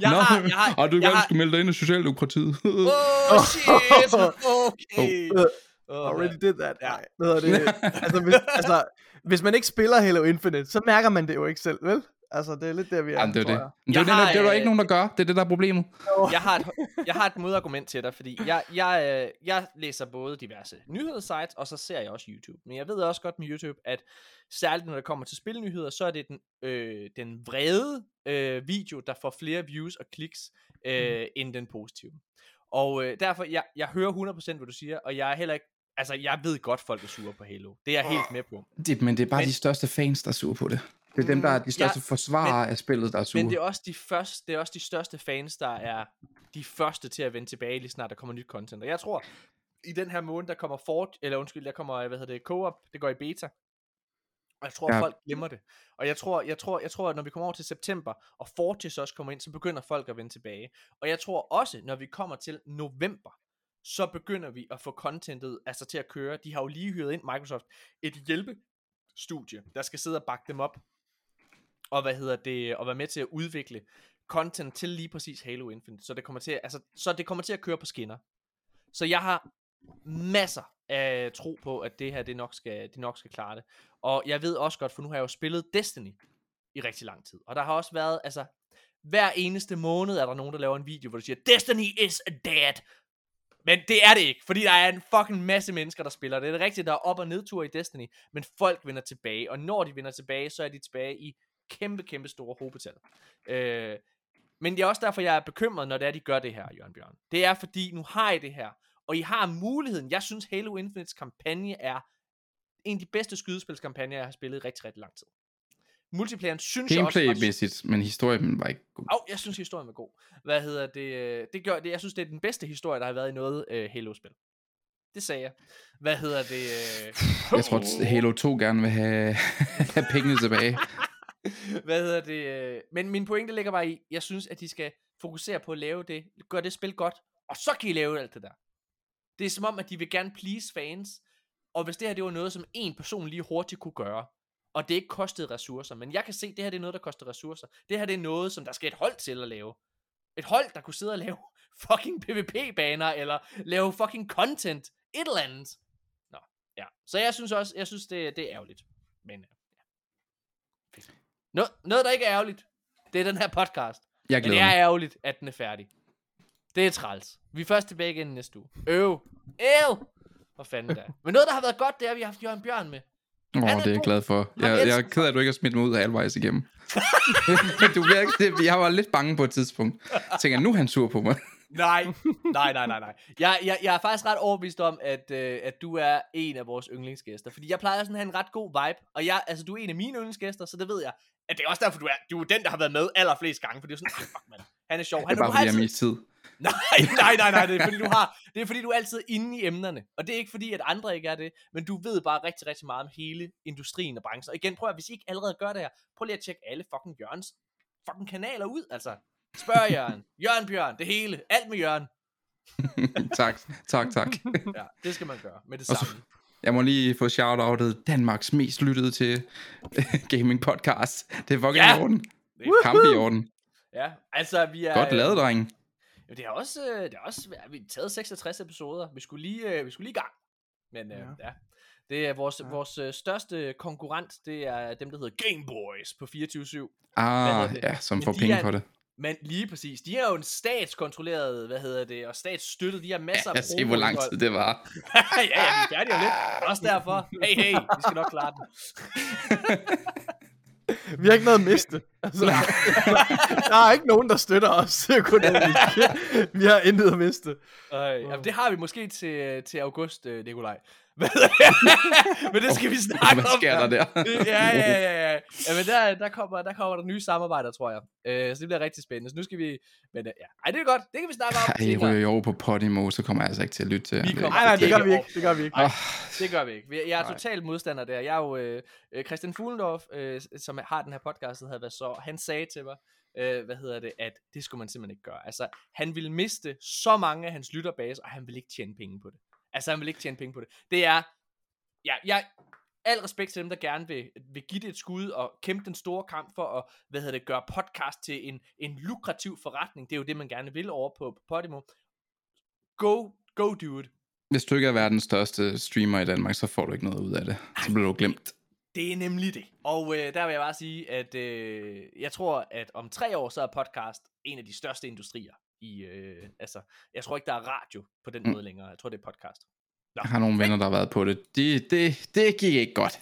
Jeg Nå, har, jeg har, og du jeg gerne har, skulle melde dig ind i Socialdemokratiet. Oh shit, okay. [laughs] Oh. Oh, Already did that. Ja. Hvad hedder det? [laughs] altså, hvis, altså, hvis man ikke spiller Halo Infinite, så mærker man det jo ikke selv, vel? Altså, det er lidt der, vi er, Jamen, det er det. jeg. Men det, er jo har, det, det er der øh, ikke nogen, der gør. Det er det, der er problemet. Jeg har, et, [laughs] jeg har et modargument til dig, fordi jeg, jeg, øh, jeg læser både diverse nyhedssites, og så ser jeg også YouTube. Men jeg ved også godt med YouTube, at særligt når det kommer til spilnyheder, så er det den, øh, den vrede øh, video, der får flere views og kliks, øh, end den positive. Og øh, derfor, jeg, jeg hører 100% hvad du siger, og jeg er heller ikke, altså jeg ved godt, folk er sure på Halo. Det er jeg helt med på. Det, men det er bare Men- de største fans, der er sure på det. Det er dem, der er de største Ja, forsvarere af spillet, der er sure. Men det er også de første, det er også de største fans, der er de første til at vende tilbage, lige snart der kommer nyt content. Og jeg tror, i den her måned, der kommer Fort, eller undskyld, der kommer, hvad hedder det, Co-op, det går i beta. Og jeg tror, ja. folk glemmer det. Og jeg tror, jeg tror, jeg tror, at når vi kommer over til september, og Fortis også kommer ind, så begynder folk at vende tilbage. Og jeg tror også, når vi kommer til november, så begynder vi at få contentet altså til at køre. De har jo lige hyret ind Microsoft et hjælpestudie, der skal sidde og bakke dem op og hvad hedder det, og være med til at udvikle content til lige præcis Halo Infinite, så det kommer til at, altså, så det kommer til at køre på skinner. Så jeg har masser af tro på, at det her, det nok skal, det nok skal klare det. Og jeg ved også godt, for nu har jeg jo spillet Destiny i rigtig lang tid. Og der har også været, altså, hver eneste måned er der nogen, der laver en video, hvor de siger, Destiny is dead. Men det er det ikke, fordi der er en fucking masse mennesker, der spiller. Det er rigtigt, der er op- og nedtur i Destiny, men folk vender tilbage, og når de vender tilbage, så er de tilbage i kæmpe, kæmpe store hobetal. Øh, men det er også derfor, jeg er bekymret, når det er, de gør det her, Jørgen Bjørn. Det er fordi, nu har I det her, og I har muligheden. Jeg synes, Halo Infinites kampagne er en af de bedste skydespilskampagner, jeg har spillet i rigtig, rigtig lang tid. Multiplayeren synes jeg også... Gameplay-mæssigt, men historien var ikke god. Au, jeg synes, historien var god. Hvad hedder det? øh, Det gør det. Jeg synes, det er den bedste historie, der har været i noget øh, Halo-spil. Det sagde jeg. Hvad hedder det? Øh... Jeg tror, at Halo 2 gerne vil have, have pengene tilbage. [laughs] [laughs] Hvad hedder det? Øh, men min pointe ligger bare i, jeg synes, at de skal fokusere på at lave det, gøre det spil godt, og så kan I lave alt det der. Det er som om, at de vil gerne please fans, og hvis det her det var noget, som en person lige hurtigt kunne gøre, og det ikke kostede ressourcer, men jeg kan se, at det her det er noget, der koster ressourcer. Det her det er noget, som der skal et hold til at lave. Et hold, der kunne sidde og lave [laughs] fucking PvP-baner, eller lave fucking content, et eller andet. Nå, ja. Så jeg synes også, jeg synes, det, det er ærgerligt. Men Fedt. Noget, der ikke er ærgerligt, det er den her podcast. Jeg Men det er mig. ærgerligt, at den er færdig. Det er træls. Vi er først tilbage igen næste uge. Øv. Øv. Hvor fanden da. Men noget, der har været godt, det er, at vi har haft Jørgen Bjørn med. Åh, er det er jeg god. glad for. Han Jeg, jeg er ked af, at du ikke har smidt mig ud af halvvejs igennem. [laughs] du ikke, det, jeg var lidt bange på et tidspunkt. Jeg tænker, nu er han sur på mig. Nej, nej, nej, nej, nej. Jeg, jeg, jeg er faktisk ret overbevist om, at, øh, at du er en af vores yndlingsgæster. Fordi jeg plejer sådan at have en ret god vibe. Og jeg, altså, du er en af mine yndlingsgæster, så det ved jeg. At det er også derfor, du er, du er den, der har været med allerflest gange. For det er sådan, ah, fuck, man. Han er sjov. Det Han, er bare, fordi jeg har altid, mest tid. Nej, nej, nej, nej, det er fordi du har, det er fordi du er altid inde i emnerne, og det er ikke fordi, at andre ikke er det, men du ved bare rigtig, rigtig meget om hele industrien og branchen, og igen, prøv at, hvis I ikke allerede gør det her, prøv lige at tjekke alle fucking Jørgens fucking kanaler ud, altså, spørg Jørgen, Jørgen Bjørn, det hele, alt med Jørgen, [laughs] tak, tak, tak. ja, det skal man gøre, med det Og så- samme. Jeg må lige få shout-outet Danmarks mest lyttede til [laughs] gaming podcast. Det er fucking Ja. i orden. Det er- Kamp i orden. Ja, altså vi er... Godt lavet, dreng. Jamen, det har også, øh, det har også vi har taget 66 episoder. Vi skulle lige, øh, vi skulle lige i gang. Men øh, ja. Ja. ja. Det er vores, Ja. vores øh, største konkurrent, det er dem, der hedder Game Boys på 24-7. Ah, ja, som Men får penge er- på det. Men lige præcis, de er jo en statskontrolleret, hvad hedder det, og statsstøttet. De har masser Jeg af se, hvor lang tid det var. [laughs] ja, ja, vi er færdige om lidt. Også derfor, hey, hey, vi skal nok klare den. [laughs] Vi har ikke noget at miste. Altså, [laughs] der er ikke nogen, der støtter os økonomisk. Vi har intet at miste. Øh, jamen, det har vi måske til, til august, øh, Nikolaj. Hvad? [laughs] Men det skal vi snakke Hvad om. sker der der? Det- Ja, ja, ja, ja. Jamen, der, der, kommer, der kommer der nye samarbejder, tror jeg. Øh, så det bliver rigtig spændende. Så nu skal vi... Men øh, ja, ej, det er godt. Det kan vi snakke om. Ej, ryger jeg over på Podimo, så kommer jeg altså ikke til at lytte til Vi det. kommer- Nej, nej, det gør vi ikke. Det gør vi ikke. Ah, Det gør vi ikke. Jeg er totalt modstander der. Jeg er jo... Øh, øh, Christian Fuglendorf, øh, som har den her podcast, der hedder Hvad så? Han sagde til mig, øh, hvad hedder det, at det skulle man simpelthen ikke gøre. Altså, han ville miste så mange af hans lytterbase, og han vil ikke tjene penge på det. Altså, han vil ikke tjene penge på det. Det er... Ja, jeg... Al respekt til dem, der gerne vil, vil give det et skud og kæmpe den store kamp for at hvad hedder det, gøre podcast til en, en lukrativ forretning. Det er jo det, man gerne vil over på, på Podimo. Go, go dude. Hvis du ikke er verdens største streamer i Danmark, så får du ikke noget ud af det. Så bliver du glemt. Det er nemlig det. Og øh, der vil jeg bare sige, at øh, jeg tror, at om tre år, så er podcast en af de største industrier. I, øh, altså, jeg tror ikke, der er radio på den Mm. måde længere. Jeg tror, det er podcast. Jeg har nogle venner, der har været på det. Det, det, det gik ikke godt.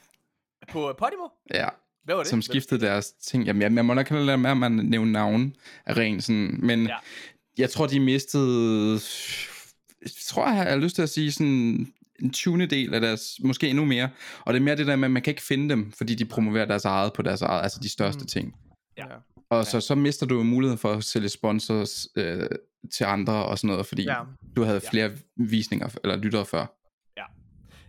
På Podimo? Ja, Hvad var det? som skiftede deres ting. Jamen, jeg, jeg må nok lade med, at man nævne navn af ren sådan, men Ja. jeg tror, de mistede, jeg tror, jeg har lyst til at sige sådan en 20. del af deres, måske endnu mere. Og det er mere det der med, at man kan ikke finde dem, fordi de promoverer deres eget på deres eget, altså de største mm. ting. Ja. Og så, så mister du jo muligheden for at sælge sponsors øh, til andre og sådan noget, fordi Ja. ja. du havde Ja. flere visninger eller lyttere før.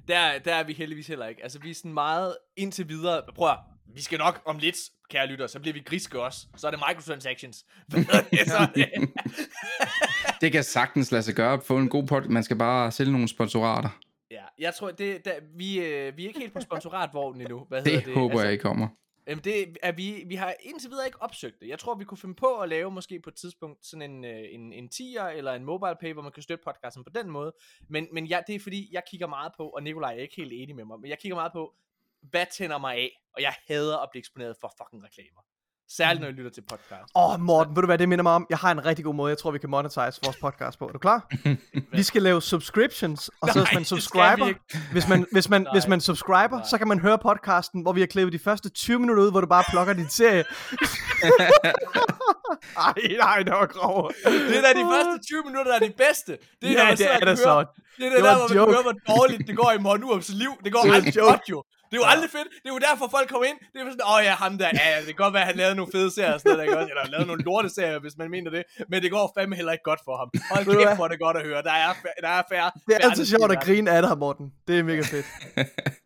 Der, der er vi heldigvis heller ikke. Altså, vi er sådan meget indtil videre. Prøv at, vi skal nok om lidt, kære lytter, så bliver vi griske også. Så er det microtransactions. [laughs] Så er [laughs] det. Kan sagtens lade sig gøre få en god podcast. Man skal bare sælge nogle sponsorater. ja, jeg tror, det, der, vi, øh, vi er ikke helt på sponsoratvognen endnu. Hvad Det, hedder det håber altså, jeg ikke kommer. Jamen det er vi, vi har indtil videre ikke opsøgt det. Jeg tror, vi kunne finde på at lave måske på et tidspunkt sådan en, øh, en, en tier eller en mobile pay, hvor man kan støtte podcasten på den måde. Men, men ja, det er fordi, jeg kigger meget på, og Nikolaj er ikke helt enig med mig, men jeg kigger meget på, hvad tænder mig af? Og jeg hader at blive eksponeret for fucking reklamer. Særligt når jeg lytter til podcast. Åh, oh, Morten, ved du hvad det minder mig om? Jeg har en rigtig god måde, jeg tror, vi kan monetize vores podcast på. Er du klar? [laughs] vi skal lave subscriptions, og så Nej, hvis man det subscriber, hvis man, hvis man, hvis man subscriber, Nej. så kan man høre podcasten, hvor vi har klippet de første 20 minutter ud, hvor du bare plukker din serie. [laughs] Ej, nej, det var grov. Det er da de første 20 minutter, der er de bedste. Det er, Ja, man det er da hører- så. Det er Det det der, hvor man joke. hører, hvor dårligt det går i Morten Urups liv. Det går Det aldrig godt jo. Det er jo aldrig fedt. Det er jo derfor, folk kommer ind. Det er jo sådan, åh oh, ja, ham der. Ja, ja, det kan godt være, at han lavede nogle fede serier. og Sådan noget, også? Eller lavede nogle lorte serier, hvis man mener det. Men det går fandme heller ikke godt for ham. Hold kæft, hvor det godt at høre. Der er, der er færre. Det er altid sjovt at grine af dig, Morten. Det er mega fedt. [laughs]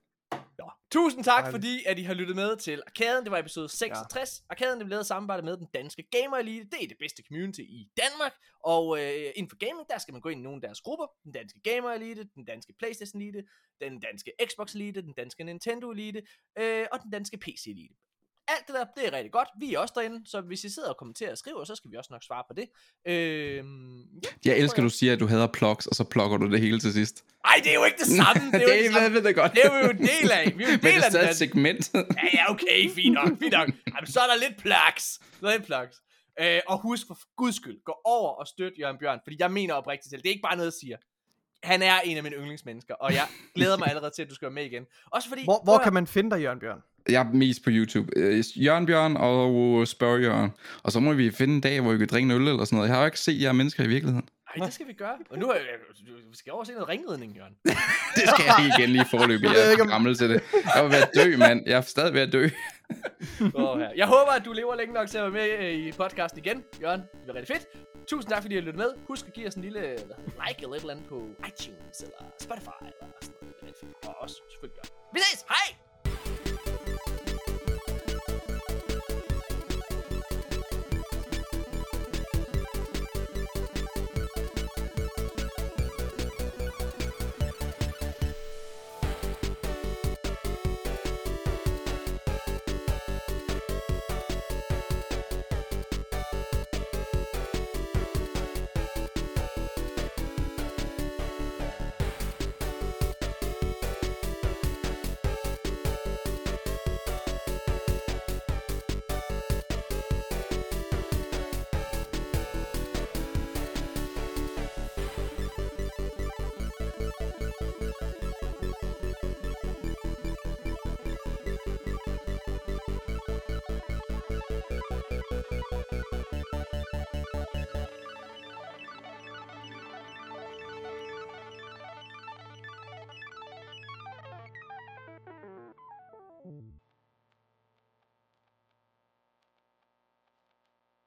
Tusind tak, Dejligt. fordi at I har lyttet med til Arkaden. Det var episode 66. Ja. Arkaden er lavet samarbejde med den danske Gamer Elite. Det er det bedste community i Danmark. Og øh, inden for gaming, der skal man gå ind i nogle af deres grupper. Den danske Gamer Elite, den danske Playstation Elite, den danske Xbox Elite, den danske Nintendo Elite øh, og den danske PC Elite. Alt det der, det er rigtig godt. Vi er også derinde, så hvis I sidder og kommenterer og skriver, så skal vi også nok svare på det. Øh, ja, Jeg elsker, du siger, at du hader plugs, og så plukker du det hele til sidst. Ej, det er jo ikke det [laughs] samme. Det er det samme. ved det godt. Det er vi jo en del af. Vi er jo en [laughs] Men del det er stadig et segment. Ja, ja, okay, fint nok, fint nok. Jamen, så er der lidt plugs. Er lidt plugs. Øh, og husk for guds skyld, gå over og støt Jørgen Bjørn, fordi jeg mener oprigtigt til, det er ikke bare noget, jeg siger. Han er en af mine yndlingsmennesker, og jeg glæder mig [laughs] allerede til, at du skal være med igen. Også fordi... Hvor, hvor kan man finde dig, Jørgen Bjørn? Jeg er mest på YouTube. Øh, Jørgen Bjørn og Spørg Jørgen. Og så må vi finde en dag, hvor vi kan drikke en øl eller sådan noget. Jeg har jo ikke set jer mennesker i virkeligheden. Ej, det skal vi gøre. Og nu er vi skal over og se noget ringridning, Jørgen. [laughs] Det skal jeg ikke igen lige forløbe. Jeg er gammel til det. Jeg er ved at dø, mand. Jeg er stadig ved at dø. Oh, her. Jeg håber, at du lever længe nok til at være med øh, i podcasten igen, Jørgen. Det bliver rigtig fedt. Tusind tak, fordi I har lyttet med. Husk at give os en lille like eller et eller andet på iTunes eller Spotify eller sådan noget. Det er rigtig fedt. Og også selvfølgelig. Vi ses! Hej!